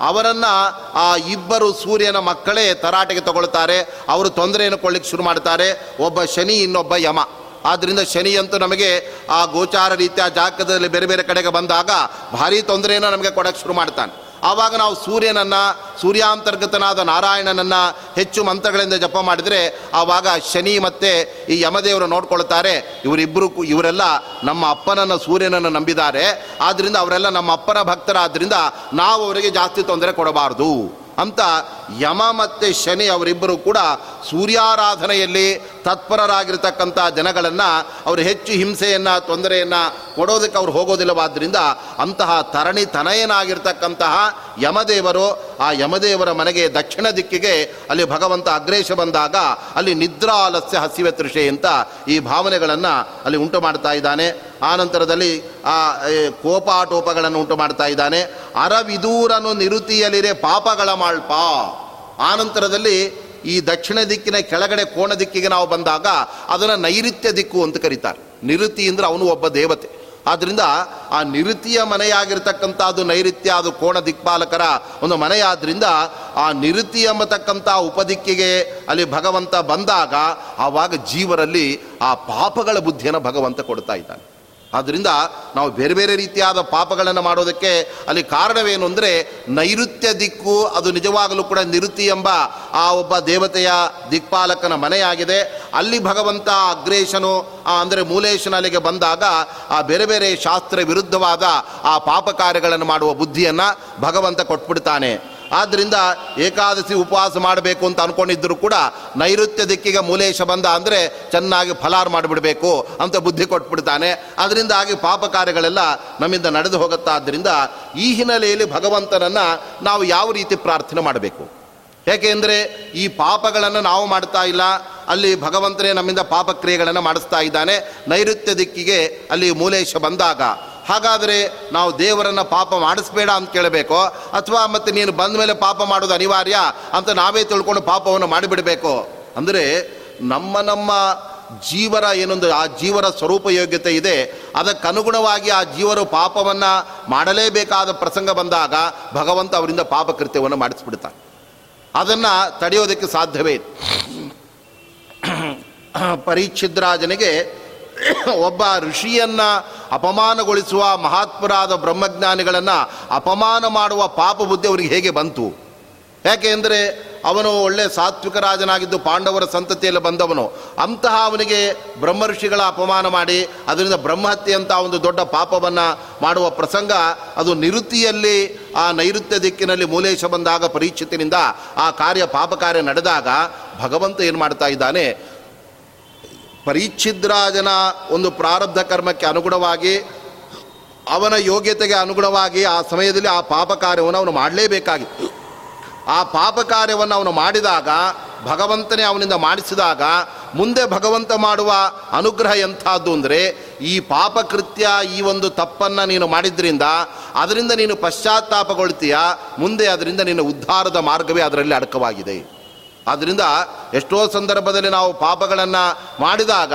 ಅವರನ್ನು ಆ ಇಬ್ಬರು ಸೂರ್ಯನ ಮಕ್ಕಳೇ ತರಾಟೆಗೆ ತಗೊಳ್ತಾರೆ. ಅವರು ತೊಂದರೆಯನ್ನು ಕೊಳ್ಳಿಕ್ಕೆ ಶುರು ಮಾಡ್ತಾರೆ. ಒಬ್ಬ ಶನಿ, ಇನ್ನೊಬ್ಬ ಯಮ. ಆದ್ದರಿಂದ ಶನಿ ಅಂತೂ ನಮಗೆ ಆ ಗೋಚಾರ ರೀತಿಯ ಜಾಗದಲ್ಲಿ ಬೇರೆ ಬೇರೆ ಕಡೆಗೆ ಬಂದಾಗ ಭಾರಿ ತೊಂದರೆಯನ್ನು ನಮಗೆ ಕೊಡೋಕ್ಕೆ ಶುರು ಮಾಡ್ತಾನೆ. ಆವಾಗ ನಾವು ಸೂರ್ಯನನ್ನು, ಸೂರ್ಯಾಂತರ್ಗತನಾದ ನಾರಾಯಣನನ್ನು ಹೆಚ್ಚು ಮಂತ್ರಗಳಿಂದ ಜಪ ಮಾಡಿದರೆ ಆವಾಗ ಶನಿ ಮತ್ತು ಈ ಯಮದೇವರು ನೋಡ್ಕೊಳ್ತಾರೆ. ಇವರಿಬ್ಬರು ಇವರೆಲ್ಲ ನಮ್ಮ ಅಪ್ಪನನ್ನು ಸೂರ್ಯನನ್ನು ನಂಬಿದ್ದಾರೆ. ಆದ್ದರಿಂದ ಅವರೆಲ್ಲ ನಮ್ಮ ಅಪ್ಪನ ಭಕ್ತರಾದ್ದರಿಂದ ನಾವು ಅವರಿಗೆ ಜಾಸ್ತಿ ತೊಂದರೆ ಕೊಡಬಾರ್ದು ಅಂತ ಯಮ ಮತ್ತು ಶನಿ ಅವರಿಬ್ಬರು ಕೂಡ ಸೂರ್ಯಾರಾಧನೆಯಲ್ಲಿ ತತ್ಪರರಾಗಿರ್ತಕ್ಕಂಥ ಜನಗಳನ್ನು ಅವರು ಹೆಚ್ಚು ಹಿಂಸೆಯನ್ನು, ತೊಂದರೆಯನ್ನು ಕೊಡೋದಕ್ಕೆ ಅವ್ರು ಹೋಗೋದಿಲ್ಲವಾದ್ದರಿಂದ ಅಂತಹ ತರಣಿ ತನಯನಾಗಿರ್ತಕ್ಕಂತಹ ಯಮದೇವರು ಆ ಯಮದೇವರ ಮನೆಗೆ ದಕ್ಷಿಣ ದಿಕ್ಕಿಗೆ ಅಲ್ಲಿ ಭಗವಂತ ಅಗ್ರೇಶ ಬಂದಾಗ ಅಲ್ಲಿ ನಿದ್ರಾಲಸ್ಯ ಹಸಿವೆ ತೃಷೆ ಅಂತ ಈ ಭಾವನೆಗಳನ್ನು ಅಲ್ಲಿ ಉಂಟು ಮಾಡ್ತಾ ಇದ್ದಾನೆ. ಆನಂತರದಲ್ಲಿ ಆ ಕೋಪಾಟೋಪಗಳನ್ನು ಉಂಟು ಮಾಡ್ತಾ ಇದ್ದಾನೆ. ಅರವಿದೂರನು ನಿರುತಿಯಲಿರೆ ಪಾಪಗಳ ಮಾಳ್ಪ. ಆನಂತರದಲ್ಲಿ ಈ ದಕ್ಷಿಣ ದಿಕ್ಕಿನ ಕೆಳಗಡೆ ಕೋಣ ದಿಕ್ಕಿಗೆ ನಾವು ಬಂದಾಗ ಅದನ್ನು ನೈಋತ್ಯ ದಿಕ್ಕು ಅಂತ ಕರೀತಾರೆ. ನಿರುತಿ ಅಂದರೆ ಅವನು ಒಬ್ಬ ದೇವತೆ. ಆದ್ದರಿಂದ ಆ ನಿರುತಿಯ ಮನೆಯಾಗಿರ್ತಕ್ಕಂಥ ಅದು ನೈಋತ್ಯ, ಅದು ಕೋಣ ದಿಕ್ಪಾಲಕರ ಒಂದು ಮನೆಯಾದ್ರಿಂದ ಆ ನಿರುತಿ ಎಂಬತಕ್ಕಂಥ ಉಪದಿಕ್ಕಿಗೆ ಅಲ್ಲಿ ಭಗವಂತ ಬಂದಾಗ ಆವಾಗ ಜೀವರಲ್ಲಿ ಆ ಪಾಪಗಳ ಬುದ್ಧಿಯನ್ನು ಭಗವಂತ ಕೊಡ್ತಾ ಇದ್ದಾನೆ. ಆದ್ದರಿಂದ ನಾವು ಬೇರೆ ಬೇರೆ ರೀತಿಯಾದ ಪಾಪಗಳನ್ನು ಮಾಡೋದಕ್ಕೆ ಅಲ್ಲಿ ಕಾರಣವೇನು ಅಂದರೆ ನೈಋತ್ಯ ದಿಕ್ಕು ಅದು ನಿಜವಾಗಲೂ ಕೂಡ ನಿರುತಿ ಎಂಬ ಆ ಒಬ್ಬ ದೇವತೆಯ ದಿಕ್ಪಾಲಕನ ಮನೆಯಾಗಿದೆ. ಅಲ್ಲಿ ಭಗವಂತ ಅಗ್ರೇಶನು ಅಂದರೆ ಮೂಲೇಶನ ಅಲ್ಲಿಗೆ ಬಂದಾಗ ಆ ಬೇರೆ ಬೇರೆ ಶಾಸ್ತ್ರ ವಿರುದ್ಧವಾದ ಆ ಪಾಪ ಕಾರ್ಯಗಳನ್ನು ಮಾಡುವ ಬುದ್ಧಿಯನ್ನು ಭಗವಂತ ಕೊಟ್ಬಿಡ್ತಾನೆ. ಆದ್ದರಿಂದ ಏಕಾದಶಿ ಉಪವಾಸ ಮಾಡಬೇಕು ಅಂತ ಅಂದ್ಕೊಂಡಿದ್ದರೂ ಕೂಡ ನೈಋತ್ಯ ದಿಕ್ಕಿಗೆ ಮೂಲೇಶ ಬಂದ ಅಂದರೆ ಚೆನ್ನಾಗಿ ಫಲಾರ್ ಮಾಡಿಬಿಡಬೇಕು ಅಂತ ಬುದ್ಧಿ ಕೊಟ್ಬಿಡ್ತಾನೆ. ಅದರಿಂದಾಗಿ ಪಾಪ ಕಾರ್ಯಗಳೆಲ್ಲ ನಮ್ಮಿಂದ ನಡೆದು ಹೋಗುತ್ತಾ ಆದ್ದರಿಂದ ಈ ಹಿನ್ನೆಲೆಯಲ್ಲಿ ಭಗವಂತನನ್ನು ನಾವು ಯಾವ ರೀತಿ ಪ್ರಾರ್ಥನೆ ಮಾಡಬೇಕು? ಏಕೆಂದರೆ ಈ ಪಾಪಗಳನ್ನು ನಾವು ಮಾಡ್ತಾ ಇಲ್ಲ. ಅಲ್ಲಿ ಭಗವಂತನೇ ನಮ್ಮಿಂದ ಪಾಪಕ್ರಿಯೆಗಳನ್ನು ಮಾಡಿಸ್ತಾ ಇದ್ದಾನೆ. ನೈಋತ್ಯ ದಿಕ್ಕಿಗೆ ಅಲ್ಲಿ ಮೂಲೇಶ ಬಂದಾಗ ಹಾಗಾದರೆ ನಾವು ದೇವರನ್ನು ಪಾಪ ಮಾಡಿಸ್ಬೇಡ ಅಂತ ಕೇಳಬೇಕು? ಅಥವಾ ಮತ್ತು ನೀನು ಬಂದ ಮೇಲೆ ಪಾಪ ಮಾಡೋದು ಅನಿವಾರ್ಯ ಅಂತ ನಾವೇ ತಿಳ್ಕೊಂಡು ಪಾಪವನ್ನು ಮಾಡಿಬಿಡಬೇಕು? ಅಂದರೆ ನಮ್ಮ ನಮ್ಮ ಜೀವರ ಏನೊಂದು ಆ ಜೀವರ ಸ್ವರೂಪ ಯೋಗ್ಯತೆ ಇದೆ. ಅದಕ್ಕನುಗುಣವಾಗಿ ಆ ಜೀವರು ಪಾಪವನ್ನು ಮಾಡಲೇಬೇಕಾದ ಪ್ರಸಂಗ ಬಂದಾಗ ಭಗವಂತ ಅವರಿಂದ ಪಾಪಕೃತ್ಯವನ್ನು ಮಾಡಿಸ್ಬಿಡ್ತಾನೆ. ಅದನ್ನು ತಡೆಯೋದಕ್ಕೆ ಸಾಧ್ಯವೇ ಪರೀಕ್ಷಿದ್ರಾಜನಿಗೆ ಒಬ್ಬ ಋಷಿಯನ್ನು ಅಪಮಾನಗೊಳಿಸುವ ಮಹಾತ್ಮರಾದ ಬ್ರಹ್ಮಜ್ಞಾನಿಗಳನ್ನು ಅಪಮಾನ ಮಾಡುವ ಪಾಪ ಬುದ್ಧಿ ಅವರಿಗೆ ಹೇಗೆ ಬಂತು? ಯಾಕೆ ಅಂದರೆ ಅವನು ಒಳ್ಳೆ ಸಾತ್ವಿಕ ರಾಜನಾಗಿದ್ದು ಪಾಂಡವರ ಸಂತತಿಯಲ್ಲಿ ಬಂದವನು. ಅಂತಹ ಅವನಿಗೆ ಬ್ರಹ್ಮ ಋಷಿಗಳ ಅಪಮಾನ ಮಾಡಿ, ಅದರಿಂದ ಬ್ರಹ್ಮಹತ್ಯೆ ಅಂತ ಒಂದು ದೊಡ್ಡ ಪಾಪವನ್ನು ಮಾಡುವ ಪ್ರಸಂಗ ಅದು ನಿವೃತ್ತಿಯಲ್ಲಿ, ಆ ನೈಋತ್ಯ ದಿಕ್ಕಿನಲ್ಲಿ ಮೂಲೇಶ ಬಂದಾಗ ಪರೀಕ್ಷಿತಿನಿಂದ ಆ ಕಾರ್ಯ ಪಾಪ ಕಾರ್ಯ ನಡೆದಾಗ ಭಗವಂತ ಏನು ಮಾಡ್ತಾ ಇದ್ದಾನೆ? ಪರೀಕ್ಷಿದ್ರಾಜನ ಒಂದು ಪ್ರಾರಬ್ಧ ಕರ್ಮಕ್ಕೆ ಅನುಗುಣವಾಗಿ, ಅವನ ಯೋಗ್ಯತೆಗೆ ಅನುಗುಣವಾಗಿ ಆ ಸಮಯದಲ್ಲಿ ಆ ಪಾಪ ಕಾರ್ಯವನ್ನು ಅವನು ಮಾಡಲೇಬೇಕಾಗಿತ್ತು ಆ ಪಾಪ ಕಾರ್ಯವನ್ನು ಅವನು ಮಾಡಿದಾಗ, ಭಗವಂತನೇ ಅವನಿಂದ ಮಾಡಿಸಿದಾಗ, ಮುಂದೆ ಭಗವಂತ ಮಾಡುವ ಅನುಗ್ರಹ ಎಂಥದ್ದು ಅಂದರೆ, ಈ ಪಾಪಕೃತ್ಯ, ಈ ಒಂದು ತಪ್ಪನ್ನು ನೀನು ಮಾಡಿದ್ರಿಂದ, ಅದರಿಂದ ನೀನು ಪಶ್ಚಾತ್ತಾಪಗೊಳ್ತೀಯ, ಮುಂದೆ ಅದರಿಂದ ನಿನ್ನ ಉದ್ಧಾರದ ಮಾರ್ಗವೇ ಅದರಲ್ಲಿ ಅಡಕವಾಗಿದೆ. ಆದ್ದರಿಂದ ಎಷ್ಟೋ ಸಂದರ್ಭದಲ್ಲಿ ನಾವು ಪಾಪಗಳನ್ನು ಮಾಡಿದಾಗ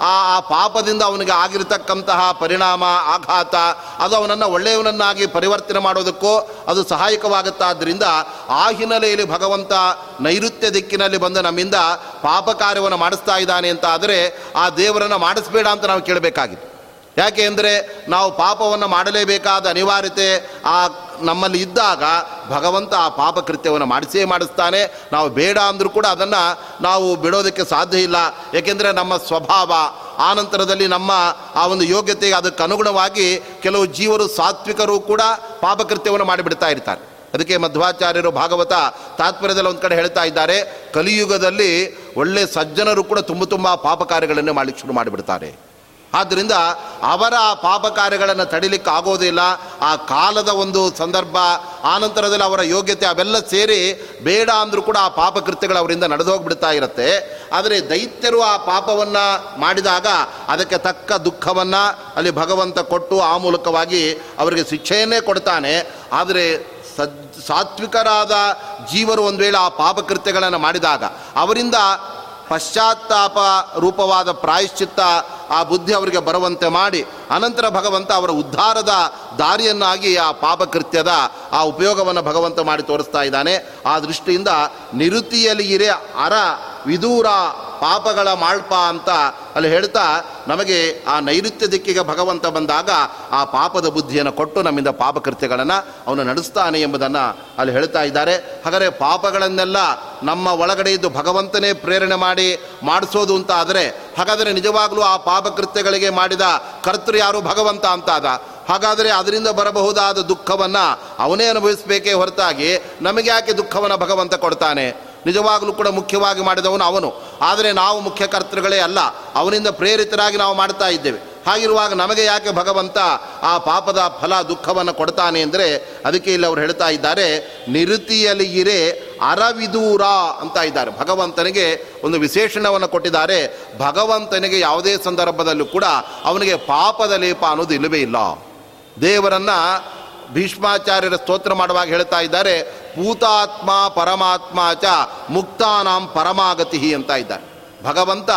ಆ ಆ ಪಾಪದಿಂದ ಅವನಿಗೆ ಆಗಿರತಕ್ಕಂತಹ ಪರಿಣಾಮ, ಆಘಾತ, ಅದು ಅವನನ್ನು ಒಳ್ಳೆಯವನನ್ನಾಗಿ ಪರಿವರ್ತನೆ ಮಾಡೋದಕ್ಕೂ ಅದು ಸಹಾಯಕವಾಗುತ್ತಾದ್ದರಿಂದ ಆ ಹಿನ್ನೆಲೆಯಲ್ಲಿ ಭಗವಂತ ನೈಋತ್ಯ ದಿಕ್ಕಿನಲ್ಲಿ ಬಂದು ನಮ್ಮಿಂದ ಪಾಪ ಕಾರ್ಯವನ್ನು ಮಾಡಿಸ್ತಾ ಇದ್ದಾನೆ ಅಂತ ಆದರೆ ಆ ದೇವರನ್ನು ಮಾಡಿಸ್ಬೇಡ ಅಂತ ನಾವು ಕೇಳಬೇಕಾಗಿತ್ತು ಯಾಕೆ ಅಂದರೆ ನಾವು ಪಾಪವನ್ನು ಮಾಡಲೇಬೇಕಾದ ಅನಿವಾರ್ಯತೆ ಆ ನಮ್ಮಲ್ಲಿ ಇದ್ದಾಗ ಭಗವಂತ ಆ ಪಾಪ ಕೃತ್ಯವನ್ನು ಮಾಡಿಸೇ ಮಾಡಿಸ್ತಾನೆ. ನಾವು ಬೇಡ ಅಂದರೂ ಕೂಡ ಅದನ್ನು ನಾವು ಬಿಡೋದಕ್ಕೆ ಸಾಧ್ಯ ಇಲ್ಲ. ಏಕೆಂದರೆ ನಮ್ಮ ಸ್ವಭಾವ ಆನಂತರದಲ್ಲಿ ನಮ್ಮ ಆ ಒಂದು ಯೋಗ್ಯತೆಗೆ ಅದಕ್ಕೆ ಅನುಗುಣವಾಗಿ ಕೆಲವು ಜೀವರು ಸಾತ್ವಿಕರು ಕೂಡ ಪಾಪಕೃತ್ಯವನ್ನು ಮಾಡಿಬಿಡ್ತಾ ಇರ್ತಾರೆ. ಅದಕ್ಕೆ ಮಧ್ವಾಚಾರ್ಯರು ಭಾಗವತ ತಾತ್ಪರ್ಯದಲ್ಲಿ ಒಂದು ಕಡೆ ಹೇಳ್ತಾ ಇದ್ದಾರೆ, ಕಲಿಯುಗದಲ್ಲಿ ಒಳ್ಳೆ ಸಜ್ಜನರು ಕೂಡ ತುಂಬ ತುಂಬ ಪಾಪ ಕಾರ್ಯಗಳನ್ನು ಶುರು ಮಾಡಿಬಿಡ್ತಾರೆ. ಆದ್ದರಿಂದ ಅವರ ಆ ಪಾಪ ಕಾರ್ಯಗಳನ್ನು ತಡಿಲಿಕ್ಕೆ ಆಗೋದಿಲ್ಲ ಆ ಕಾಲದ ಒಂದು ಸಂದರ್ಭ ಆನಂತರದಲ್ಲಿ ಅವರ ಯೋಗ್ಯತೆ ಅವೆಲ್ಲ ಸೇರಿ ಬೇಡ ಅಂದರೂ ಕೂಡ ಆ ಪಾಪ ಕೃತ್ಯಗಳು ಅವರಿಂದ ನಡೆದು ಹೋಗ್ಬಿಡ್ತಾ ಇರುತ್ತೆ. ಆದರೆ ದೈತ್ಯರು ಆ ಪಾಪವನ್ನು ಮಾಡಿದಾಗ ಅದಕ್ಕೆ ತಕ್ಕ ದುಃಖವನ್ನು ಅಲ್ಲಿ ಭಗವಂತ ಕೊಟ್ಟು ಆ ಮೂಲಕವಾಗಿ ಅವರಿಗೆ ಶಿಕ್ಷೆಯನ್ನೇ ಕೊಡ್ತಾನೆ. ಆದರೆ ಸದ್, ಸಾತ್ವಿಕರಾದ ಜೀವರು ಒಂದು ವೇಳೆ ಆ ಪಾಪಕೃತ್ಯಗಳನ್ನು ಮಾಡಿದಾಗ ಅವರಿಂದ ಪಶ್ಚಾತ್ತಾಪ ರೂಪವಾದ ಪ್ರಾಯಶ್ಚಿತ್ತ ಆ ಬುದ್ಧಿ ಅವರಿಗೆ ಬರುವಂತೆ ಮಾಡಿ, ಅನಂತರ ಭಗವಂತ ಅವರ ಉದ್ಧಾರದ ದಾರಿಯನ್ನಾಗಿ ಆ ಪಾಪಕೃತ್ಯದ ಆ ಉಪಯೋಗವನ್ನು ಭಗವಂತ ಮಾಡಿ ತೋರಿಸ್ತಾ ಇದ್ದಾನೆ. ಆ ದೃಷ್ಟಿಯಿಂದ ನಿರುತಿಯಲ್ಲಿ ಇರೆ ಅರ ವಿದೂರ ಪಾಪಗಳ ಮಾಳ್ಪ ಅಂತ ಅಲ್ಲಿ ಹೇಳ್ತಾ, ನಮಗೆ ಆ ನೈಋತ್ಯ ದಿಕ್ಕಿಗೆ ಭಗವಂತ ಬಂದಾಗ ಆ ಪಾಪದ ಬುದ್ಧಿಯನ್ನು ಕೊಟ್ಟು ನಮ್ಮಿಂದ ಪಾಪಕೃತ್ಯಗಳನ್ನು ಅವನು ನಡೆಸ್ತಾನೆ ಎಂಬುದನ್ನು ಅಲ್ಲಿ ಹೇಳ್ತಾ ಇದ್ದಾರೆ. ಹಾಗಾದರೆ ಪಾಪಗಳನ್ನೆಲ್ಲ ನಮ್ಮ ಒಳಗಡೆ ಇದ್ದು ಭಗವಂತನೇ ಪ್ರೇರಣೆ ಮಾಡಿ ಮಾಡಿಸೋದು ಅಂತ ಆದರೆ, ಹಾಗಾದರೆ ನಿಜವಾಗಲೂ ಆ ಪಾಪಕೃತ್ಯಗಳಿಗೆ ಮಾಡಿದ ಕರ್ತೃ ಯಾರು? ಭಗವಂತ ಅಂತಾದ. ಹಾಗಾದರೆ ಅದರಿಂದ ಬರಬಹುದಾದ ದುಃಖವನ್ನು ಅವನೇ ಅನುಭವಿಸಬೇಕೇ ಹೊರತಾಗಿ ನಮಗೆ ಯಾಕೆ ದುಃಖವನ್ನು ಭಗವಂತ ಕೊಡ್ತಾನೆ? ನಿಜವಾಗಲೂ ಕೂಡ ಮುಖ್ಯವಾಗಿ ಮಾಡಿದವನು ಅವನು. ಆದರೆ ನಾವು ಮುಖ್ಯ ಕರ್ತೃಗಳೇ ಅಲ್ಲ. ಅವನಿಂದ ಪ್ರೇರಿತರಾಗಿ ನಾವು ಮಾಡ್ತಾ ಇದ್ದೇವೆ. ಹಾಗಿರುವಾಗ ನಮಗೆ ಯಾಕೆ ಭಗವಂತ ಆ ಪಾಪದ ಫಲ ದುಃಖವನ್ನು ಕೊಡ್ತಾನೆ ಅಂದರೆ ಅದಕ್ಕೆ ಇಲ್ಲಿ ಅವರು ಹೇಳ್ತಾ ಇದ್ದಾರೆ, ನಿರುತಿಯಲ್ಲಿ ಇರೇ ಅರವಿದೂರ ಅಂತ ಇದ್ದಾರೆ. ಭಗವಂತನಿಗೆ ಒಂದು ವಿಶೇಷಣವನ್ನು ಕೊಟ್ಟಿದ್ದಾರೆ. ಭಗವಂತನಿಗೆ ಯಾವುದೇ ಸಂದರ್ಭದಲ್ಲೂ ಕೂಡ ಅವನಿಗೆ ಪಾಪದ ಲೇಪ ಅನ್ನೋದು ಇಲ್ಲವೇ ಇಲ್ಲ. ದೇವರನ್ನ ಭೀಷ್ಮಾಚಾರ್ಯರ ಸ್ತೋತ್ರ ಮಾಡುವಾಗ ಹೇಳ್ತಾ ಇದ್ದಾರೆ, ಭೂತಾತ್ಮ ಪರಮಾತ್ಮ ಚ ಮುಕ್ತಾನಾಂ ಪರಮಾಗತಿ ಅಂತ ಇದ್ದಾರೆ. ಭಗವಂತ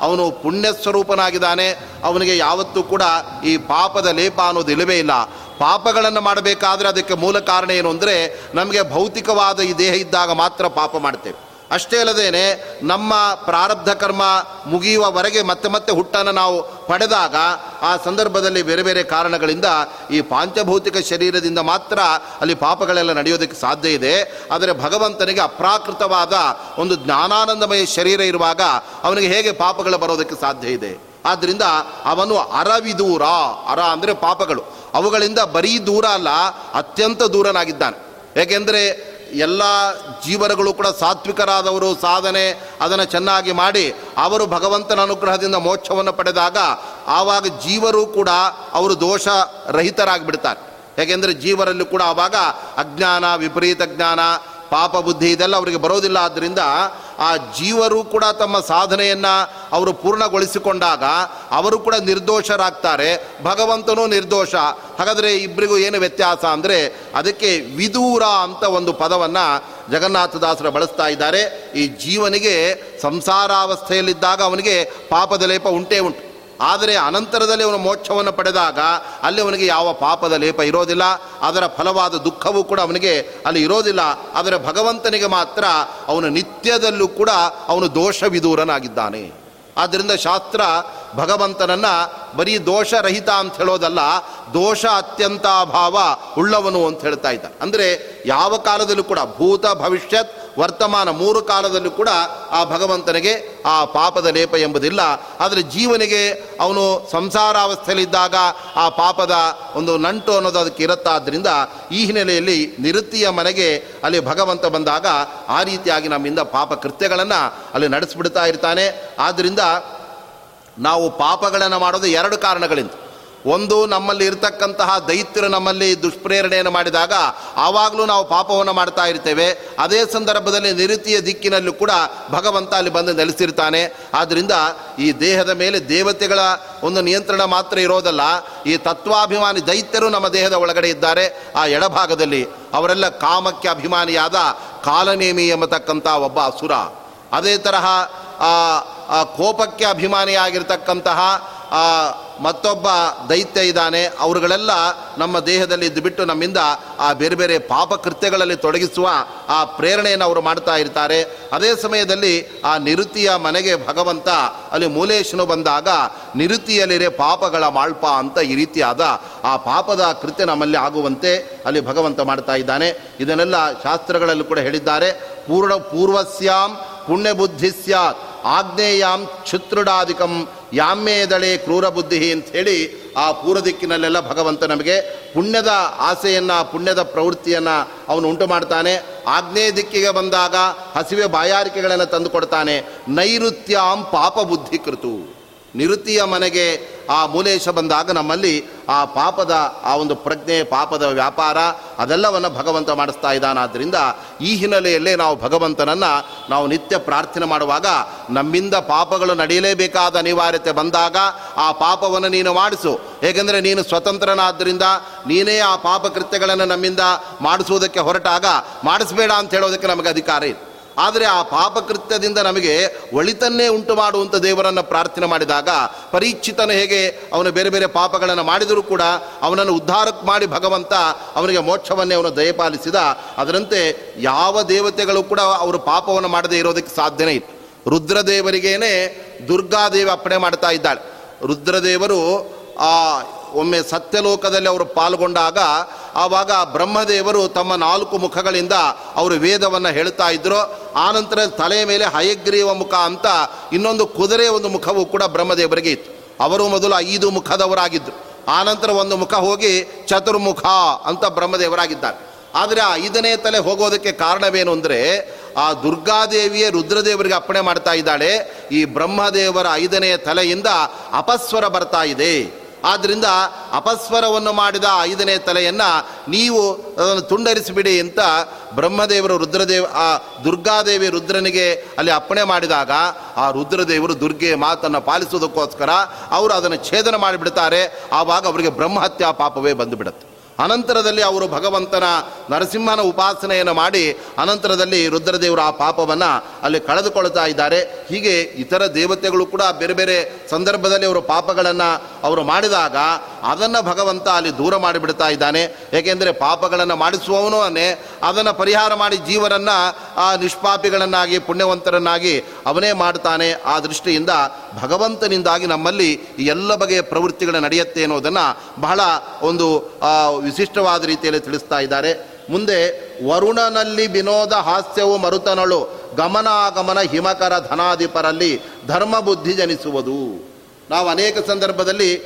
ಅವನು ಪುಣ್ಯ ಸ್ವರೂಪನಾಗಿದ್ದಾನೆ ಅವನಿಗೆ ಯಾವತ್ತೂ ಕೂಡ ಈ ಪಾಪದ ಲೇಪ ಅನ್ನೋದು ಇಲ್ಲವೇ ಇಲ್ಲ. ಪಾಪಗಳನ್ನು ಮಾಡಬೇಕಾದ್ರೆ ಅದಕ್ಕೆ ಮೂಲ ಕಾರಣ ಏನು ಅಂದರೆ ನಮಗೆ ಭೌತಿಕವಾದ ಈ ದೇಹ ಇದ್ದಾಗ ಮಾತ್ರ ಪಾಪ ಮಾಡ್ತೇವೆ. ಅಷ್ಟೇ ಅಲ್ಲದೇನೆ ನಮ್ಮ ಪ್ರಾರಬ್ಧ ಕರ್ಮ ಮುಗಿಯುವವರೆಗೆ ಮತ್ತೆ ಮತ್ತೆ ಹುಟ್ಟನ್ನು ನಾವು ಪಡೆದಾಗ ಆ ಸಂದರ್ಭದಲ್ಲಿ ಬೇರೆ ಬೇರೆ ಕಾರಣಗಳಿಂದ ಈ ಪಾಂಚಭೌತಿಕ ಶರೀರದಿಂದ ಮಾತ್ರ ಅಲ್ಲಿ ಪಾಪಗಳೆಲ್ಲ ನಡೆಯೋದಕ್ಕೆ ಸಾಧ್ಯ ಇದೆ. ಆದರೆ ಭಗವಂತನಿಗೆ ಅಪ್ರಾಕೃತವಾದ ಒಂದು ಜ್ಞಾನಾನಂದಮಯ ಶರೀರ ಇರುವಾಗ ಅವನಿಗೆ ಹೇಗೆ ಪಾಪಗಳು ಬರೋದಕ್ಕೆ ಸಾಧ್ಯ ಇದೆ? ಆದ್ದರಿಂದ ಅವನು ಅರವಿದೂರ, ಅರ ಅಂದರೆ ಪಾಪಗಳು. ಅವುಗಳಿಂದ ಬರೀ ದೂರ ಅಲ್ಲ, ಅತ್ಯಂತ ದೂರನಾಗಿದ್ದಾನೆ. ಏಕೆಂದರೆ ಎಲ್ಲ ಜೀವನಗಳು ಕೂಡ ಸಾತ್ವಿಕರಾದವರು ಸಾಧನೆ ಅದನ್ನು ಚೆನ್ನಾಗಿ ಮಾಡಿ ಅವರು ಭಗವಂತನ ಅನುಗ್ರಹದಿಂದ ಮೋಕ್ಷವನ್ನು ಪಡೆದಾಗ ಆವಾಗ ಜೀವರು ಕೂಡ ಅವರು ದೋಷ ರಹಿತರಾಗಿಬಿಡ್ತಾರೆ. ಯಾಕೆಂದರೆ ಜೀವರಲ್ಲಿ ಕೂಡ ಆವಾಗ ಅಜ್ಞಾನ, ವಿಪರೀತ ಜ್ಞಾನ ಪಾಪ ಬುದ್ಧಿ ಇದೆಲ್ಲ ಅವರಿಗೆ ಬರೋದಿಲ್ಲ. ಆದ್ದರಿಂದ ಆ ಜೀವರು ಕೂಡ ತಮ್ಮ ಸಾಧನೆಯನ್ನು ಅವರು ಪೂರ್ಣಗೊಳಿಸಿಕೊಂಡಾಗ ಅವರು ಕೂಡ ನಿರ್ದೋಷರಾಗ್ತಾರೆ. ಭಗವಂತನೂ ನಿರ್ದೋಷ. ಹಾಗಾದರೆ ಇಬ್ಬರಿಗೂ ಏನು ವ್ಯತ್ಯಾಸ ಅಂದರೆ ಅದಕ್ಕೆ ವಿದೂರ ಅಂತ ಒಂದು ಪದವನ್ನು ಜಗನ್ನಾಥದಾಸರು ಬಳಸ್ತಾ ಇದ್ದಾರೆ. ಈ ಜೀವನಿಗೆ ಸಂಸಾರಾವಸ್ಥೆಯಲ್ಲಿದ್ದಾಗ ಅವನಿಗೆ ಪಾಪದ ಲೇಪ ಉಂಟೇ ಉಂಟು. ಆದರೆ ಅನಂತರದಲ್ಲಿ ಅವನು ಮೋಕ್ಷವನ್ನು ಪಡೆದಾಗ ಅಲ್ಲಿ ಅವನಿಗೆ ಯಾವ ಪಾಪದ ಲೇಪ ಇರೋದಿಲ್ಲ. ಅದರ ಫಲವಾದ ದುಃಖವೂ ಕೂಡ ಅವನಿಗೆ ಅಲ್ಲಿ ಇರೋದಿಲ್ಲ. ಆದರೆ ಭಗವಂತನಿಗೆ ಮಾತ್ರ ಅವನು ನಿತ್ಯದಲ್ಲೂ ಕೂಡ ಅವನು ದೋಷವಿದೂರನಾಗಿದ್ದಾನೆ. ಆದ್ದರಿಂದ ಶಾಸ್ತ್ರ ಭಗವಂತನನ್ನ ಬರೀ ದೋಷರಹಿತ ಅಂತ ಹೇಳೋದಲ್ಲ, ದೋಷ ಅತ್ಯಂತ ಭಾವ ಉಳ್ಳವನು ಅಂತ ಹೇಳ್ತಾ ಇದ್ದ ಅಂದರೆ ಯಾವ ಕಾಲದಲ್ಲೂ ಕೂಡ ಭೂತ ಭವಿಷ್ಯತ್ ವರ್ತಮಾನ ಮೂರು ಕಾಲದಲ್ಲೂ ಕೂಡ ಆ ಭಗವಂತನಿಗೆ ಆ ಪಾಪದ ಲೇಪ ಎಂಬುದಿಲ್ಲ. ಆದರೆ ಜೀವನಿಗೆ ಅವನು ಸಂಸಾರಾವಸ್ಥೆಯಲ್ಲಿದ್ದಾಗ ಆ ಪಾಪದ ಒಂದು ನಂಟು ಅನ್ನೋದು ಅದಕ್ಕೆ ಇರುತ್ತಾದ್ದರಿಂದ ಈ ಹಿನ್ನೆಲೆಯಲ್ಲಿ ನಿರುತ್ತಿಯ ಮನೆಗೆ ಅಲ್ಲಿ ಭಗವಂತ ಬಂದಾಗ ಆ ರೀತಿಯಾಗಿ ನಮ್ಮಿಂದ ಪಾಪ ಕೃತ್ಯಗಳನ್ನು ಅಲ್ಲಿ ನಡೆಸಿಬಿಡ್ತಾ ಇರ್ತಾನೆ. ಆದ್ದರಿಂದ ನಾವು ಪಾಪಗಳನ್ನು ಮಾಡೋದು ಎರಡು ಕಾರಣಗಳಿಂದ. ಒಂದು, ನಮ್ಮಲ್ಲಿ ಇರತಕ್ಕಂತಹ ದೈತ್ಯರು ನಮ್ಮಲ್ಲಿ ದುಷ್ಪ್ರೇರಣೆಯನ್ನು ಮಾಡಿದಾಗ ಆವಾಗಲೂ ನಾವು ಪಾಪವನ್ನು ಮಾಡ್ತಾ ಇರ್ತೇವೆ. ಅದೇ ಸಂದರ್ಭದಲ್ಲಿ ನಿರುತಿಯ ದಿಕ್ಕಿನಲ್ಲೂ ಕೂಡ ಭಗವಂತ ಅಲ್ಲಿ ಬಂದು ನೆಲೆಸಿರ್ತಾನೆ. ಆದ್ದರಿಂದ ಈ ದೇಹದ ಮೇಲೆ ದೇವತೆಗಳ ಒಂದು ನಿಯಂತ್ರಣ ಮಾತ್ರ ಇರೋದಲ್ಲ, ಈ ತತ್ವಾಭಿಮಾನಿ ದೈತ್ಯರು ನಮ್ಮ ದೇಹದ ಒಳಗಡೆ ಇದ್ದಾರೆ. ಆ ಎಡಭಾಗದಲ್ಲಿ ಅವರೆಲ್ಲ ಕಾಮಕ್ಕೆ ಅಭಿಮಾನಿಯಾದ ಕಾಲನೇಮಿ ಎಂಬತಕ್ಕಂಥ ಒಬ್ಬ ಅಸುರ. ಅದೇ ತರಹ ಕೋಪಕ್ಕೆ ಅಭಿಮಾನಿಯಾಗಿರ್ತಕ್ಕಂತಹ ಮತ್ತೊಬ್ಬ ದೈತ್ಯ ಇದ್ದಾನೆ. ಅವರುಗಳೆಲ್ಲ ನಮ್ಮ ದೇಹದಲ್ಲಿ ಇದ್ದುಬಿಟ್ಟು ನಮ್ಮಿಂದ ಆ ಬೇರೆ ಬೇರೆ ಪಾಪ ಕೃತ್ಯಗಳಲ್ಲಿ ತೊಡಗಿಸುವ ಆ ಪ್ರೇರಣೆಯನ್ನು ಅವರು ಮಾಡ್ತಾ ಇರ್ತಾರೆ. ಅದೇ ಸಮಯದಲ್ಲಿ ಆ ನಿರುತಿಯ ಮನೆಗೆ ಭಗವಂತ, ಅಲ್ಲಿ ಮೂಲೇಶನು ಬಂದಾಗ ನಿರುತಿಯಲ್ಲಿರೆ ಪಾಪಗಳ ಮಾಳ್ಪ ಅಂತ ಈ ರೀತಿಯಾದ ಆ ಪಾಪದ ಕೃತ್ಯ ನಮ್ಮಲ್ಲಿ ಆಗುವಂತೆ ಅಲ್ಲಿ ಭಗವಂತ ಮಾಡ್ತಾ ಇದ್ದಾನೆ. ಇದನ್ನೆಲ್ಲ ಶಾಸ್ತ್ರಗಳಲ್ಲೂ ಕೂಡ ಹೇಳಿದ್ದಾರೆ. ಪೂರ್ಣ ಪೂರ್ವಸ್ಯಾಂ ಪುಣ್ಯಬುದ್ಧಿ ಸ್ಯಾತ್. ಆಗ್ನೇಯಾಂ ಕ್ಷುತ್ರುಡಾಧಿಕಂ ಯಾಮ್ಯೇದಳೆ ಕ್ರೂರ ಬುದ್ಧಿ ಅಂತ ಹೇಳಿ ಆ ಪೂರ್ವ ದಿಕ್ಕಿನಲ್ಲೆಲ್ಲ ಭಗವಂತ ನಮಗೆ ಪುಣ್ಯದ ಆಸೆಯನ್ನು, ಪುಣ್ಯದ ಪ್ರವೃತ್ತಿಯನ್ನು ಅವನು ಉಂಟು ಮಾಡ್ತಾನೆ. ಆಗ್ನೇಯ ದಿಕ್ಕಿಗೆ ಬಂದಾಗ ಹಸಿವೆ ಬಾಯಾರಿಕೆಗಳನ್ನು ತಂದುಕೊಡ್ತಾನೆ ನೈಋತ್ಯಾಂ ಪಾಪ ಬುದ್ಧಿ ಕೃತು. ನಿರುತಿಯ ಮನೆಗೆ ಆ ಮೂಲೇಶ ಬಂದಾಗ ನಮ್ಮಲ್ಲಿ ಆ ಪಾಪದ, ಆ ಒಂದು ಪ್ರಜ್ಞೆ, ಪಾಪದ ವ್ಯಾಪಾರ, ಅದೆಲ್ಲವನ್ನು ಭಗವಂತ ಮಾಡಿಸ್ತಾ ಇದ್ದಾನಾದ್ದರಿಂದ ಈ ಹಿನ್ನೆಲೆಯಲ್ಲೇ ನಾವು ಭಗವಂತನನ್ನು ನಾವು ನಿತ್ಯ ಪ್ರಾರ್ಥನೆ ಮಾಡುವಾಗ ನಮ್ಮಿಂದ ಪಾಪಗಳು ನಡೆಯಲೇಬೇಕಾದ ಅನಿವಾರ್ಯತೆ ಬಂದಾಗ ಆ ಪಾಪವನ್ನು ನೀನು ಮಾಡಿಸು. ಏಕೆಂದರೆ ನೀನು ಸ್ವತಂತ್ರನಾದ್ದರಿಂದ ನೀನೇ ಆ ಪಾಪ ಕೃತ್ಯಗಳನ್ನು ನಮ್ಮಿಂದ ಮಾಡಿಸುವುದಕ್ಕೆ ಹೊರಟಾಗ ಮಾಡಿಸಬೇಡ ಅಂತ ಹೇಳೋದಕ್ಕೆ ನಮಗೆ ಅಧಿಕಾರ ಇದೆ ಆದರೆ ಆ ಪಾಪಕೃತ್ಯದಿಂದ ನಮಗೆ ಒಳಿತನ್ನೇ ಉಂಟು ಮಾಡುವಂಥ ದೇವರನ್ನು ಪ್ರಾರ್ಥನೆ ಮಾಡಿದಾಗ ಪರೀಕ್ಷಿತನು ಹೇಗೆ ಅವನು ಬೇರೆ ಬೇರೆ ಪಾಪಗಳನ್ನು ಮಾಡಿದರೂ ಕೂಡ ಅವನನ್ನು ಉದ್ಧಾರಕ್ಕೆ ಮಾಡಿ ಭಗವಂತ ಅವನಿಗೆ ಮೋಕ್ಷವನ್ನೇ ಅವನು ದಯಪಾಲಿಸಿದ. ಅದರಂತೆ ಯಾವ ದೇವತೆಗಳು ಕೂಡ ಅವರು ಪಾಪವನ್ನು ಮಾಡದೇ ಇರೋದಕ್ಕೆ ಸಾಧ್ಯನೇ ಇತ್ತು ರುದ್ರದೇವರಿಗೇನೆ ದುರ್ಗಾದೇವಿ ಅಪ್ಪಣೆ ಮಾಡ್ತಾ ಇದ್ದಾಳೆ. ರುದ್ರದೇವರು ಆ ಒಮ್ಮೆ ಸತ್ಯಲೋಕದಲ್ಲಿ ಅವರು ಪಾಲ್ಗೊಂಡಾಗ ಆವಾಗ ಬ್ರಹ್ಮದೇವರು ತಮ್ಮ ನಾಲ್ಕು ಮುಖಗಳಿಂದ ಅವರು ವೇದವನ್ನು ಹೇಳ್ತಾ ಇದ್ರು. ಆನಂತರ ತಲೆಯ ಮೇಲೆ ಹಯಗ್ರೀವ ಮುಖ ಅಂತ ಇನ್ನೊಂದು ಕುದುರೆ ಒಂದು ಮುಖವೂ ಕೂಡ ಬ್ರಹ್ಮದೇವರಿಗೆ ಇತ್ತು. ಅವರು ಮೊದಲು ಐದು ಮುಖದವರಾಗಿದ್ದರು ಆನಂತರ ಒಂದು ಮುಖ ಹೋಗಿ ಚತುರ್ಮುಖ ಅಂತ ಬ್ರಹ್ಮದೇವರಾಗಿದ್ದಾರೆ. ಆದರೆ ಆ ಐದನೇ ತಲೆ ಹೋಗೋದಕ್ಕೆ ಕಾರಣವೇನು ಅಂದರೆ ಆ ದುರ್ಗಾದೇವಿಯೇ ರುದ್ರದೇವರಿಗೆ ಅಪ್ಪಣೆ ಮಾಡ್ತಾ ಇದ್ದಾಳೆ. ಈ ಬ್ರಹ್ಮದೇವರ ಐದನೇ ತಲೆಯಿಂದ ಅಪಸ್ವರ ಬರ್ತಾ ಇದೆ. ಆದ್ದರಿಂದ ಅಪಸ್ವರವನ್ನು ಮಾಡಿದ ಐದನೇ ತಲೆಯನ್ನು ನೀವು ಅದನ್ನು ತುಂಡರಿಸಿಬಿಡಿ ಅಂತ ಬ್ರಹ್ಮದೇವರು ರುದ್ರದೇವ, ಆ ದುರ್ಗಾದೇವಿ ರುದ್ರನಿಗೆ ಅಲ್ಲಿ ಅಪ್ಪಣೆ ಮಾಡಿದಾಗ ಆ ರುದ್ರದೇವರು ದುರ್ಗೆ ಮಾತನ್ನು ಪಾಲಿಸುವುದಕ್ಕೋಸ್ಕರ ಅವರು ಅದನ್ನು ಛೇದನ ಮಾಡಿಬಿಡ್ತಾರೆ. ಆವಾಗ ಅವರಿಗೆ ಬ್ರಹ್ಮಹತ್ಯಾ ಪಾಪವೇ ಬಂದುಬಿಡುತ್ತೆ. ಅನಂತರದಲ್ಲಿ ಅವರು ಭಗವಂತನ ನರಸಿಂಹನ ಉಪಾಸನೆಯನ್ನು ಮಾಡಿ ಅನಂತರದಲ್ಲಿ ರುದ್ರದೇವರು ಆ ಪಾಪವನ್ನು ಅಲ್ಲಿ ಕಳೆದುಕೊಳ್ತಾ ಇದ್ದಾರೆ. ಹೀಗೆ ಇತರ ದೇವತೆಗಳು ಕೂಡ ಬೇರೆ ಬೇರೆ ಸಂದರ್ಭದಲ್ಲಿ ಅವರು ಪಾಪಗಳನ್ನು ಅವರು ಮಾಡಿದಾಗ ಅದನ್ನು ಭಗವಂತ ಅಲ್ಲಿ ದೂರ ಮಾಡಿಬಿಡ್ತಾ ಇದ್ದಾನೆ. ಏಕೆಂದರೆ ಪಾಪಗಳನ್ನು ಮಾಡಿಸುವವನು ಅದನ್ನು ಪರಿಹಾರ ಮಾಡಿ ಜೀವನನ್ನು ಆ ನಿಷ್ಪಾಪಿಗಳನ್ನಾಗಿ, ಪುಣ್ಯವಂತರನ್ನಾಗಿ ಅವನೇ ಮಾಡ್ತಾನೆ. ಆ ದೃಷ್ಟಿಯಿಂದ ಭಗವಂತನಿಂದಾಗಿ ನಮ್ಮಲ್ಲಿ ಎಲ್ಲ ಬಗೆಯ ಪ್ರವೃತ್ತಿಗಳು ನಡೆಯುತ್ತೆ ಅನ್ನೋದನ್ನು ಬಹಳ ಒಂದು ವಿಶಿಷ್ಟವಾದ ರೀತಿಯಲ್ಲಿ ತಿಳಿಸ್ತಾ ಇದ್ದಾರೆ. ಮುಂದೆ ವರುಣನಲ್ಲಿ ವಿನೋದ ಹಾಸ್ಯವು ಮರುತನಳು. ಗಮನಾಗಮನ ಹಿಮಕರ ಧನಾಧಿಪರಲ್ಲಿ ಧರ್ಮ ಬುದ್ಧಿ ಜನಿಸುವುದು. ನಾವು ಅನೇಕ ಸಂದರ್ಭದಲ್ಲಿ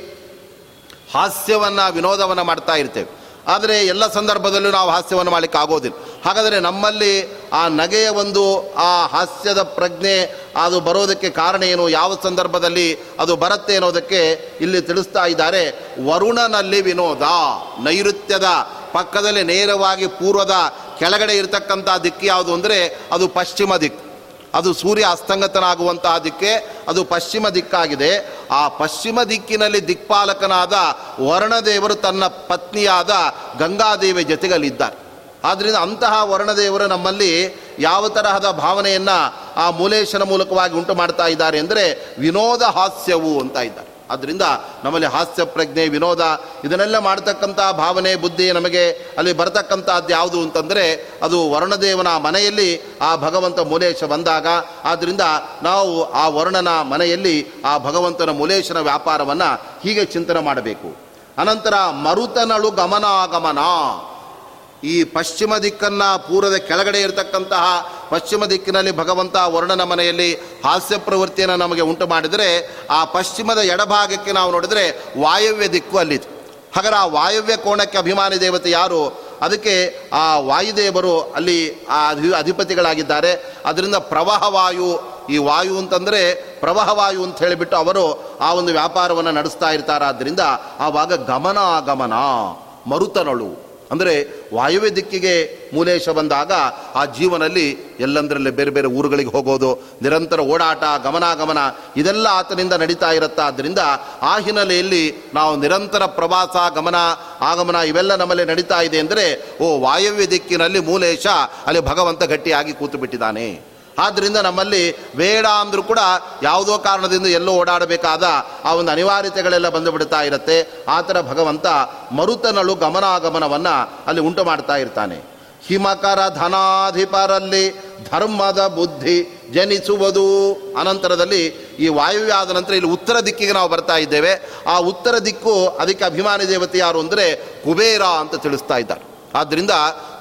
ಹಾಸ್ಯವನ್ನು ವಿನೋದವನ್ನು ಮಾಡ್ತಾ ಇರ್ತೇವೆ. ಆದರೆ ಎಲ್ಲ ಸಂದರ್ಭದಲ್ಲೂ ನಾವು ಹಾಸ್ಯವನ್ನು ಮಾಡಲಿಕ್ಕೆ ಆಗೋದಿಲ್ಲ. ಹಾಗಾದರೆ ನಮ್ಮಲ್ಲಿ ಆ ನಗೆಯ ಒಂದು ಆ ಹಾಸ್ಯದ ಪ್ರಜ್ಞೆ ಅದು ಬರೋದಕ್ಕೆ ಕಾರಣ ಏನು? ಯಾವ ಸಂದರ್ಭದಲ್ಲಿ ಅದು ಬರುತ್ತೆ ಅನ್ನೋದಕ್ಕೆ ಇಲ್ಲಿ ತಿಳಿಸ್ತಾ ಇದ್ದಾರೆ. ವರುಣನಲ್ಲಿ ವಿನೋದ, ನೈಋತ್ಯದ, ಪಕ್ಕದಲ್ಲಿ ನೇರವಾಗಿ ಪೂರ್ವದ, ಕೆಳಗಡೆ ಇರತಕ್ಕಂಥ ದಿಕ್ಕು ಯಾವುದು ಅಂದರೆ ಅದು ಪಶ್ಚಿಮ ದಿಕ್ಕು. ಅದು ಸೂರ್ಯ ಅಸ್ತಂಗತನಾಗುವಂತಹ ದಿಕ್ಕೆ ಅದು ಪಶ್ಚಿಮ ದಿಕ್ಕಾಗಿದೆ. ಆ ಪಶ್ಚಿಮ ದಿಕ್ಕಿನಲ್ಲಿ ದಿಕ್ಪಾಲಕನಾದ ವರ್ಣದೇವರು ತನ್ನ ಪತ್ನಿಯಾದ ಗಂಗಾದೇವಿ ಜೊತೆಗಲ್ಲಿದ್ದಾರೆ. ಆದ್ದರಿಂದ ಅಂತಹ ವರ್ಣದೇವರು ನಮ್ಮಲ್ಲಿ ಯಾವ ತರಹದ ಭಾವನೆಯನ್ನು ಆ ಮೂಲೇಶನ ಮೂಲಕವಾಗಿ ಉಂಟು ಮಾಡ್ತಾ ಇದ್ದಾರೆ ಅಂದರೆ ವಿನೋದ ಹಾಸ್ಯವು ಅಂತ ಇದ್ದಾರೆ. ಆದ್ದರಿಂದ ನಮ್ಮಲ್ಲಿ ಹಾಸ್ಯ ಪ್ರಜ್ಞೆ, ವಿನೋದ, ಇದನ್ನೆಲ್ಲ ಮಾಡ್ತಕ್ಕಂಥ ಭಾವನೆ, ಬುದ್ಧಿ ನಮಗೆ ಅಲ್ಲಿ ಬರತಕ್ಕಂಥದ್ದು ಯಾವುದು ಅಂತಂದರೆ ಅದು ವರುಣದೇವನ ಮನೆಯಲ್ಲಿ ಆ ಭಗವಂತ ಮೂಲೇಶ ಬಂದಾಗ. ಆದ್ದರಿಂದ ನಾವು ಆ ವರುಣನ ಮನೆಯಲ್ಲಿ ಆ ಭಗವಂತನ ಮೂಲೇಶನ ವ್ಯಾಪಾರವನ್ನು ಹೀಗೆ ಚಿಂತನೆ ಮಾಡಬೇಕು. ಅನಂತರ ಮರುತನಳು ಗಮನಾಗಮನ. ಈ ಪಶ್ಚಿಮ ದಿಕ್ಕನ್ನು ಪೂರ್ವದ ಕೆಳಗಡೆ ಇರತಕ್ಕಂತಹ ಪಶ್ಚಿಮ ದಿಕ್ಕಿನಲ್ಲಿ ಭಗವಂತ ವರ್ಣನ ಮನೆಯಲ್ಲಿ ಹಾಸ್ಯ ಪ್ರವೃತ್ತಿಯನ್ನು ನಮಗೆ ಉಂಟು ಮಾಡಿದರೆ ಆ ಪಶ್ಚಿಮದ ಎಡಭಾಗಕ್ಕೆ ನಾವು ನೋಡಿದರೆ ವಾಯವ್ಯ ದಿಕ್ಕು ಅಲ್ಲಿತ್ತು ಹಾಗಾದ್ರೆ ಆ ವಾಯವ್ಯ ಕೋಣಕ್ಕೆ ಅಭಿಮಾನಿ ದೇವತೆ ಯಾರು? ಅದಕ್ಕೆ ಆ ವಾಯುದೇವರು ಅಲ್ಲಿ ಆ ಅಧಿ, ಅಧಿಪತಿಗಳಾಗಿದ್ದಾರೆ. ಅದರಿಂದ ಪ್ರವಾಹ ವಾಯು, ಈ ವಾಯು ಅಂತಂದರೆ ಪ್ರವಾಹ ವಾಯು ಅಂತ ಹೇಳಿಬಿಟ್ಟು ಅವರು ಆ ಒಂದು ವ್ಯಾಪಾರವನ್ನು ನಡೆಸ್ತಾ ಇರ್ತಾರೆ ಆದ್ದರಿಂದ ಆವಾಗ ಗಮನ ಗಮನ ಮರುತನಳು. ಅಂದರೆ ವಾಯುವ್ಯ ದಿಕ್ಕಿಗೆ ಮೂಲೇಶ ಬಂದಾಗ ಆ ಜೀವನಲ್ಲಿ ಎಲ್ಲಂದರಲ್ಲೇ ಬೇರೆ ಬೇರೆ ಊರುಗಳಿಗೆ ಹೋಗೋದು, ನಿರಂತರ ಓಡಾಟ, ಗಮನಾಗಮನ, ಇದೆಲ್ಲ ಆತನಿಂದ ನಡೀತಾ ಇರುತ್ತಾದ್ದರಿಂದ ಆ ಹಿನ್ನೆಲೆಯಲ್ಲಿ ನಾವು ನಿರಂತರ ಪ್ರವಾಸ, ಗಮನ, ಆಗಮನ ಇವೆಲ್ಲ ನಮ್ಮಲ್ಲಿ ನಡೀತಾ ಇದೆ ಅಂದರೆ, ಓ ವಾಯುವ್ಯ ದಿಕ್ಕಿನಲ್ಲಿ ಮೂಲೇಶ, ಅಲ್ಲಿ ಭಗವಂತ ಗಟ್ಟಿಯಾಗಿ ಕೂತು ಬಿಟ್ಟಿದ್ದಾನೆ. ಆದ್ದರಿಂದ ನಮ್ಮಲ್ಲಿ ಬೇಡ ಅಂದರೂ ಕೂಡ ಯಾವುದೋ ಕಾರಣದಿಂದ ಎಲ್ಲೋ ಓಡಾಡಬೇಕಾದ ಆ ಒಂದು ಅನಿವಾರ್ಯತೆಗಳೆಲ್ಲ ಬಂದು ಬಿಡ್ತಾ ಇರುತ್ತೆ. ಆ ಥರ ಭಗವಂತ ಮರುತನಳು ಗಮನಾಗಮನವನ್ನು ಅಲ್ಲಿ ಉಂಟು ಮಾಡ್ತಾ ಇರ್ತಾನೆ. ಹಿಮಕರ ಧನಾಧಿಪರಲ್ಲಿ ಧರ್ಮದ ಬುದ್ಧಿ ಜನಿಸುವುದು. ಅನಂತರದಲ್ಲಿ ಈ ವಾಯುವ್ಯಾದ ನಂತರ ಇಲ್ಲಿ ಉತ್ತರ ದಿಕ್ಕಿಗೆ ನಾವು ಬರ್ತಾ ಇದ್ದೇವೆ. ಆ ಉತ್ತರ ದಿಕ್ಕು ಅದಕ್ಕೆ ಅಭಿಮಾನಿ ದೇವತೆ ಯಾರು ಅಂದರೆ ಕುಬೇರ ಅಂತ ತಿಳಿಸ್ತಾ ಇದ್ದಾರೆ. ಆದ್ದರಿಂದ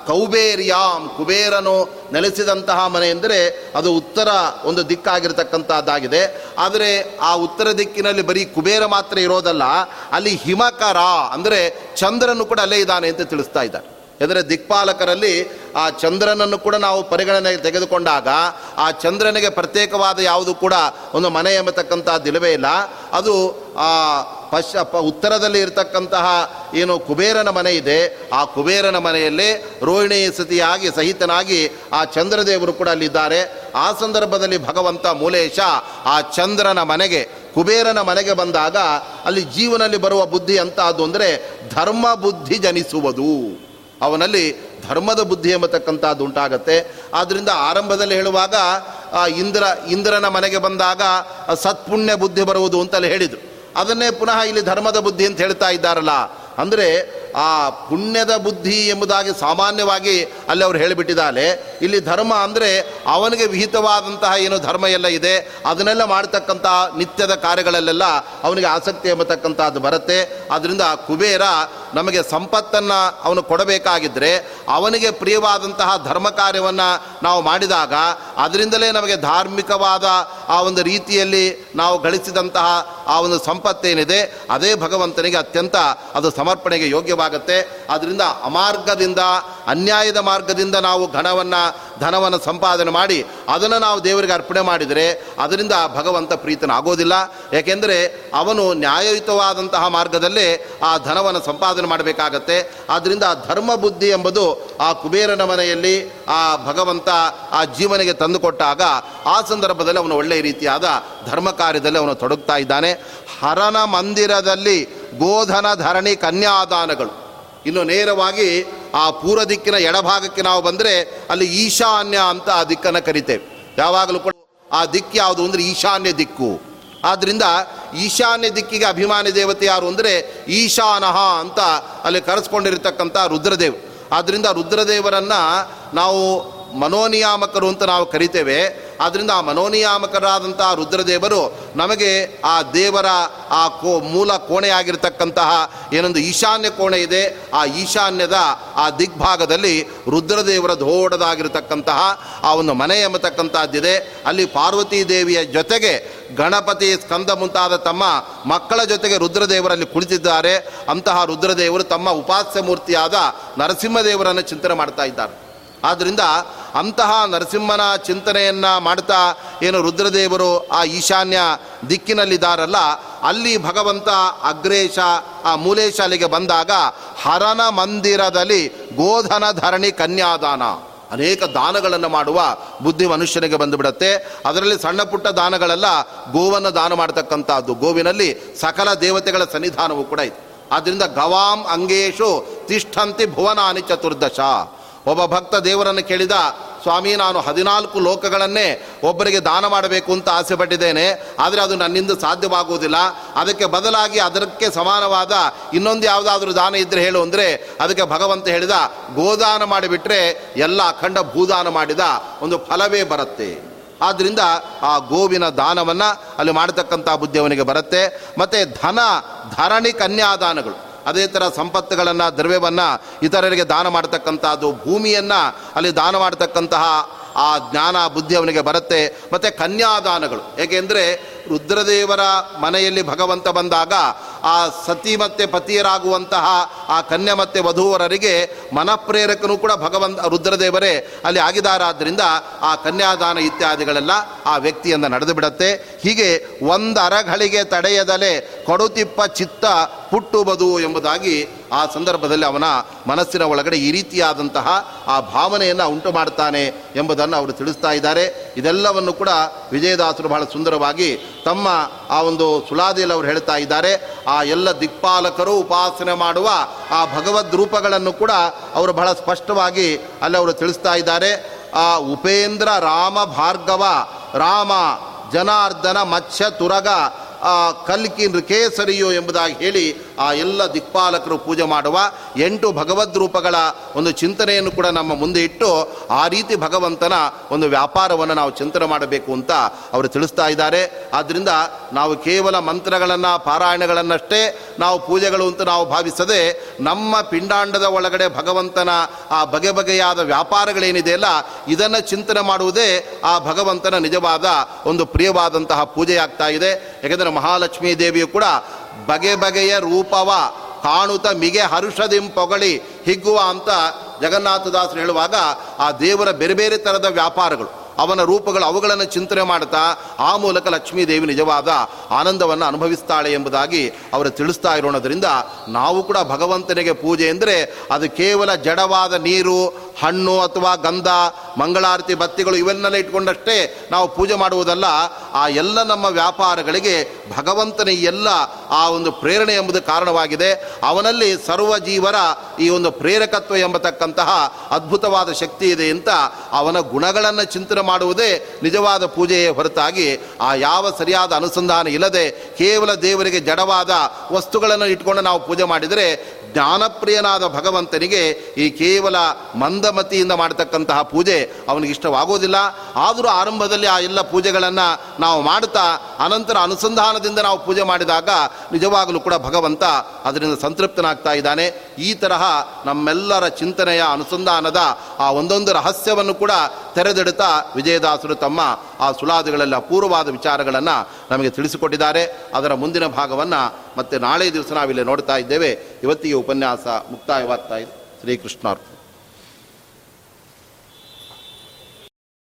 ಕೌಬೇರಿಯಾಂ ಕುಬೇರನು ನೆಲೆಸಿದಂತಹ ಮನೆ ಎಂದರೆ ಅದು ಉತ್ತರ ಒಂದು ದಿಕ್ಕಾಗಿರ್ತಕ್ಕಂಥದ್ದಾಗಿದೆ. ಆದರೆ ಆ ಉತ್ತರ ದಿಕ್ಕಿನಲ್ಲಿ ಬರೀ ಕುಬೇರ ಮಾತ್ರ ಇರೋದಲ್ಲ, ಅಲ್ಲಿ ಹಿಮಕರ ಅಂದರೆ ಚಂದ್ರನು ಕೂಡ ಅಲ್ಲೇ ಇದ್ದಾನೆ ಅಂತ ತಿಳಿಸ್ತಾ ಇದ್ದಾರೆ. ಎಂದರೆ ದಿಕ್ಪಾಲಕರಲ್ಲಿ ಆ ಚಂದ್ರನನ್ನು ಕೂಡ ನಾವು ಪರಿಗಣನೆಗೆ ತೆಗೆದುಕೊಂಡಾಗ ಆ ಚಂದ್ರನಿಗೆ ಪ್ರತ್ಯೇಕವಾದ ಯಾವುದು ಕೂಡ ಒಂದು ಮನೆ ಎಂಬತಕ್ಕಂಥದ್ದು ಇಲ್ಲವೇ ಇಲ್ಲ. ಅದು ಪಶ್ಚ ಉತ್ತರದಲ್ಲಿ ಇರತಕ್ಕಂತಹ ಏನು ಕುಬೇರನ ಮನೆ ಇದೆ, ಆ ಕುಬೇರನ ಮನೆಯಲ್ಲೇ ರೋಹಿಣಿ ಸತಿಯಾಗಿ ಸಹಿತನಾಗಿ ಆ ಚಂದ್ರದೇವರು ಕೂಡ ಅಲ್ಲಿದ್ದಾರೆ. ಆ ಸಂದರ್ಭದಲ್ಲಿ ಭಗವಂತ ಮೂಲೇಶ ಆ ಚಂದ್ರನ ಮನೆಗೆ, ಕುಬೇರನ ಮನೆಗೆ ಬಂದಾಗ ಅಲ್ಲಿ ಜೀವನಲ್ಲಿ ಬರುವ ಬುದ್ಧಿ ಅಂತ ಅದು ಅಂದರೆ ಧರ್ಮ ಬುದ್ಧಿ ಜನಿಸುವುದು. ಅವನಲ್ಲಿ ಧರ್ಮದ ಬುದ್ಧಿ ಎಂಬತಕ್ಕಂಥದ್ದು ಉಂಟಾಗತ್ತೆ. ಆದ್ದರಿಂದ ಆರಂಭದಲ್ಲಿ ಹೇಳುವಾಗ ಇಂದ್ರ, ಇಂದ್ರನ ಮನೆಗೆ ಬಂದಾಗ ಸತ್ಪುಣ್ಯ ಬುದ್ಧಿ ಬರುವುದು ಅಂತಲೇ ಹೇಳಿದರು. ಅದನ್ನೇ ಪುನಃ ಇಲ್ಲಿ ಧರ್ಮದ ಬುದ್ಧಿ ಅಂತ ಹೇಳ್ತಾ ಇದ್ದಾರಲ್ಲ. ಅಂದರೆ ಆ ಪುಣ್ಯದ ಬುದ್ಧಿ ಎಂಬುದಾಗಿ ಸಾಮಾನ್ಯವಾಗಿ ಅಲ್ಲಿ ಅವರು ಹೇಳಿಬಿಟ್ಟಿದ್ದಾರೆ ಇಲ್ಲಿ ಧರ್ಮ ಅಂದರೆ ಅವನಿಗೆ ವಿಹಿತವಾದಂತಹ ಏನು ಧರ್ಮ ಎಲ್ಲ ಇದೆ. ಅದನ್ನೆಲ್ಲ ಮಾಡ್ತಕ್ಕಂಥ ನಿತ್ಯದ ಕಾರ್ಯಗಳಲ್ಲೆಲ್ಲ ಅವನಿಗೆ ಆಸಕ್ತಿ ಎಂಬತಕ್ಕಂಥದ್ದು ಬರುತ್ತೆ. ಅದರಿಂದ ಕುಬೇರ ನಮಗೆ ಸಂಪತ್ತನ್ನು ಅವನು ಕೊಡಬೇಕಾಗಿದ್ದರೆ ಅವನಿಗೆ ಪ್ರಿಯವಾದಂತಹ ಧರ್ಮ ಕಾರ್ಯವನ್ನು ನಾವು ಮಾಡಿದಾಗ ಅದರಿಂದಲೇ ನಮಗೆ ಧಾರ್ಮಿಕವಾದ ಆ ಒಂದು ರೀತಿಯಲ್ಲಿ ನಾವು ಗಳಿಸಿದಂತಹ ಆ ಒಂದು ಸಂಪತ್ತೇನಿದೆ, ಅದೇ ಭಗವಂತನಿಗೆ ಅತ್ಯಂತ ಅದು ಸಮರ್ಪಣೆಗೆ ಯೋಗ್ಯವಾಗುತ್ತೆ. ಅದರಿಂದ ಅಮಾರ್ಗದಿಂದ ಅನ್ಯಾಯದ ಮಾರ್ಗದಿಂದ ನಾವು ಘನವನ್ನು, ಧನವನ್ನು ಸಂಪಾದನೆ ಮಾಡಿ ಅದನ್ನು ನಾವು ದೇವರಿಗೆ ಅರ್ಪಣೆ ಮಾಡಿದರೆ ಅದರಿಂದ ಭಗವಂತ ಪ್ರೀತನಾಗೋದಿಲ್ಲ. ಏಕೆಂದರೆ ಅವನು ನ್ಯಾಯಯುತವಾದಂತಹ ಮಾರ್ಗದಲ್ಲೇ ಆ ಧನವನ್ನು ಸಂಪಾದನೆ ಮಾಡಬೇಕಾಗತ್ತೆ. ಆದ್ದರಿಂದ ಧರ್ಮ ಬುದ್ಧಿ ಎಂಬುದು ಆ ಕುಬೇರನ ಮನೆಯಲ್ಲಿ ಆ ಭಗವಂತ ಆ ಜೀವನಿಗೆ ತಂದುಕೊಟ್ಟಾಗ ಆ ಸಂದರ್ಭದಲ್ಲಿ ಅವನು ಒಳ್ಳೆಯ ರೀತಿಯಾದ ಧರ್ಮ ಕಾರ್ಯದಲ್ಲಿ ಅವನು ತೊಡಗ್ತಾ ಇದ್ದಾನೆ. ಹರನ ಮಂದಿರದಲ್ಲಿ ಗೋಧನ ಧರಣಿ, ಕನ್ಯಾದಾನಗಳು. ಇನ್ನು ನೇರವಾಗಿ ಆ ಪೂರ್ವ ದಿಕ್ಕಿನ ಎಡಭಾಗಕ್ಕೆ ನಾವು ಬಂದರೆ ಅಲ್ಲಿ ಈಶಾನ್ಯ ಅಂತ ಆ ದಿಕ್ಕನ್ನು ಕರಿತೇವೆ. ಯಾವಾಗಲೂ ಕೂಡ ಆ ದಿಕ್ಕು ಯಾವುದು ಅಂದರೆ ಈಶಾನ್ಯ ದಿಕ್ಕು. ಆದ್ದರಿಂದ ಈಶಾನ್ಯ ದಿಕ್ಕಿಗೆ ಅಭಿಮಾನಿ ದೇವತೆ ಯಾರು ಅಂದರೆ ಈಶಾನಹ ಅಂತ ಅಲ್ಲಿ ಕರೆಸ್ಕೊಂಡಿರ್ತಕ್ಕಂಥ ರುದ್ರದೇವ್. ಆದ್ದರಿಂದ ರುದ್ರದೇವರನ್ನು ನಾವು ಮನೋನಿಯಾಮಕರು ಅಂತ ನಾವು ಕರಿತೇವೆ. ಆದ್ದರಿಂದ ಆ ಮನೋನಿಯಾಮಕರಾದಂಥ ರುದ್ರದೇವರು ನಮಗೆ ಆ ದೇವರ ಆ ಕೋ, ಮೂಲ ಕೋಣೆಯಾಗಿರ್ತಕ್ಕಂತಹ ಏನೊಂದು ಈಶಾನ್ಯ ಕೋಣೆ ಇದೆ. ಆ ಈಶಾನ್ಯದ ಆ ದಿಗ್ಭಾಗದಲ್ಲಿ ರುದ್ರದೇವರ ದೊಡ್ಡದಾಗಿರ್ತಕ್ಕಂತಹ ಆ ಒಂದು ಮನೆ ಎಂಬತಕ್ಕಂಥದ್ದಿದೆ. ಅಲ್ಲಿ ಪಾರ್ವತೀ ದೇವಿಯ ಜೊತೆಗೆ ಗಣಪತಿ ಸ್ಕಂದ ಮುಂತಾದ ತಮ್ಮ ಮಕ್ಕಳ ಜೊತೆಗೆ ರುದ್ರದೇವರಲ್ಲಿ ಕುಳಿತಿದ್ದಾರೆ. ಅಂತಹ ರುದ್ರದೇವರು ತಮ್ಮ ಉಪಾಸ್ಯ ಮೂರ್ತಿಯಾದ ನರಸಿಂಹದೇವರನ್ನು ಚಿಂತನೆ ಮಾಡ್ತಾ ಇದ್ದಾರೆ. ಆದ್ದರಿಂದ ಅಂತಹ ನರಸಿಂಹನ ಚಿಂತನೆಯನ್ನು ಮಾಡ್ತಾ ಏನು ರುದ್ರದೇವರು ಆ ಈಶಾನ್ಯ ದಿಕ್ಕಿನಲ್ಲಿದ್ದಾರಲ್ಲ, ಅಲ್ಲಿ ಭಗವಂತ ಅಗ್ರೇಶ ಆ ಮೂಲೇಶ ಅಲ್ಲಿಗೆ ಬಂದಾಗ ಹರನ ಮಂದಿರದಲ್ಲಿ ಗೋಧನ ಧರಣಿ ಕನ್ಯಾದಾನ. ಅನೇಕ ದಾನಗಳನ್ನು ಮಾಡುವ ಬುದ್ಧಿ ಮನುಷ್ಯನಿಗೆ ಬಂದುಬಿಡತ್ತೆ. ಅದರಲ್ಲಿ ಸಣ್ಣ ಪುಟ್ಟ ದಾನಗಳೆಲ್ಲ ಗೋವನ್ನು ದಾನ ಮಾಡತಕ್ಕಂಥದ್ದು. ಗೋವಿನಲ್ಲಿ ಸಕಲ ದೇವತೆಗಳ ಸನ್ನಿಧಾನವೂ ಕೂಡ ಇದೆ. ಆದ್ದರಿಂದ ಗವಾಂ ಅಂಗೇಶು ತಿಷ್ಠಂತಿ ಭುವನಾನಿ ಚತುರ್ದಶ. ಒಬ್ಬ ಭಕ್ತ ದೇವರನ್ನು ಕೇಳಿದ, ಸ್ವಾಮಿ, ನಾನು ಹದಿನಾಲ್ಕು ಲೋಕಗಳನ್ನೇ ಒಬ್ಬರಿಗೆ ದಾನ ಮಾಡಬೇಕು ಅಂತ ಆಸೆ ಪಟ್ಟಿದ್ದೇನೆ ಆದರೆ ಅದು ನನ್ನಿಂದ ಸಾಧ್ಯವಾಗುವುದಿಲ್ಲ. ಅದಕ್ಕೆ ಬದಲಾಗಿ ಅದಕ್ಕೆ ಸಮಾನವಾದ ಇನ್ನೊಂದು ಯಾವುದಾದ್ರೂ ದಾನ ಇದ್ದರೆ ಹೇಳು ಅಂದರೆ, ಅದಕ್ಕೆ ಭಗವಂತ ಹೇಳಿದ, ಗೋದಾನ ಮಾಡಿಬಿಟ್ರೆ ಎಲ್ಲ ಅಖಂಡ ಭೂದಾನ ಮಾಡಿದ ಒಂದು ಫಲವೇ ಬರುತ್ತೆ. ಆದ್ದರಿಂದ ಆ ಗೋವಿನ ದಾನವನ್ನು ಅಲ್ಲಿ ಮಾಡತಕ್ಕಂಥ ಬುದ್ಧಿ ಅವನಿಗೆ ಬರುತ್ತೆ. ಮತ್ತು ಧನ, ಧರಣಿ, ಕನ್ಯಾದಾನಗಳು. ಅದೇ ಥರ ಸಂಪತ್ತುಗಳನ್ನು ದ್ರವ್ಯವನ್ನು ಇತರರಿಗೆ ದಾನ ಮಾಡ್ತಕ್ಕಂಥದ್ದು ಭೂಮಿಯನ್ನು ಅಲ್ಲಿ ದಾನ ಮಾಡ್ತಕ್ಕಂತಹ ಆ ಜ್ಞಾನ ಬುದ್ಧಿ ಅವನಿಗೆ ಬರುತ್ತೆ. ಮತ್ತು ಕನ್ಯಾದಾನಗಳು. ಏಕೆಂದರೆ ರುದ್ರದೇವರ ಮನೆಯಲ್ಲಿ ಭಗವಂತ ಬಂದಾಗ ಆ ಸತಿ ಮತ್ತು ಪತಿಯರಾಗುವಂತಹ ಆ ಕನ್ಯೆ ಮತ್ತು ವಧುವರರಿಗೆ ಮನಪ್ರೇರಕನು ಕೂಡ ಭಗವಂತ, ರುದ್ರದೇವರೇ ಅಲ್ಲಿ ಆಗಿದಾರಾದ್ದರಿಂದ ಆ ಕನ್ಯಾದಾನ ಇತ್ಯಾದಿಗಳೆಲ್ಲ ಆ ವ್ಯಕ್ತಿಯಿಂದ ನಡೆದು ಬಿಡತ್ತೆ ಹೀಗೆ ಒಂದರಗಳಿಗೆ ತಡೆಯದಲೆ ಕೊಡುತಿಪ್ಪ ಚಿತ್ತ ಪುಟ್ಟುಬದು ಎಂಬುದಾಗಿ ಆ ಸಂದರ್ಭದಲ್ಲಿ ಅವನ ಮನಸ್ಸಿನ ಒಳಗಡೆ ಈ ರೀತಿಯಾದಂತಹ ಆ ಭಾವನೆಯನ್ನು ಉಂಟು ಮಾಡ್ತಾನೆ ಎಂಬುದನ್ನು ಅವರು ತಿಳಿಸ್ತಾ ಇದ್ದಾರೆ. ಇದೆಲ್ಲವನ್ನು ಕೂಡ ವಿಜಯದಾಸರು ಬಹಳ ಸುಂದರವಾಗಿ ತಮ್ಮ ಆ ಒಂದು ಸುಲಾದಿಯಲ್ಲಿ ಅವರು ಹೇಳ್ತಾ ಇದ್ದಾರೆ. ಆ ಎಲ್ಲ ದಿಕ್ಪಾಲಕರು ಉಪಾಸನೆ ಮಾಡುವ ಆ ಭಗವದ್ ರೂಪಗಳನ್ನು ಕೂಡ ಅವರು ಬಹಳ ಸ್ಪಷ್ಟವಾಗಿ ಅಲ್ಲಿ ಅವರು ತಿಳಿಸ್ತಾ ಇದ್ದಾರೆ. ಆ ಉಪೇಂದ್ರ, ರಾಮ, ಭಾರ್ಗವ, ರಾಮ, ಜನಾರ್ದನ, ಮತ್ಸ್ಯ, ತುರಗ ಕಲ್ಕಿ, ನೃಕೇಸರಿಯೋ ಎಂಬುದಾಗಿ ಹೇಳಿ ಆ ಎಲ್ಲ ದಿಕ್ಪಾಲಕರು ಪೂಜೆ ಮಾಡುವ ಎಂಟು ಭಗವದ್ ರೂಪಗಳ ಒಂದು ಚಿಂತನೆಯನ್ನು ಕೂಡ ನಮ್ಮ ಮುಂದೆ ಇಟ್ಟು ಆ ರೀತಿ ಭಗವಂತನ ಒಂದು ವ್ಯಾಪಾರವನ್ನು ನಾವು ಚಿಂತನೆ ಮಾಡಬೇಕು ಅಂತ ಅವರು ತಿಳಿಸ್ತಾ ಇದ್ದಾರೆ. ಆದ್ದರಿಂದ ನಾವು ಕೇವಲ ಮಂತ್ರಗಳನ್ನು, ಪಾರಾಯಣಗಳನ್ನಷ್ಟೇ ನಾವು ಪೂಜೆಗಳು ಅಂತ ನಾವು ಭಾವಿಸದೆ ನಮ್ಮ ಪಿಂಡಾಂಡದ ಒಳಗಡೆ ಭಗವಂತನ ಆ ಬಗೆ ಬಗೆಯಾದ ವ್ಯಾಪಾರಗಳೇನಿದೆಯಲ್ಲ ಇದನ್ನು ಚಿಂತನೆ ಮಾಡುವುದೇ ಆ ಭಗವಂತನ ನಿಜವಾದ ಒಂದು ಪ್ರಿಯವಾದಂತಹ ಪೂಜೆಯಾಗ್ತಾ ಇದೆ. ಯಾಕೆಂದರೆ ಮಹಾಲಕ್ಷ್ಮೀ ದೇವಿಯು ಕೂಡ ಬಗೆ ಬಗೆಯ ರೂಪವ ಕಾಣುತ ಮಿಗೆ ಹರುಷದಿಂ ಪೊಗಳಿ ಹಿಗ್ಗುವ ಅಂತ ಜಗನ್ನಾಥದಾಸರು ಹೇಳುವಾಗ ಆ ದೇವರ ಬೇರೆ ಬೇರೆ ಥರದ ವ್ಯಾಪಾರಗಳು. ಅವನ ರೂಪಗಳು ಅವುಗಳನ್ನು ಚಿಂತನೆ ಮಾಡ್ತಾ ಆ ಮೂಲಕ ಲಕ್ಷ್ಮೀದೇವಿ ನಿಜವಾದ ಆನಂದವನ್ನು ಅನುಭವಿಸ್ತಾಳೆ ಎಂಬುದಾಗಿ ಅವರು ತಿಳಿಸ್ತಾ ಇರೋಣದ್ರಿಂದ ನಾವು ಕೂಡ ಭಗವಂತನಿಗೆ ಪೂಜೆ ಎಂದರೆ ಅದು ಕೇವಲ ಜಡವಾದ ನೀರು, ಹಣ್ಣು ಅಥವಾ ಗಂಧ, ಮಂಗಳಾರತಿ, ಬತ್ತಿಗಳು ಇವನ್ನೆಲ್ಲ ಇಟ್ಕೊಂಡಷ್ಟೇ ನಾವು ಪೂಜೆ ಮಾಡುವುದಲ್ಲ. ಆ ಎಲ್ಲ ನಮ್ಮ ವ್ಯಾಪಾರಗಳಿಗೆ ಭಗವಂತನ ಎಲ್ಲ ಆ ಒಂದು ಪ್ರೇರಣೆ ಎಂಬುದು ಕಾರಣವಾಗಿದೆ. ಅವನಲ್ಲಿ ಸರ್ವ ಜೀವರ ಈ ಒಂದು ಪ್ರೇರಕತ್ವ ಎಂಬತಕ್ಕಂತಹ ಅದ್ಭುತವಾದ ಶಕ್ತಿ ಇದೆ ಅಂತ ಅವನ ಗುಣಗಳನ್ನು ಚಿಂತನೆ ಮಾಡುವುದೇ ನಿಜವಾದ ಪೂಜೆಯೇ ಹೊರತಾಗಿ ಆ ಯಾವ ಸರಿಯಾದ ಅನುಸಂಧಾನ ಇಲ್ಲದೆ ಕೇವಲ ದೇವರಿಗೆ ಜಡವಾದ ವಸ್ತುಗಳನ್ನು ಇಟ್ಕೊಂಡು ನಾವು ಪೂಜೆ ಮಾಡಿದರೆ ಜ್ಞಾನಪ್ರಿಯನಾದ ಭಗವಂತನಿಗೆ ಈ ಕೇವಲ ಮಂದಮತಿಯಿಂದ ಮಾಡತಕ್ಕಂತಹ ಪೂಜೆ ಅವನಿಗೆ ಇಷ್ಟವಾಗೋದಿಲ್ಲ. ಆದರೂ ಆರಂಭದಲ್ಲಿ ಆ ಎಲ್ಲ ಪೂಜೆಗಳನ್ನು ನಾವು ಮಾಡ್ತಾ ಅನಂತರ ಅನುಸಂಧಾನದಿಂದ ನಾವು ಪೂಜೆ ಮಾಡಿದಾಗ ನಿಜವಾಗಲೂ ಕೂಡ ಭಗವಂತ ಅದರಿಂದ ಸಂತೃಪ್ತನಾಗ್ತಾ ಇದ್ದಾನೆ. ಈ ತರಹ ನಮ್ಮೆಲ್ಲರ ಚಿಂತನೆಯ ಅನುಸಂಧಾನದ ಆ ಒಂದೊಂದು ರಹಸ್ಯವನ್ನು ಕೂಡ ತೆರೆದಿಡುತ್ತಾ ವಿಜಯದಾಸರು ತಮ್ಮ ಆ ಸುಳಾದಿಗಳಲ್ಲಿ ಅಪೂರ್ವವಾದ ವಿಚಾರಗಳನ್ನು ನಮಗೆ ತಿಳಿಸಿಕೊಟ್ಟಿದ್ದಾರೆ. ಅದರ ಮುಂದಿನ ಭಾಗವನ್ನು ಮತ್ತೆ ನಾಳೆ ದಿವಸ ನಾವಿಲ್ಲಿ ನೋಡ್ತಾ ಇದ್ದೇವೆ. ಇವತ್ತಿಗೆ ಉಪನ್ಯಾಸ ಮುಕ್ತಾಯವಾಗ್ತಾ ಇದೆ. ಶ್ರೀಕೃಷ್ಣಾರ್ಪಣೆ.